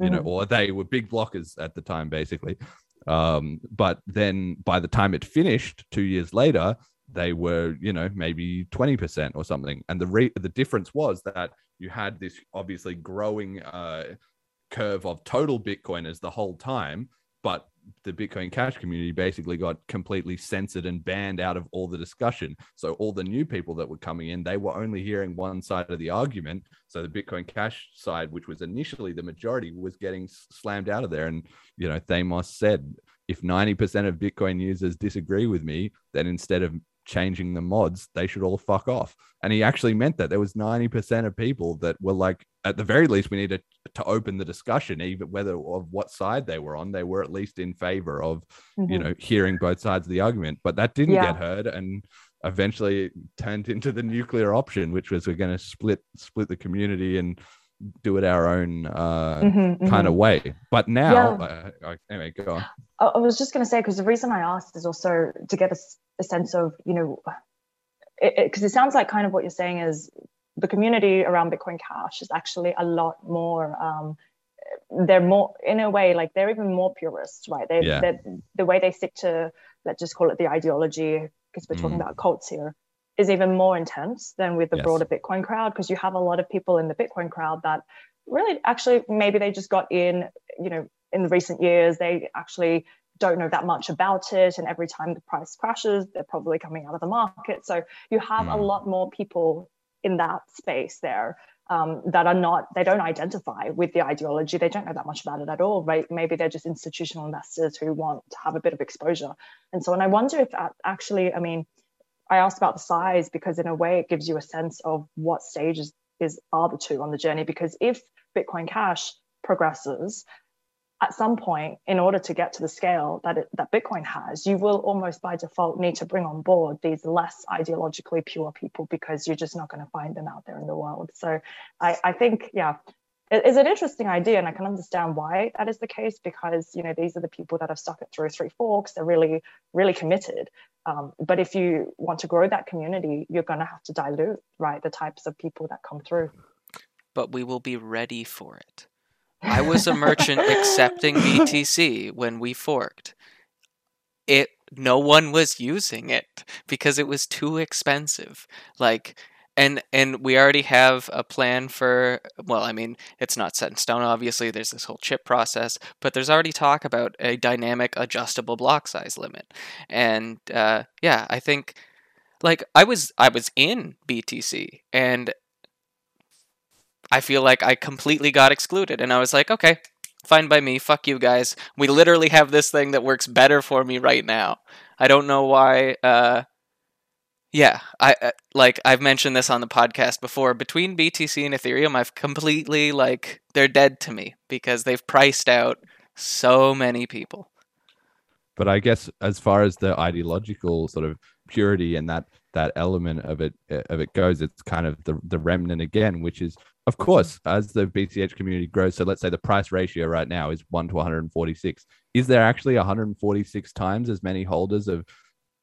you know, Mhm. or they were big blockers at the time, basically. Um, but then by the time it finished two years later, they were, you know, maybe 20% or something. And the re- the difference was that you had this obviously growing uh, curve of total Bitcoiners the whole time, but the Bitcoin Cash community basically got completely censored and banned out of all the discussion. So all the new people that were coming in, they were only hearing one side of the argument. So the Bitcoin Cash side, which was initially the majority, was getting slammed out of there. And you know, Theymos said, if 90% of Bitcoin users disagree with me, then instead of changing the mods, they should all fuck off. And he actually meant that there was 90% of people that were like, at the very least, we need to, to open the discussion, even whether of what side they were on, they were at least in favor of, you Mhm. know, hearing both sides of the argument. But that didn't Yeah. get heard. And eventually it turned into the nuclear option, which was we're going to split split the community and do it our own uh, Mhm, kind of way. But now, Yeah. uh, anyway, go on. I was just going to say because the reason I asked is also to get a sense of you know because it, sounds like kind of what you're saying is the community around Bitcoin Cash is actually a lot more. Um, they're more in a way like they're even more purist, right? They Yeah. the way they stick to let's just call it the ideology because we're talking Mm. about cults here is even more intense than with the Yes. broader Bitcoin crowd because you have a lot of people in the Bitcoin crowd that really actually maybe they just got in you know in the recent years they actually don't know that much about it and every time the price crashes they're probably coming out of the market so you have a Mm. lot more people in that space there um, that are not they don't identify with the ideology they don't know that much about it at all right maybe they're just institutional investors who want to have a bit of exposure and so and i wonder if that actually i mean i asked about the size because in a way it gives you a sense of what stages is are the two on the journey because if bitcoin cash progresses at some point in order to get to the scale that it, that bitcoin has you will almost by default need to bring on board these less ideologically pure people because you're just not going to find them out there in the world. So i, I think yeah it is an interesting idea and i can understand why that is the case because you know these are the people that have stuck it through three forks. They're really really committed um, but if you want to grow that community you're going to have to dilute right the types of people that come through but we will be ready for it. I was a merchant accepting BTC when we forked. It no one was using it because it was too expensive. Like and and we already have a plan for well i mean it's not set in stone obviously there's this whole CHIP process but there's already talk about a dynamic adjustable block size limit. And uh, yeah i think like i was i was in btc and i feel like i completely got excluded and i was like okay fine by me fuck you guys. We literally have this thing that works better for me right now. I don't know why uh, yeah, I uh, like I've mentioned this on the podcast before. Between BTC and Ethereum, I've completely like they're dead to me because they've priced out so many people. But I guess as far as the ideological sort of purity and that that element of it uh, of it goes, it's kind of the the remnant again, which is of course as the BCH community grows. So let's say the price ratio right now is one to 146. Is there actually 146 times as many holders of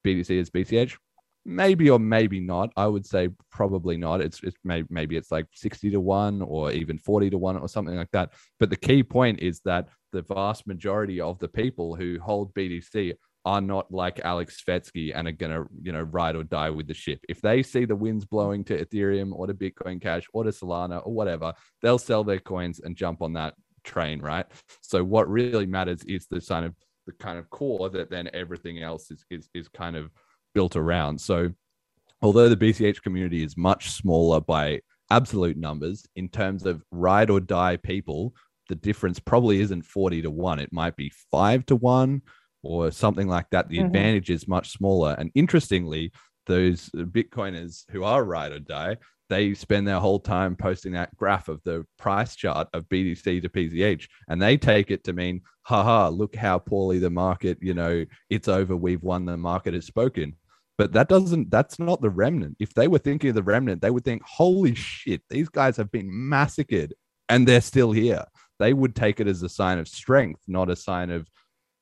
BTC as BCH? Maybe or maybe not. I would say probably not. It's, it's maybe, maybe it's like 60 to 1 or even 40 to 1 or something like that. But the key point is that the vast majority of the people who hold BTC are not like Alex Svetski and are gonna, you know, ride or die with the ship. If they see the winds blowing to Ethereum or to Bitcoin Cash or to Solana or whatever, they'll sell their coins and jump on that train, right? So what really matters is the kind of the kind of core that then everything else is is is kind of built around. So, although the BCH community is much smaller by absolute numbers, in terms of ride or die people, the difference probably isn't 40 to 1. It might be 5 to 1 or something like that. The mm-hmm. advantage is much smaller. And interestingly, those Bitcoiners who are ride or die, they spend their whole time posting that graph of the price chart of BTC to BCH, and they take it to mean, haha, look how poorly the market, you know, it's over, we've won, the market has spoken. But that doesn't, that's not the remnant. If they were thinking of the remnant, they would think, holy shit, these guys have been massacred and they're still here. They would take it as a sign of strength, not a sign of,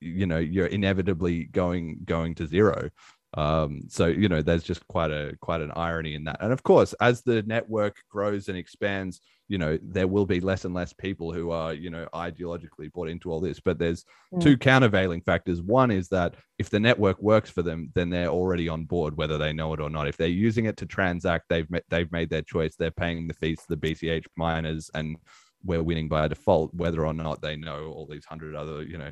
you know, you're inevitably going going to zero. Um, so you know, there's just quite a quite an irony in that. And of course, as the network grows and expands, you know, there will be less and less people who are, you know, ideologically bought into all this. But there's mm. two countervailing factors. One is that if the network works for them, then they're already on board, whether they know it or not. If they're using it to transact, they've they've made their choice. They're paying the fees to the BCH miners, and we're winning by default, whether or not they know all these hundred other, you know,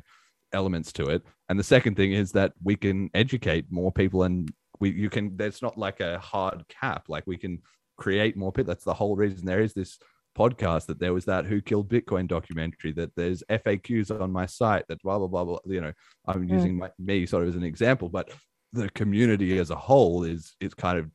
elements to it. And the second thing is that we can educate more people and we you can there's not like a hard cap. Like we can create more people. That's the whole reason there is this podcast that there was that who killed bitcoin documentary that there's faqs on my site that blah blah blah, blah. you know i'm mm. using my, me sort of as an example but the community as a whole is is kind of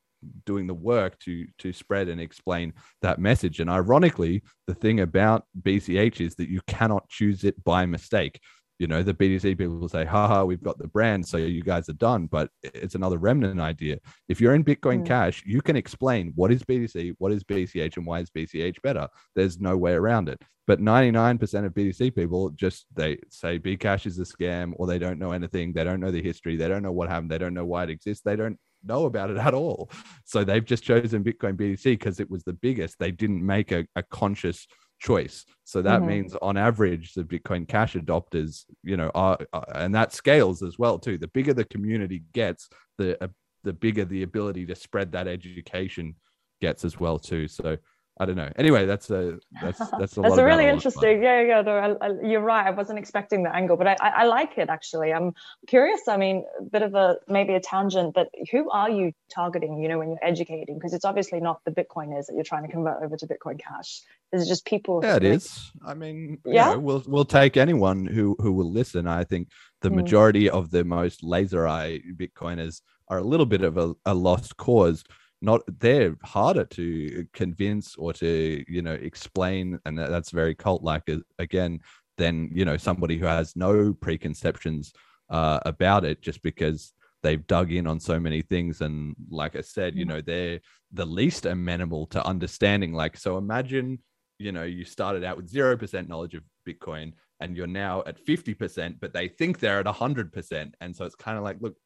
doing the work to to spread and explain that message and ironically the thing about bch is that you cannot choose it by mistake you know the btc people will say haha we've got the brand so you guys are done. But it's another remnant idea. If you're in bitcoin cash you can explain what is btc what is bch and why is bch better. There's no way around it. But 99% of btc people just they say bcash is a scam or they don't know anything they don't know the history they don't know what happened they don't know why it exists they don't know about it at all. So they've just chosen bitcoin btc because it was the biggest. They didn't make a, a conscious choice. So that mm-hmm. means on average, the Bitcoin Cash adopters, you know, are, are, and that scales as well too. The bigger the community gets, the uh, the bigger the ability to spread that education gets as well too. So I don't know. Anyway, that's a that's that's a, that's a really interesting. Yeah, yeah. No, I, I, you're right. I wasn't expecting the angle, but I, I, I like it actually. I'm curious. I mean, a bit of a maybe a tangent, but who are you targeting? You know, when you're educating, because it's obviously not the Bitcoiners that you're trying to convert over to Bitcoin Cash. Is it just people? Yeah, it is. I mean, yeah, you know, we'll we'll take anyone who who will listen. I think the mm. majority of the most laser eye Bitcoiners are a little bit of a, a lost cause not they're harder to convince or to you know explain and that's very cult like again than you know somebody who has no preconceptions uh, about it just because they've dug in on so many things. And like i said you mm. know they're the least amenable to understanding. Like so imagine you know you started out with 0% knowledge of bitcoin and you're now at 50% but they think they're at 100% and so it's kind of like look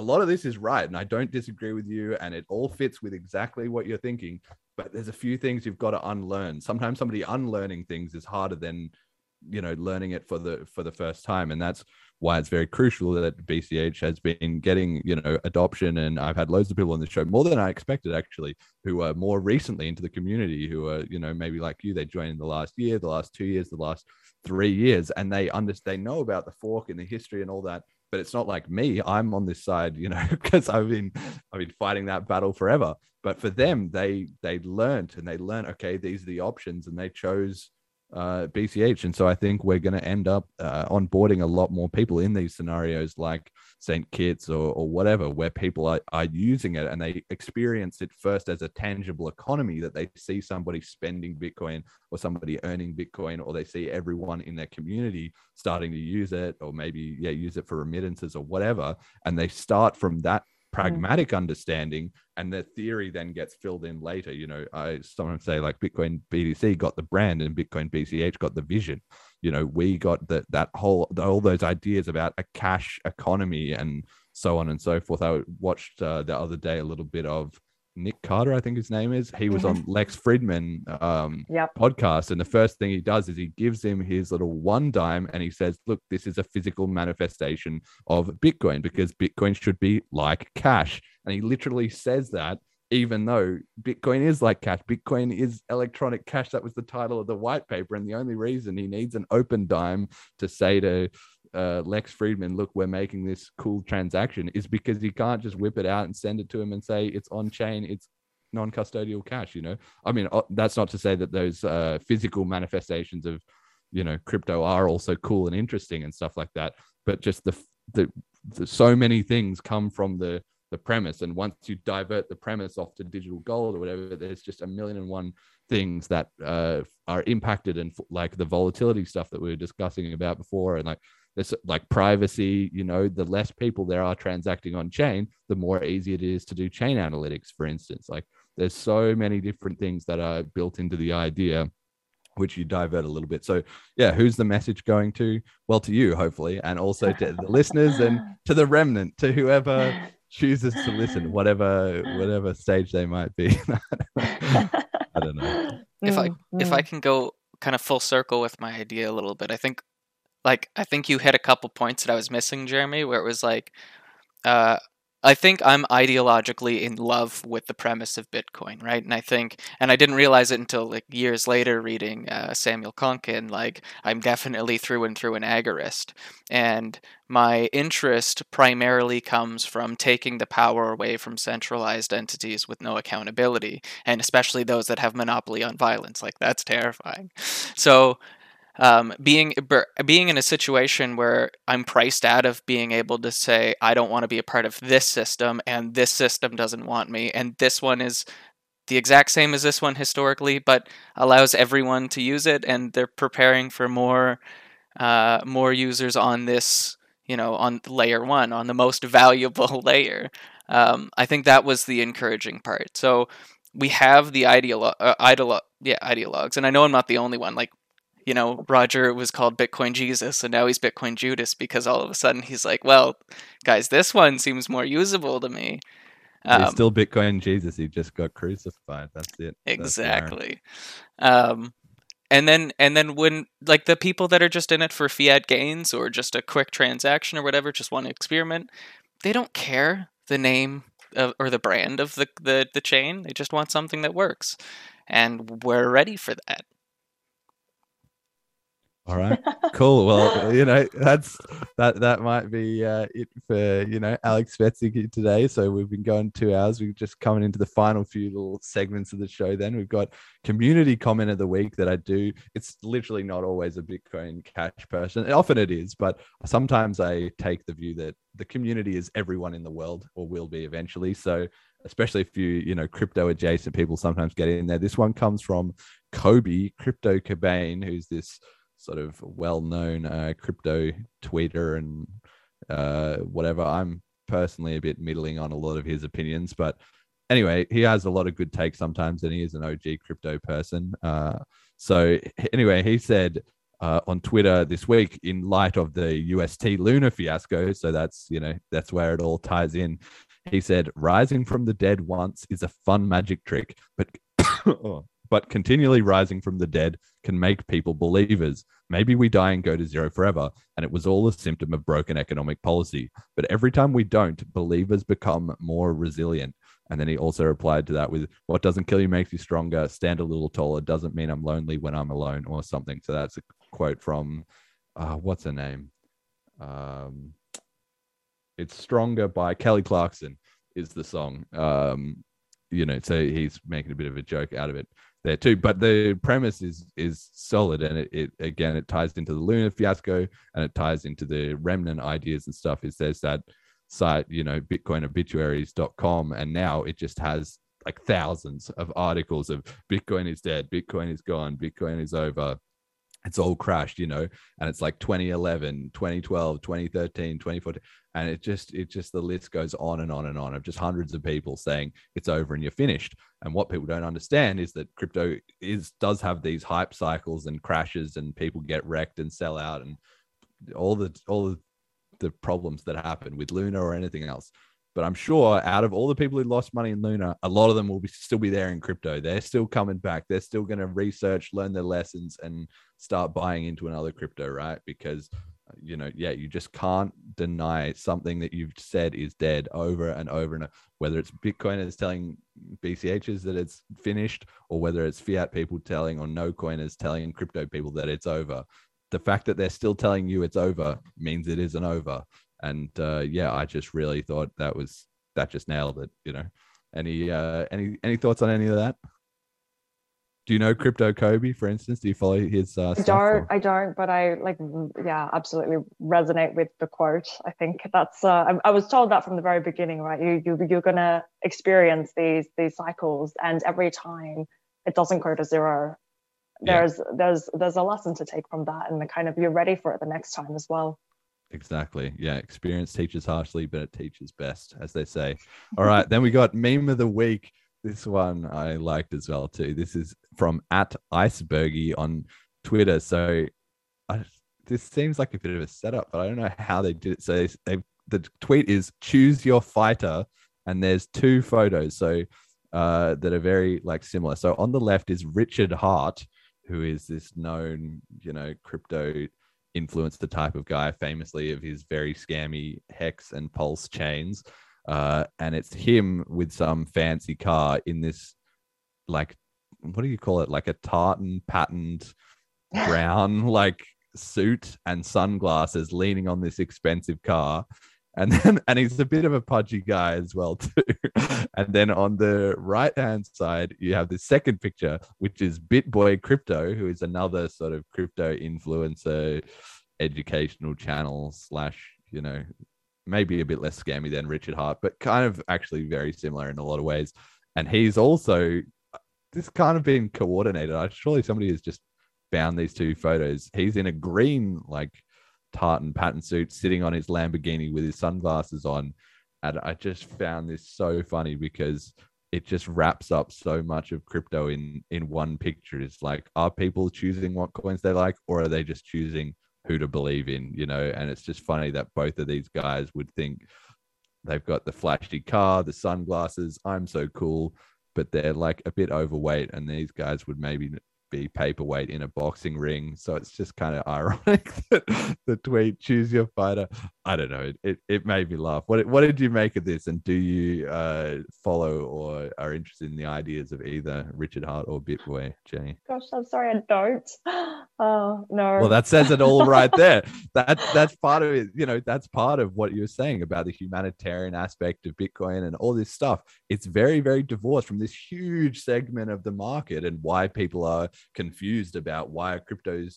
a lot of this is right and i don't disagree with you and it all fits with exactly what you're thinking but there's a few things you've got to unlearn. Sometimes somebody unlearning things is harder than you know learning it for the for the first time and that's why it's very crucial that BCH has been getting you know adoption and I've had loads of people on the show more than I expected actually who are more recently into the community who are you know maybe like you they joined in the last year the last 2 years the last 3 years and they understand they know about the fork and the history and all that but it's not like me. I'm on this side you know because i've been i've been fighting that battle forever. But for them they they learned and they learned okay these are the options and they chose uh, BCH. And so I think we're going to end up uh, onboarding a lot more people in these scenarios like St. Kitts or, or whatever, where people are, are using it and they experience it first as a tangible economy that they see somebody spending Bitcoin or somebody earning Bitcoin, or they see everyone in their community starting to use it, or maybe, yeah, use it for remittances or whatever. And they start from that. Pragmatic mm. understanding and the theory then gets filled in later. You know i sometimes say like bitcoin btc got the brand and bitcoin bch got the vision. You know we got that that whole all those ideas about a cash economy and so on and so forth. I watched uh, the other day a little bit of Nick Carter, I think his name is. He was on Lex Fridman um, yep. podcast, and the first thing he does is he gives him his little one dime, and he says, "Look, this is a physical manifestation of Bitcoin because Bitcoin should be like cash." And he literally says that, even though Bitcoin is like cash. Bitcoin is electronic cash. That was the title of the white paper, and the only reason he needs an Opendime to say to uh, Lex Fridman, look, we're making this cool transaction, is because you can't just whip it out and send it to him and say it's on chain, it's non-custodial cash. You know, I mean, uh, that's not to say that those uh, physical manifestations of, you know, crypto are also cool and interesting and stuff like that. But just the the, the so many things come from the the premise, and once you divert the premise off to digital gold or whatever, there's just a million and one things that uh, are impacted and like the volatility stuff that we were discussing about before and like this like privacy you know the less people there are transacting on chain the more easy it is to do chain analytics for instance. Like there's so many different things that are built into the idea which you divert a little bit. So yeah who's the message going to? Well to you hopefully and also to the listeners and to the remnant to whoever chooses to listen whatever whatever stage they might be. I don't know. If i mm, if i mm. can go kind of full circle with my idea a little bit i think like I think you hit a couple points that I was missing, Jeremy, where it was like, uh, I think I'm ideologically in love with the premise of Bitcoin, right? And I think, and I didn't realize it until like years later reading uh, Samuel Konkin, like I'm definitely through and through an agorist. And my interest primarily comes from taking the power away from centralized entities with no accountability, and especially those that have monopoly on violence. Like that's terrifying. So um, being being in a situation where I'm priced out of being able to say I don't want to be a part of this system and this system doesn't want me and this one is the exact same as this one historically but allows everyone to use it and they're preparing for more uh, more users on this you know on layer one on the most valuable layer. Um, I think that was the encouraging part. So we have the ideolo- uh, yeah ideologues and I know I'm not the only one like you know, Roger was called Bitcoin Jesus and now he's Bitcoin Judas because all of a sudden he's like, well, guys, this one seems more usable to me. Um, he's still Bitcoin Jesus. He just got crucified. That's it. Exactly. That's um, and then and then when like the people that are just in it for fiat gains or just a quick transaction or whatever, just want to experiment, they don't care the name of, or the brand of the, the the chain. They just want something that works, and we're ready for that. All right, cool. Well, you know that's that that might be uh, it for you know Alex Betsy today. So we've been going two hours. We're just coming into the final few little segments of the show. Then we've got community comment of the week that I do. It's literally not always a Bitcoin Cash person. Often it is, but sometimes I take the view that the community is everyone in the world or will be eventually. So especially if you you know crypto adjacent people sometimes get in there. This one comes from Cobie Crypto Cobain, who's this sort of well-known uh, crypto tweeter and uh, whatever. I'm personally a bit middling on a lot of his opinions, but anyway, he has a lot of good takes sometimes, and he is an OG crypto person. Uh, so anyway, he said uh, on Twitter this week, in light of the UST Luna fiasco, so that's you know that's where it all ties in. He said, "Rising from the dead once is a fun magic trick, but but continually rising from the dead can make people believers. Maybe we die and go to zero forever, and it was all a symptom of broken economic policy. But every time we don't, believers become more resilient. And then he also replied to that with, What doesn't kill you makes you stronger. Stand a little taller. Doesn't mean I'm lonely when I'm alone, or something. So that's a quote from, uh, what's her name? Um, it's Stronger by Kelly Clarkson, is the song. Um, you know, so he's making a bit of a joke out of it there too. But the premise is is solid, and it, it again it ties into the Luna fiasco, and it ties into the remnant ideas and stuff. Is there's that site, you know, bitcoinobituaries.com, and now it just has like thousands of articles of Bitcoin is dead, Bitcoin is gone, Bitcoin is over. It's all crashed, you know, and it's like 2011, 2012, 2013, 2014 and it just it just the list goes on and on and on of just hundreds of people saying it's over and you're finished. And what people don't understand is that crypto is does have these hype cycles and crashes and people get wrecked and sell out and all the all the, problems that happen with luna or anything else. But i'm sure out of all the people who lost money in luna a lot of them will be, still be there in crypto. They're still coming back. They're still going to research learn their lessons and start buying into another crypto right because you know, yeah, you just can't deny something that you've said is dead over and over and over, whether it's Bitcoiners telling BCHs that it's finished or whether it's fiat people telling or no coiners telling crypto people that it's over. The fact that they're still telling you it's over means it isn't over. And uh, yeah, I just really thought that was that just nailed it. You know, any uh, any any thoughts on any of that? Do you know crypto Cobie for instance? Do you follow his uh, i don't i don't but i like yeah absolutely resonate with the quote i think. That's uh, I, I, was told that from the very beginning right? You, you you're gonna experience these these cycles and every time it doesn't go to zero there's yeah. there's there's a lesson to take from that and the kind of you're ready for it the next time as well. Exactly. Yeah experience teaches harshly but it teaches best as they say. All right then we got meme of the week this one I liked as well too. This is from at Icebergy on Twitter. So I, this seems like a bit of a setup, but I don't know how they did it. So they, the tweet is choose your fighter, and there's two photos. So uh, that are very like similar. So on the left is Richard Heart, who is this known, you know, crypto influencer type of guy, famously of his very scammy hex and PulseChains uh, and it's him with some fancy car in this like what do you call it? Like a tartan patterned brown like suit and sunglasses leaning on this expensive car. And then and he's a bit of a pudgy guy as well too. And then on the right hand side you have the second picture which is bitboy crypto who is another sort of crypto influencer educational channel slash you know maybe a bit less scammy than Richard Heart, but kind of actually very similar in a lot of ways. And he's also this kind of been coordinated. I surely somebody has just found these two photos. He's in a green like tartan pattern suit, sitting on his Lamborghini with his sunglasses on, and I just found this so funny because it just wraps up so much of crypto in in one picture. It's like, are people choosing what coins they like, or are they just choosing who to believe in, you know. And it's just funny that both of these guys would think they've got the flashy car, the sunglasses, I'm so cool, but they're like a bit overweight. And these guys would maybe be paperweight in a boxing ring. So it's just kind of ironic that the tweet choose your fighter. I don't know. It, it made me laugh. What what did you make of this? And do you uh, follow or are interested in the ideas of either Richard Heart or Bitboy, Jenny? Gosh, I'm sorry, I don't. Oh no. Well, that says it all right there. That that's part of it. You know, that's part of what you're saying about the humanitarian aspect of Bitcoin and all this stuff. It's very, very divorced from this huge segment of the market and why people are confused about why cryptos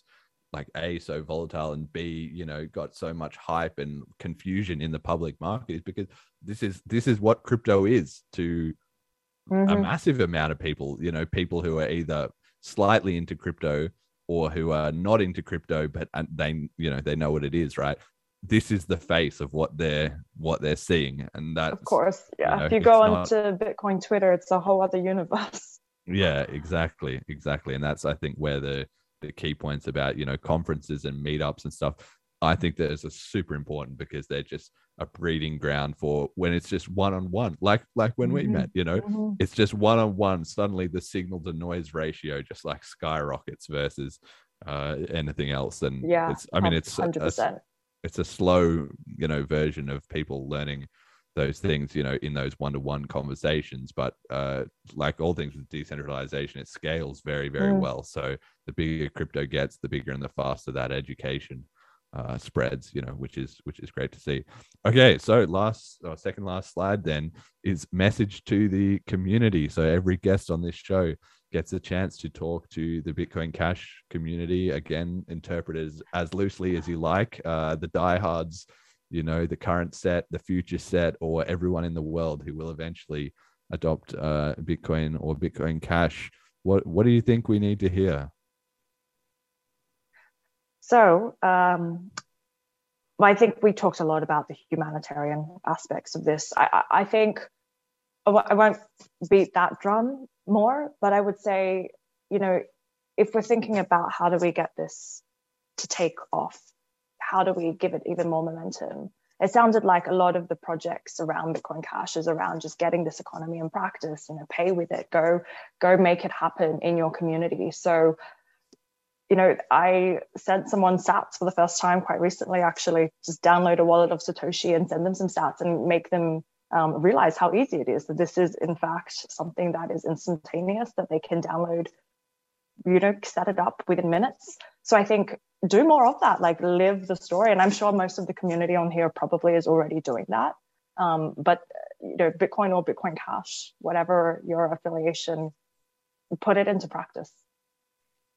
like a so volatile and b you know got so much hype and confusion in the public market is because this is this is what crypto is to mm-hmm. a massive amount of people you know people who are either slightly into crypto or who are not into crypto but they you know they know what it is right this is the face of what they're what they're seeing and that of course yeah you know, if you go onto not... bitcoin twitter it's a whole other universe yeah, exactly, exactly, and that's I think where the the key points about you know conferences and meetups and stuff. I think that is super important because they're just a breeding ground for when it's just one on one, like like when we Mhm. met. You know, Mhm. it's just one on one. Suddenly, the signal to noise ratio just like skyrockets versus uh, anything else. And Yeah, it's I mean it's a- hundred a, percent. It's a slow you know version of people learning those things you know in those one-to-one conversations. But uh like all things with decentralization it scales very very Mm. well. So the bigger crypto gets the bigger and the faster that education uh spreads you know which is which is great to see. Okay so last or second last slide then is message to the community. So every guest on this show gets a chance to talk to the bitcoin cash community again interpret it as, as loosely as you like. Uh the diehards you know the current set the future set or everyone in the world who will eventually adopt uh, bitcoin or bitcoin cash. What what do you think we need to hear? So, um, I think we talked a lot about the humanitarian aspects of this. I, I, I think I won't beat that drum more, but I would say, you know, if we're thinking about how do we get this to take off, how do we give it even more momentum? It sounded like a lot of the projects around Bitcoin Cash is around just getting this economy in practice, you know, pay with it, go, go make it happen in your community. So you know, I sent someone sats for the first time quite recently, actually, just download a wallet of Satoshi and send them some sats and make them um, realize how easy it is that this is, in fact, something that is instantaneous that they can download, you know, set it up within minutes. So I think do more of that, like live the story. And I'm sure most of the community on here probably is already doing that. Um, but, you know, Bitcoin or Bitcoin Cash, whatever your affiliation, put it into practice.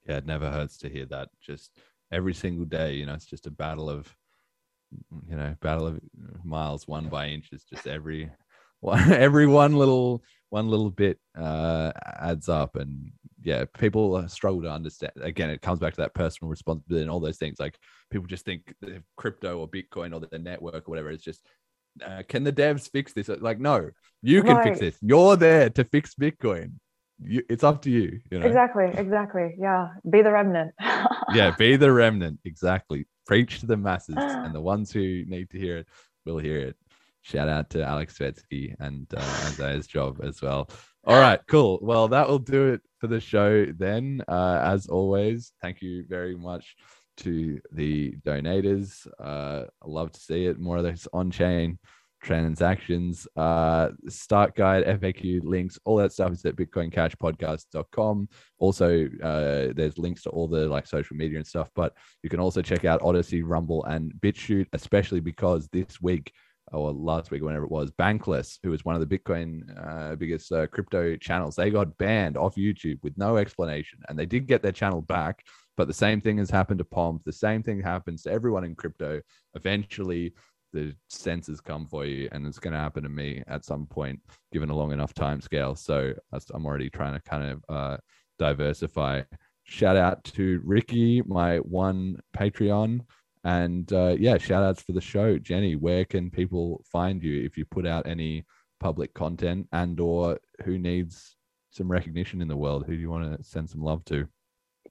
yeah it never hurts to hear that just every single day you know it's just a battle of you know battle of miles won by inches just every one every one little one little bit uh adds up and yeah people struggle to understand again it comes back to that personal responsibility and all those things like people just think crypto or bitcoin or the network or whatever it's just uh, can the devs fix this like no you can fix Right. this you're there to fix bitcoin you, it's up to you you know Exactly, exactly. Yeah. Be the remnant. yeah, be the remnant. Exactly. Preach to the masses, and the ones who need to hear it will hear it. Shout out to Alex Svetski and uh, Isaiah's job as well. All right, cool. Well, that will do it for the show then. Uh, as always, thank you very much to the donators. Uh, I love to see it. More of this on chain transactions, uh, start guide, FAQ links, all that stuff is at bitcoincashpodcast.com. Also, uh, there's links to all the like social media and stuff, but you can also check out Odysee, Rumble, and BitChute, especially because this week or last week, whenever it was, Bankless, who was one of the Bitcoin uh, biggest uh, crypto channels, they got banned off YouTube with no explanation, and they did get their channel back. But the same thing has happened to Pomp. The same thing happens to everyone in crypto. Eventually, the censors come for you, and it's going to happen to me at some point, given a long enough time scale. So I'm already trying to kind of uh, diversify. Shout out to Ricky, my one Patreon. And uh, yeah, shout outs for the show. Jenny, where can people find you if you put out any public content and or who needs some recognition in the world? Who do you want to send some love to?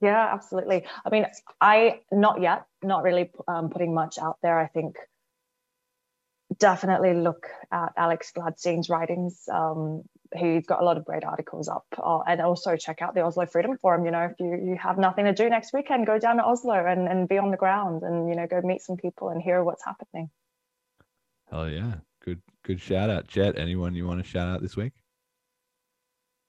Yeah, absolutely. I mean, I not yet, not really um, putting much out there. I think definitely look at Alex Gladstein's writings. Um, he's got a lot of great articles up, uh, and also check out the Oslo Freedom Forum. You know, if you, you have nothing to do next weekend, go down to Oslo and, and be on the ground, and you know, go meet some people and hear what's happening. Hell yeah. Good good shout out. Jet, anyone you want to shout out this week?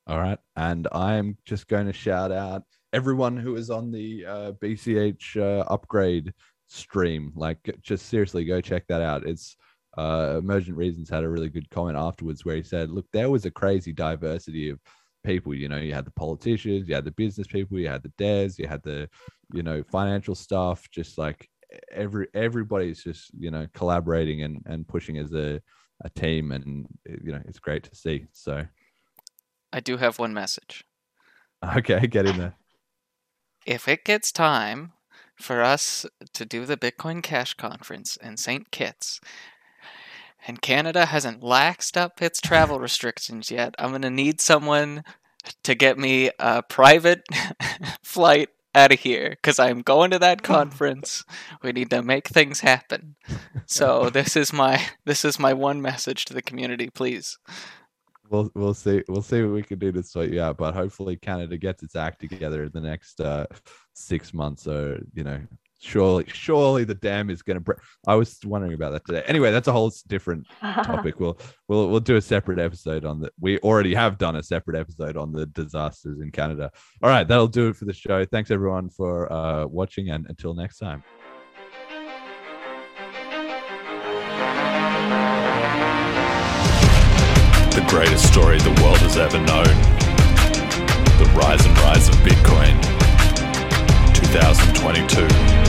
All right. And I'm just going to shout out everyone who is on the uh, BCH uh, upgrade stream. Like, just seriously, go check that out. It's uh, Emergent Reasons had a really good comment afterwards where he said, Look, there was a crazy diversity of people. You know, you had the politicians, you had the business people, you had the devs, you had the, you know, financial stuff, just like every everybody's just you know collaborating and and pushing as a a team and you know it's great to see so I do have one message. okay get in there If it gets time for us to do the Bitcoin Cash Conference in St. Kitts, and Canada hasn't laxed up its travel restrictions yet, I'm going to need someone to get me a private flight out of here because I'm going to that conference. We need to make things happen. So this is my this is my one message to the community. Please. We'll we'll see we'll see what we can do to sort you out, but hopefully Canada gets its act together in the next uh, six months. Or you know, surely surely the dam is going to break. I was wondering about that today. Anyway, that's a whole different topic. We'll we'll we'll do a separate episode on that. We already have done a separate episode on the disasters in Canada. All right, that'll do it for the show. Thanks everyone for uh, watching, and until next time. The greatest story the world has ever known. The rise and rise of Bitcoin. 2022.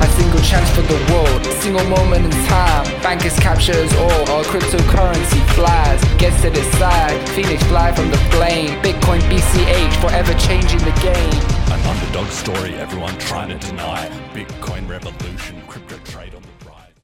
A single chance for the world, a single moment in time. Bankers captures all, our cryptocurrency flies. Gets to decide, Phoenix fly from the flame. Bitcoin BCH, forever changing the game. An underdog story everyone trying to deny. Bitcoin revolution, crypto.